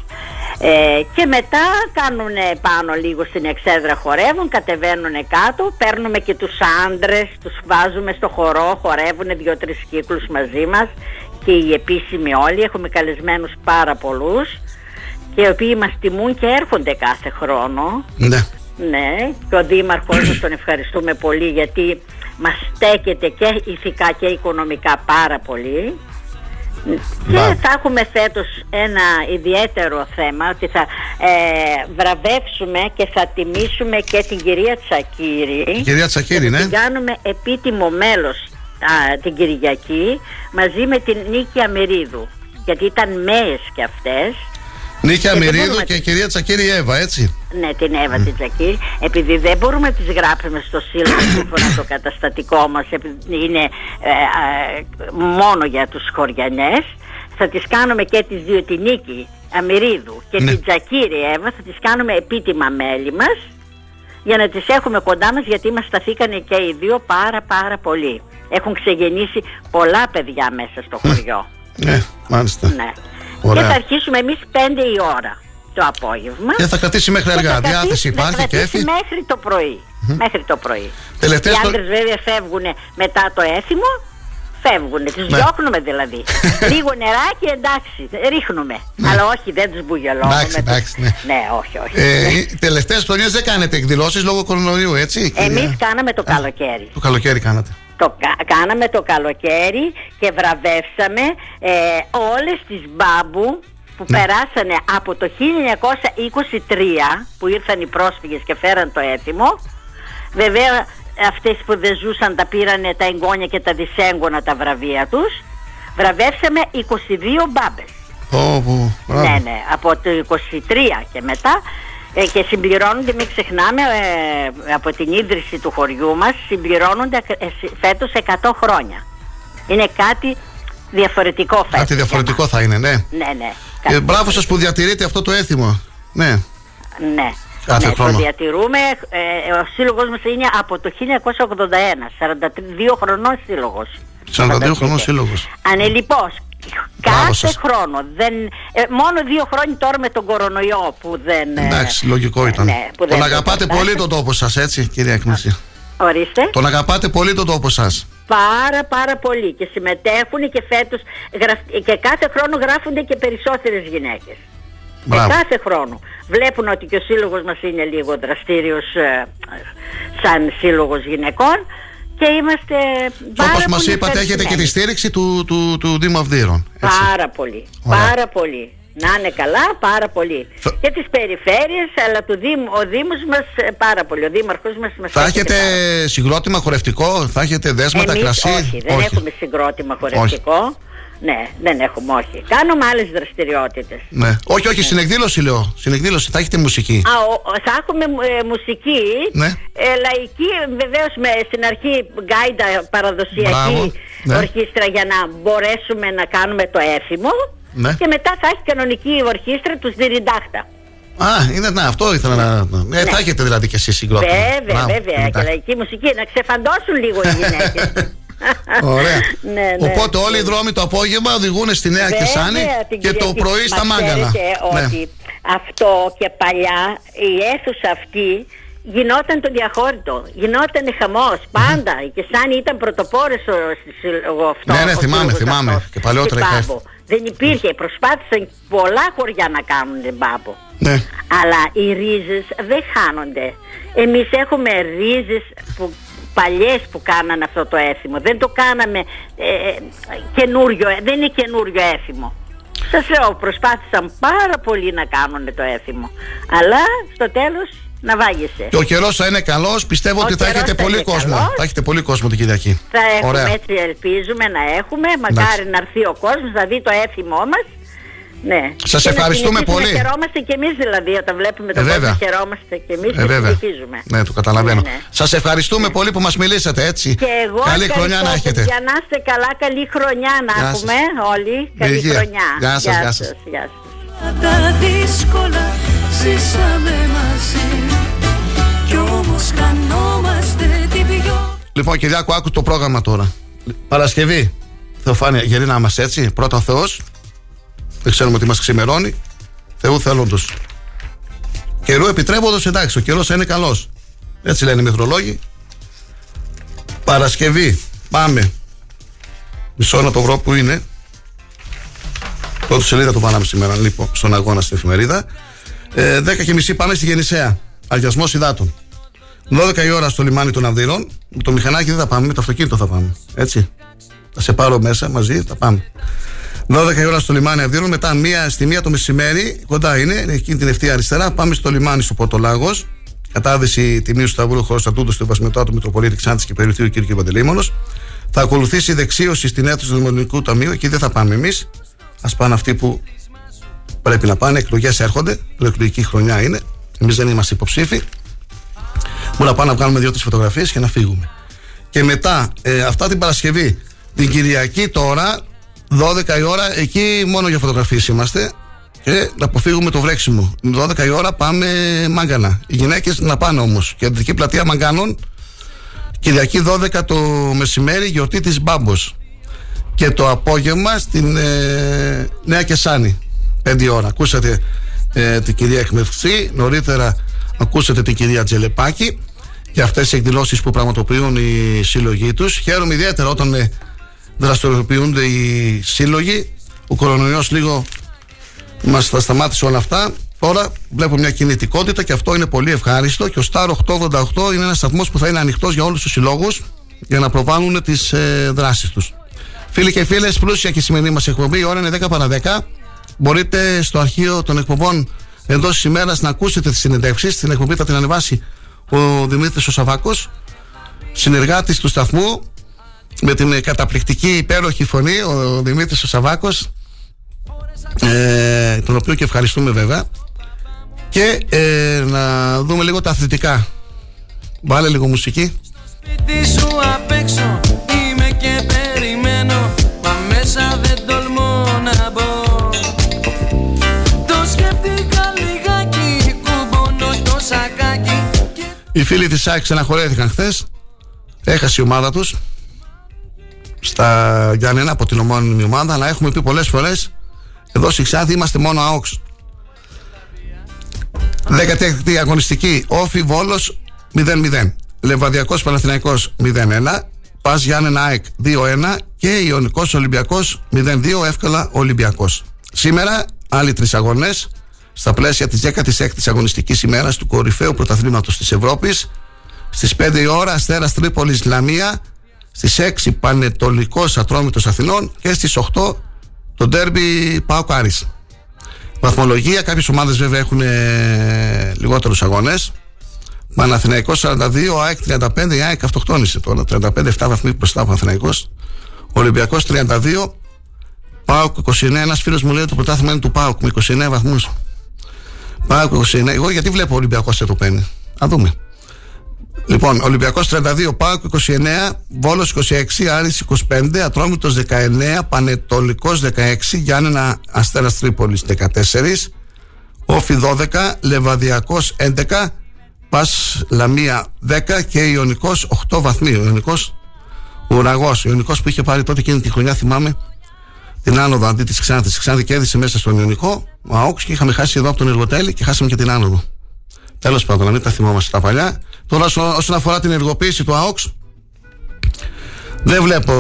Ε, και μετά κάνουν πάνω λίγο στην εξέδρα χορεύουν, κατεβαίνουν κάτω, παίρνουμε και τους άντρες, τους βάζουμε στο χορό, χορεύουν δύο-τρεις κύκλους μαζί μας και οι επίσημοι όλοι, έχουμε καλεσμένους πάρα πολλούς και οι οποίοι μας τιμούν και έρχονται κάθε χρόνο. Ναι. Ναι, και ο Δήμαρχος μας τον ευχαριστούμε πολύ γιατί μας στέκεται και ηθικά και οικονομικά πάρα πολύ. Και θα έχουμε φέτος ένα ιδιαίτερο θέμα ότι θα ε, βραβεύσουμε και θα τιμήσουμε και την κυρία Τσακύρη. Κυρία Τσακύρη, και θα ναι. Την κάνουμε επίτιμο μέλος α, την Κυριακή μαζί με την Νίκη Αμερίδου. Γιατί ήταν μέες και αυτές. Νίκη Και δεν Αμυρίδου μπορούμε- και η κυρία Τσακύρη Εύα, έτσι. Ναι, την Εύα την Τσακύρη. Επειδή δεν μπορούμε να τις γράψουμε στο σύλλογο σύμφωνα το καταστατικό μας, επειδή είναι ε, ε, μόνο για τους χωριανές, θα τις κάνουμε και τις δύο, την Νίκη Αμυρίδου και Ναι. την Τσακύρη Εύα, θα τις κάνουμε επίτιμα μέλη μας για να τις έχουμε κοντά μας γιατί μας σταθήκανε και οι δύο πάρα πάρα πολύ. Έχουν ξεγεννήσει πολλά παιδιά μέσα στο χωριό. Ναι, μάλιστα. Ναι. Ωραία. Και θα αρχίσουμε εμείς 5 η ώρα το απόγευμα. Και θα κρατήσει μέχρι Και αργά. θα Διάθεση κρατήσει- υπάρχει θα και κρατήσει έφη. μέχρι το πρωί. Μέχρι το πρωί. Τελευταία Οι στο- άντρες βέβαια φεύγουν μετά το έθιμο. Φεύγουν, τους Ναι. διώχνουμε δηλαδή. Λίγο νεράκι εντάξει, ρίχνουμε. Αλλά όχι, δεν τους μπουγελώνουμε. Ναι. Εντάξει, εντάξει, ναι. Ναι, όχι, όχι. Ε, οι τελευταίες χρονιές δεν κάνετε εκδηλώσεις λόγω κορονοϊού, έτσι; Εμείς κυρία; κάναμε το καλοκαίρι. Το καλοκαίρι κάνατε. Το κα- κάναμε το καλοκαίρι και βραβεύσαμε ε, όλες τις μπάμπου που Ναι. περάσανε από το 1923 που ήρθαν οι πρόσφυγες και φέραν το έθιμο. Βέβαια αυτές που δεν ζούσαν τα πήρανε τα εγγόνια και τα δυσέγγωνα τα βραβεία τους. Βραβεύσαμε 22 μπάμπες. Πω, πω, μπράβο. Ναι, ναι, από το 23 και μετά ε, και συμπληρώνονται, μην ξεχνάμε, ε, από την ίδρυση του χωριού μας συμπληρώνονται ε, σι- φέτος 100 χρόνια. Είναι κάτι διαφορετικό φέτος. Κάτι διαφορετικό θα είναι, ναι. Ναι, ναι. Ε, μπράβο σας που διατηρείτε αυτό το έθιμο. Ναι. Ναι. Κάθε ναι, χρόνο. Το διατηρούμε. Ε, ο σύλλογος μας είναι από το 1981. 42 χρονών σύλλογος. 42 χρονών σύλλογος. Ανελιπώς. Μπράβο Κάθε σας. χρόνο. Δεν, ε, μόνο δύο χρόνια τώρα με τον κορονοϊό που δεν... ε, Εντάξει, λογικό ήταν. ναι, που Τον δεν αγαπάτε το πολύ τον τόπο σας, έτσι, κυρία Εκμεσία; Ορίστε. Τον αγαπάτε πολύ τον τόπο σας; Πάρα πάρα πολύ και συμμετέχουν και φέτος γραφ- και κάθε χρόνο γράφονται και περισσότερες γυναίκες. Μπράβο. Και κάθε χρόνο. Βλέπουν ότι και ο σύλλογος μας είναι λίγο δραστήριος ε, σαν σύλλογος γυναικών και είμαστε πάρα Όπως μας πολύ είπατε, έχετε και τη ευχαριστημένοι. στήριξη του, του, του Δήμου Αυδείρων. Πάρα πολύ. Ωραία. Πάρα πολύ. Να είναι καλά, πάρα πολύ. Και τις περιφέρειες, αλλά του Δήμου, ο Δήμος μας ε, πάρα πολύ. Ο Δήμαρχος μας μας Θα έρχεται έχετε συγκρότημα χορευτικό, θα έχετε δέσματα, Εμείς κρασί; όχι, δεν έχουμε συγκρότημα χορευτικό. Ναι, δεν έχουμε όχι. Κάνουμε άλλες δραστηριότητες. Ναι. Όχι, όχι, συνεκδήλωση λέω. Συνεκδήλωση, θα έχετε μουσική. Α, ο- ο- θα έχουμε ε, μουσική, Ναι. ε, λαϊκή, βεβαίως με, στην αρχή γκάιντα παραδοσιακή Μπράβο, ναι. ορχήστρα για να μπορέσουμε να κάνουμε το έθιμο Ναι. και μετά θα έχει κανονική ορχήστρα τους Διριντάχτα. Α, είναι, να, αυτό ήθελα να. Ε, Θα έχετε δηλαδή και εσείς συγκρότημα. Βέβαια, Μπράβο, βέβαια, και εντάξει. λαϊκή μουσική, να ξεφαντώσουν λίγο οι γυναίκες. Ωραία. ναι, ναι. Οπότε όλοι οι δρόμοι το απόγευμα οδηγούν στη Νέα Βέβαια, Κεσάνη την και το Κυριακή. πρωί στα Μα Μάγκανα. ξέρετε Ναι. ότι αυτό και παλιά η αίθουσα αυτή γινόταν το διαχώρητο. Γινόταν χαμός πάντα. Η Κεσάνη ήταν πρωτοπόρες στο στη σύλλογο αυτός. Ναι, ναι, ο θυμάμαι, σύλλογος θυμάμαι. αυτός. Και παλιότερα Στην είχα Πάμπο. Δεν υπήρχε. Προσπάθησαν πολλά χωριά να κάνουν μπάμπο. Ναι. Αλλά οι ρίζες δεν χάνονται. Εμείς έχουμε ρίζες που, παλιές που κάνανε αυτό το έθιμο. Δεν το κάναμε ε, ε, καινούριο, ε, δεν είναι καινούριο έθιμο. Σας λέω, προσπάθησαν πάρα πολύ να κάνουν το έθιμο. Αλλά στο τέλος να βάγεσαι. Και ο καιρός θα είναι καλός. Πιστεύω Ο ότι θα καιρός έχετε θα πολύ είναι κόσμο. καλός. Θα έχετε πολύ κόσμο την Κυριακή. Θα έχουμε Ωραία. έτσι ελπίζουμε να έχουμε. Μακάρι να έρθει ο κόσμος να δει το έθιμό μας. Ναι. Σας Και να ευχαριστούμε συνεχίσουμε πολύ. Να χαιρόμαστε και εμείς δηλαδή όταν βλέπουμε τον Ε, κόσμο βέβαια. χαιρόμαστε και εμείς Ε, και βέβαια. συνεχίζουμε. Ναι, το καταλαβαίνω. Ναι, ναι. Σας ευχαριστούμε πολύ που μας μιλήσατε έτσι. Και εγώ Καλή ευχαριστώ, χρονιά να έχετε. Για να είστε καλά, καλή χρονιά να Γεια σας. έχουμε όλοι. Καλή Υγεία. χρονιά. Γεια σας, γεια σας. γεια σας. Τα δύσκολα ζήσαμε μαζί Κι όμως χανόμαστε την πιο Λοιπόν, Κυριάκο, άκου το πρόγραμμα τώρα. Παρασκευή. Θεοφάνεια, γερή να είμαστε έτσι. Πρώτα ο Θεός. Δεν ξέρουμε τι μας ξημερώνει. Θεού θέλοντος. Καιρού επιτρέποντος εντάξει, ο καιρός είναι καλός. Έτσι λένε οι μεθρολόγοι. Παρασκευή, πάμε. Μισό να το βρω που είναι. Πρώτη σελίδα το πάναμε σήμερα, λοιπόν, στον αγώνα στην εφημερίδα. Ε, 10 και μισή πάμε στη Γεννησέα. Αγιασμός υδάτων. 12 η ώρα στο λιμάνι των Αυδείρων. Με το μηχανάκι δεν θα πάμε, με το αυτοκίνητο θα πάμε. Έτσι. Θα σε πάρω μέσα μαζί, θα πάμε. 12 η ώρα στο λιμάνι Αυδείρων. Μετά μία, στη μία το μεσημέρι, κοντά είναι, εκείνη την ευθεία αριστερά. Πάμε στο λιμάνι στο Πορτολάγο. Κατάδυση τιμή του Σταυρού Χωροστατούντο του Βασμετά του Μητροπολίτη Ξάντη και Περιθύου κ. Παντελήμονο. Θα ακολουθήσει δεξίωση στην αίθουσα του Δημοτικού Ταμείου. Εκεί δεν θα πάμε εμείς. Α πάνε αυτοί που πρέπει να πάνε. Εκλογές έρχονται. Εκλογική χρονιά είναι. Εμείς δεν είμαστε υποψήφοι. Μπορούμε να πάμε να βγάλουμε δύο-τρεις φωτογραφίες και να φύγουμε. Και μετά, ε, αυτά την Παρασκευή, την Κυριακή τώρα, 12 η ώρα, εκεί μόνο για φωτογραφίες είμαστε. Και να αποφύγουμε το βρέξιμο. 12 η ώρα πάμε μάγκανα. Οι γυναίκες να πάνε όμως. Κεντρική πλατεία Μαγκάνων, Κυριακή 12 το μεσημέρι, γιορτή της Μπάμπος. Και το απόγευμα στην ε, Νέα Κεσάνη, 5 ώρα. Ακούσατε ε, την κυρία Εκμευξή, νωρίτερα ακούσατε την κυρία Τζελεπάκη για αυτές τι εκδηλώσεις που πραγματοποιούν οι σύλλογοι τους. Χαίρομαι ιδιαίτερα όταν ε, δραστηριοποιούνται οι σύλλογοι. Ο κορονοϊός λίγο μας τα σταμάτησε όλα αυτά. Τώρα βλέπω μια κινητικότητα και αυτό είναι πολύ ευχάριστο. Και ο Star 888 είναι ένας σταθμός που θα είναι ανοιχτός για όλους τους συλλόγους για να προβάλλουν τις ε, δράσεις τους. Φίλοι και φίλες, πλούσια και η σημερινή μας εκπομπή. Η ώρα είναι 10 παρα 10. Μπορείτε στο αρχείο των εκπομπών εντός της ημέρας να ακούσετε τις συνεντεύξεις. Την εκπομπή θα την ανεβάσει ο Δημήτρης ο Σαββάκος, συνεργάτης του σταθμού, με την καταπληκτική υπέροχη φωνή, ο Δημήτρης ο Σαββάκος, ε, τον οποίο και ευχαριστούμε βέβαια. Και ε, να δούμε λίγο τα αθλητικά. Βάλε λίγο μουσική. Σπίτι σου απ' έξω είμαι και περιμένω Μα μέσα δεν τολμώ να μπω Το σκέφτηκα λιγάκι κουμπώνω το σακάκι Οι φίλοι της ΑΕΚ ξαναχωρέθηκαν χθες. Έχασε η ομάδα τους στα Γιάννενα από την ομόνιμη ομάδα αλλά έχουμε πει πολλές φορές εδώ στη Ξάδη είμαστε μόνο ΑΟΚΣ 16η αγωνιστική Όφι Βόλος 0-0 Λεβαδιακός Παναθηναϊκός 0-1 Πας Γιάννενα ΑΕΚ 2-1 και Ιωνικός Ολυμπιακός 0-2 εύκολα Ολυμπιακός. Σήμερα άλλοι τρεις αγώνες στα πλαίσια της 16ης αγωνιστικής ημέρας του κορυφαίου πρωταθλήματος της Ευρώπης στις 5 η ώρα Αστέρας Τρίπολης Λαμία στις 6 Πανετολικός Ατρόμητος Αθηνών και στις 8 το ντέρμπι Πάο Κάρις βαθμολογία κάποιες ομάδες βέβαια έχουν ε, λιγότερους αγώνες. Παναθηναϊκός 42, ΑΕΚ 35, η ΑΕΚ αυτοκτόνησε τώρα. 35-7 βαθμοί μπροστά ο Παναθηναϊκός. Ολυμπιακός 32 ΠΑΟΚ 29, ένας φίλος μου λέει το πρωτάθλημα είναι του ΠΑΟΚ με 29 βαθμούς. ΠΑΟΚ 29, εγώ γιατί βλέπω Ολυμπιακός σε το παίρνει. Α δούμε Λοιπόν, Ολυμπιακός 32, Πάοκ 29, Βόλος 26, Άρης 25, Ατρόμητος 19, Πανετολικός 16, Γιάννενα Αστέρας Τρίπολης 14, Όφι 12, Λεβαδιακός 11, Πας Λαμία 10 και Ιωνικός 8 βαθμοί. Ο Ιωνικός ουραγός. Ο Ιωνικός που είχε πάρει τότε εκείνη τη χρονιά, θυμάμαι, την άνοδο αντί τη Ξάνθη. Η Ξάνθη κέρδισε μέσα στον Ιωνικό, ο Αόξ και είχαμε χάσει εδώ από τον Εργοτέλη και χάσαμε και την άνοδο. Τέλος πάντων, να μην τα θυμόμαστε τα παλιά. Τώρα, όσον αφορά την ενεργοποίηση του ΑΟΚΣ, δεν βλέπω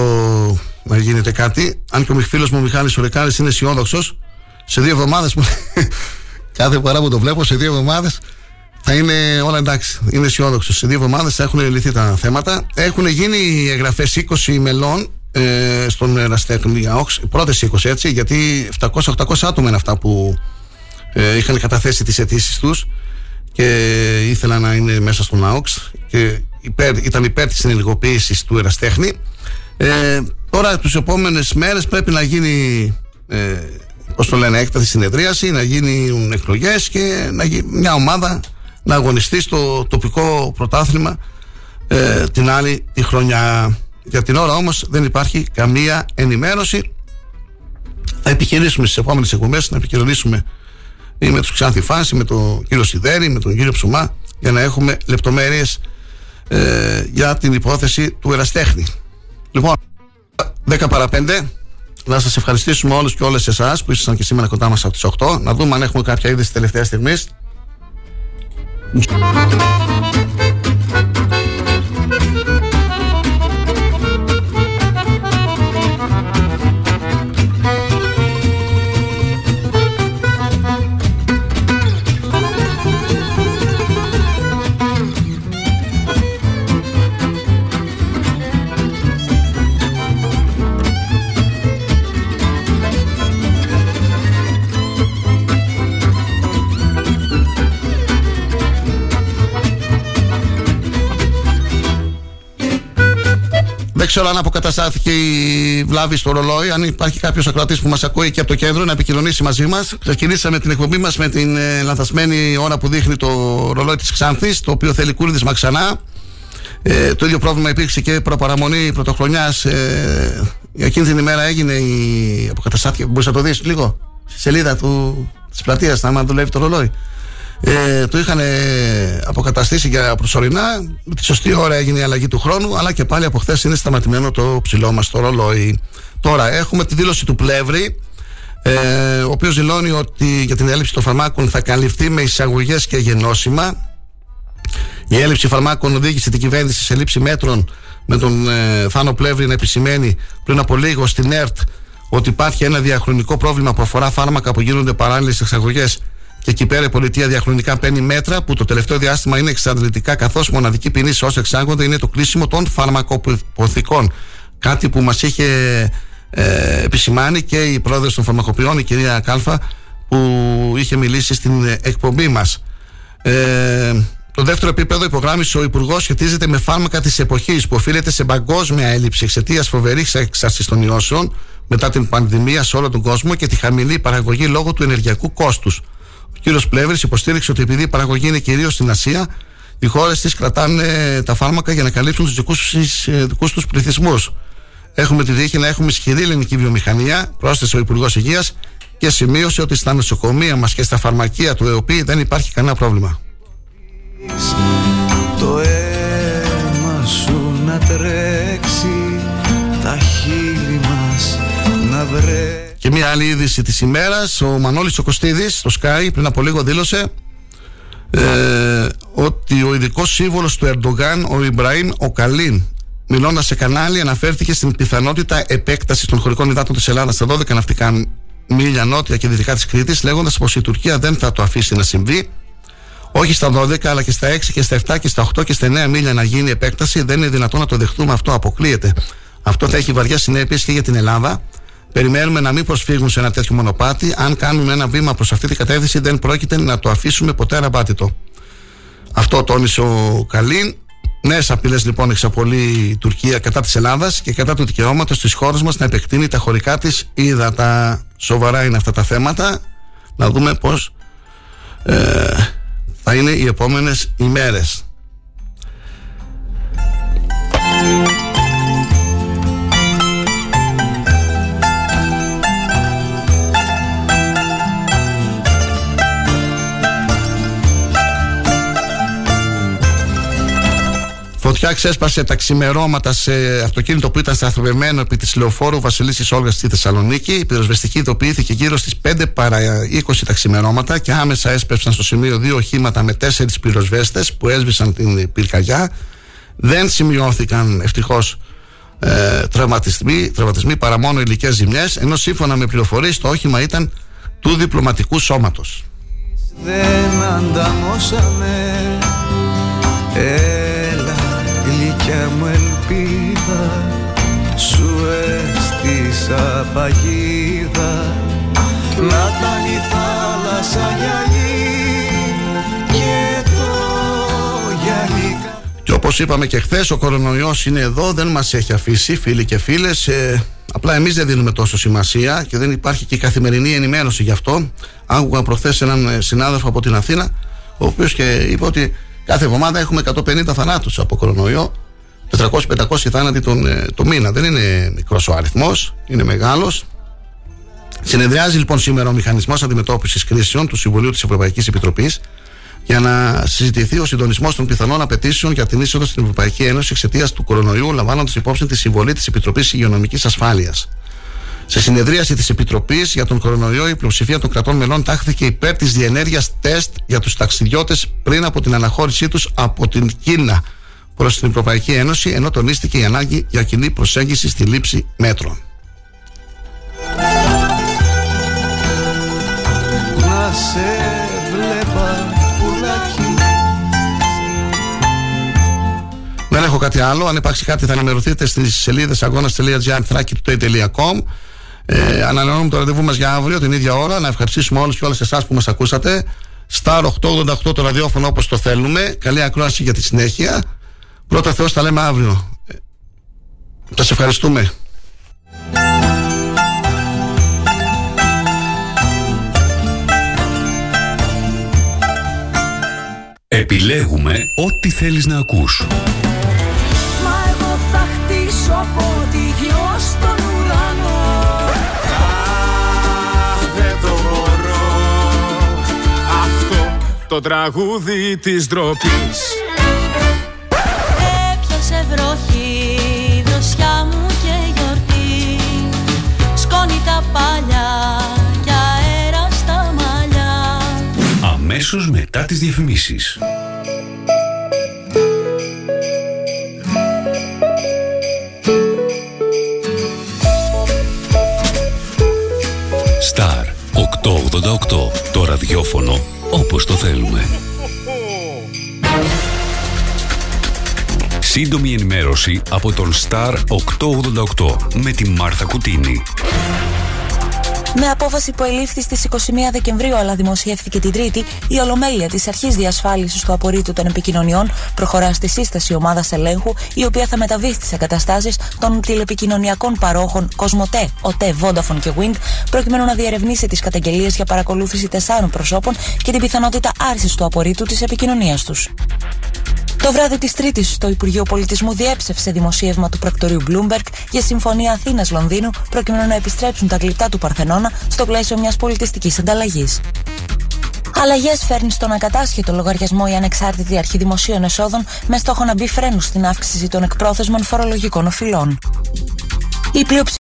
να γίνεται κάτι. Αν και ο φίλος μου Μιχάλης Ορεκάρη είναι αισιόδοξος, σε δύο εβδομάδες που. κάθε φορά που το βλέπω, σε δύο εβδομάδες θα είναι όλα εντάξει. Είναι αισιόδοξος. Σε δύο εβδομάδες θα έχουν λυθεί τα θέματα. Έχουν γίνει εγγραφές 20 μελών ε, στον Εραστέχνη ΑΟΚΣ, πρώτες 20 έτσι, γιατί 700-800 άτομα είναι αυτά που ε, είχαν καταθέσει τις αιτήσεις τους και ήθελα να είναι μέσα στον ΑΟΚΣ και υπέρ, ήταν υπέρ της ενεργοποίησης του εραστέχνη. Ε, τώρα τους επόμενες μέρες πρέπει να γίνει ε, πώς το λένε έκτατη συνεδρίαση να γίνουν εκλογές και να γίνει μια ομάδα να αγωνιστεί στο τοπικό πρωτάθλημα ε, την άλλη τη χρονιά. Για την ώρα όμως δεν υπάρχει καμία ενημέρωση. Θα επιχειρήσουμε στις επόμενες εκπομπές να επικοινωνήσουμε ή με τους Ξάνθη Φάση, με τον κύριο Σιδέρη, με τον κύριο Ψουμά, για να έχουμε λεπτομέρειες ε, για την υπόθεση του Εραστέχνη. Λοιπόν, 10 παρα 5, να σας ευχαριστήσουμε όλους και όλες εσάς που ήσασταν και σήμερα κοντά μας από τις 8. Να δούμε αν έχουμε κάποια είδηση τελευταία στιγμής. Δεν ξέρω αν αποκαταστάθηκε η βλάβη στο ρολόι. Αν υπάρχει κάποιος ακροατής που μας ακούει και από το κέντρο να επικοινωνήσει μαζί μας. Ξεκινήσαμε την εκπομπή μας με την ε, λανθασμένη ώρα που δείχνει το ρολόι της Ξάνθης, το οποίο θέλει κούρδισμα ξανά. Ε, το ίδιο πρόβλημα υπήρξε και προπαραμονή πρωτοχρονιάς. Ε, εκείνη την ημέρα έγινε η αποκαταστάθηκε. Μπορείς να το δεις λίγο στη σελίδα της πλατείας, άμα δουλεύει το ρολόι. Ε, το είχαν αποκαταστήσει για προσωρινά. Με τη σωστή ώρα έγινε η αλλαγή του χρόνου, αλλά και πάλι από χθες είναι σταματημένο το ψηλό μας το ρολόι. Τώρα έχουμε τη δήλωση του Πλεύρη, ε, ο οποίος δηλώνει ότι για την έλλειψη των φαρμάκων θα καλυφθεί με εισαγωγές και γενώσιμα. Η έλλειψη φαρμάκων οδήγησε την κυβέρνηση σε λήψη μέτρων με τον ε, Θάνο Πλεύρη να επισημαίνει πριν από λίγο στην ΕΡΤ ότι υπάρχει ένα διαχρονικό πρόβλημα που αφορά φάρμακα που γίνονται παράλληλες εξαγωγές και εκεί πέρα η πολιτεία διαχρονικά παίρνει μέτρα που το τελευταίο διάστημα είναι εξαντλητικά, καθώς μοναδική ποινή σε όσοι εξάγονται είναι το κλείσιμο των φαρμακοποθηκών. Κάτι που μας είχε ε, επισημάνει και η πρόεδρος των φαρμακοποιών, η κυρία Κάλφα, που είχε μιλήσει στην εκπομπή μας. Ε, το δεύτερο επίπεδο υπογράμμισε ο Υπουργός σχετίζεται με φάρμακα της εποχής που οφείλεται σε παγκόσμια έλλειψη εξαιτίας φοβερής έξαρσης των ιώσεων μετά την πανδημία σε όλο τον κόσμο και τη χαμηλή παραγωγή λόγω του ενεργειακού κόστους κύριος Πλεύρης υποστήριξε ότι επειδή η παραγωγή είναι κυρίως στην Ασία, οι χώρες της κρατάνε τα φάρμακα για να καλύψουν τους δικούς τους πληθυσμούς. Έχουμε τη δίκη να έχουμε ισχυρή ελληνική βιομηχανία, πρόσθεσε ο Υπουργός Υγείας και σημείωσε ότι στα νοσοκομεία μας και στα φαρμακεία του ΕΟΠΗ δεν υπάρχει κανένα πρόβλημα. Το αίμα σου να τρέξει, τα χείλη μας να βρέξει και μια άλλη είδηση της ημέρας, ο Μανώλης ο Κωστίδη, στο Sky, πριν από λίγο δήλωσε ε, ότι ο ειδικός σύμβολος του Ερντογάν, ο Ιμπραήμ ο Καλίν, μιλώντας σε κανάλι, αναφέρθηκε στην πιθανότητα επέκτασης των χωρικών υδάτων της Ελλάδας στα 12 ναυτικά μίλια νότια και δυτικά της Κρήτης, λέγοντας πως η Τουρκία δεν θα το αφήσει να συμβεί. Όχι στα 12, αλλά και στα 6 και στα 7 και στα 8 και στα 9 μίλια να γίνει επέκταση. Δεν είναι δυνατόν να το δεχτούμε αυτό, αποκλείεται. Αυτό θα έχει βαριά συνέπειες και για την Ελλάδα Περιμένουμε να μην προσφύγουν σε ένα τέτοιο μονοπάτι. Αν κάνουμε ένα βήμα προς αυτή την κατεύθυνση, δεν πρόκειται να το αφήσουμε ποτέ αναπάτητο. Αυτό τόνισε ο Καλίν. Νέες απειλές λοιπόν εξαπολύει η Τουρκία κατά της Ελλάδας και κατά του δικαιώματος της χώρας μας να επεκτείνει τα χωρικά της ύδατα. Σοβαρά είναι αυτά τα θέματα. Να δούμε πώς ε, θα είναι οι επόμενες ημέρες. Φωτιά ξέσπασε τα ξημερώματα σε αυτοκίνητο που ήταν σταθμευμένο επί της λεωφόρου Βασιλίση Όλγας στη Θεσσαλονίκη. Η πυροσβεστική ειδοποιήθηκε γύρω στις 5 παρα 20 τα ξημερώματα και άμεσα έσπευσαν στο σημείο δύο οχήματα με τέσσερις πυροσβέστες που έσβησαν την πυρκαγιά. Δεν σημειώθηκαν ευτυχώς ε, τραυματισμοί, τραυματισμοί παρά μόνο υλικές ζημιές, ενώ σύμφωνα με πληροφορίες το όχημα ήταν του διπλωματικού σώματος. Δεν ανταμώσαμε ε, γλυκιά μου ελπίδα σου έστησα παγίδα να ήταν η θάλασσα γυαλί και το γυαλί και όπως είπαμε και χθες, ο κορονοϊός είναι εδώ, δεν μας έχει αφήσει, φίλοι και φίλες. Ε, απλά εμείς δεν δίνουμε τόσο σημασία και δεν υπάρχει και καθημερινή ενημέρωση γι' αυτό. Άκουγα προχθές έναν ε, συνάδελφο από την Αθήνα, ο οποίος και είπε ότι κάθε εβδομάδα έχουμε 150 θανάτους από κορονοϊό. 400-500 θάνατοι τον, ε, το μήνα. Δεν είναι μικρός ο αριθμός, είναι μεγάλος. Συνεδριάζει λοιπόν σήμερα ο Μηχανισμός Αντιμετώπισης Κρίσεων του Συμβουλίου της Ευρωπαϊκής Επιτροπής για να συζητηθεί ο συντονισμός των πιθανών απαιτήσεων για την είσοδο στην Ευρωπαϊκή Ένωση εξαιτίας του κορονοϊού, λαμβάνοντας υπόψη τη συμβολή της Επιτροπής Υγειονομικής Ασφάλειας. Σε συνεδρίαση της Επιτροπής για τον Κορονοϊό, η πλειοψηφία των κρατών μελών τάχθηκε υπέρ της διενέργειας τεστ για τους ταξιδιώτες πριν από την αναχώρησή τους από την Κίνα προς την Ευρωπαϊκή Ένωση, ενώ τονίστηκε η ανάγκη για κοινή προσέγγιση στη λήψη μέτρων. Να σε βλέπα πουλάκι Δεν έχω κάτι άλλο. Αν υπάρξει κάτι, θα ενημερωθείτε στις σελίδες αγώνα.gr, thrakitoday.com. Ε, ανανεώνουμε το ραντεβού μας για αύριο την ίδια ώρα. Να ευχαριστήσουμε όλους και όλες εσάς που μας ακούσατε. Star 888 το ραδιόφωνο όπως το θέλουμε. Καλή ακρόαση για τη συνέχεια. Πρώτα Θεός, τα λέμε αύριο. Ε, Σα ευχαριστούμε. Επιλέγουμε ό,τι θέλεις να ακούς. Μα εγώ θα χτίσω από τη γιο στον ουρανό Δεν το μπορώ Αυτό το τραγούδι της ντροπής. Αμέσως μετά τις διαφημίσεις. Star 888. Το ραδιόφωνο όπως το θέλουμε. Σύντομη ενημέρωση από τον Star 888 με τη Μάρθα Κουτίνη. Με απόφαση που ελήφθη στις 21 Δεκεμβρίου αλλά δημοσιεύθηκε την Τρίτη, η Ολομέλεια της Αρχής Διασφάλισης του Απορρίτου των Επικοινωνιών προχωρά στη σύσταση ομάδας ελέγχου, η οποία θα μεταβεί στις εγκαταστάσεις των τηλεπικοινωνιακών παρόχων Κοσμοτέ, ΟΤΕ, Vodafone και Wind, προκειμένου να διερευνήσει τις καταγγελίες για παρακολούθηση τεσσάρων προσώπων και την πιθανότητα άρσης του απορρίτου της επικοινωνίας τους. Το βράδυ της Τρίτης, το Υπουργείο Πολιτισμού διέψευσε δημοσίευμα του πρακτορείου Bloomberg για συμφωνία Αθήνα-Λονδίνου προκειμένου να επιστρέψουν τα γλυπτά του Παρθενώνα στο πλαίσιο μιας πολιτιστικής ανταλλαγής. Αλλαγές φέρνει στον ακατάσχετο λογαριασμό η ανεξάρτητη αρχή δημοσίων εσόδων με στόχο να μπει φρένους στην αύξηση των εκπρόθεσμων φορολογικών οφειλών. Η πλειοψηφία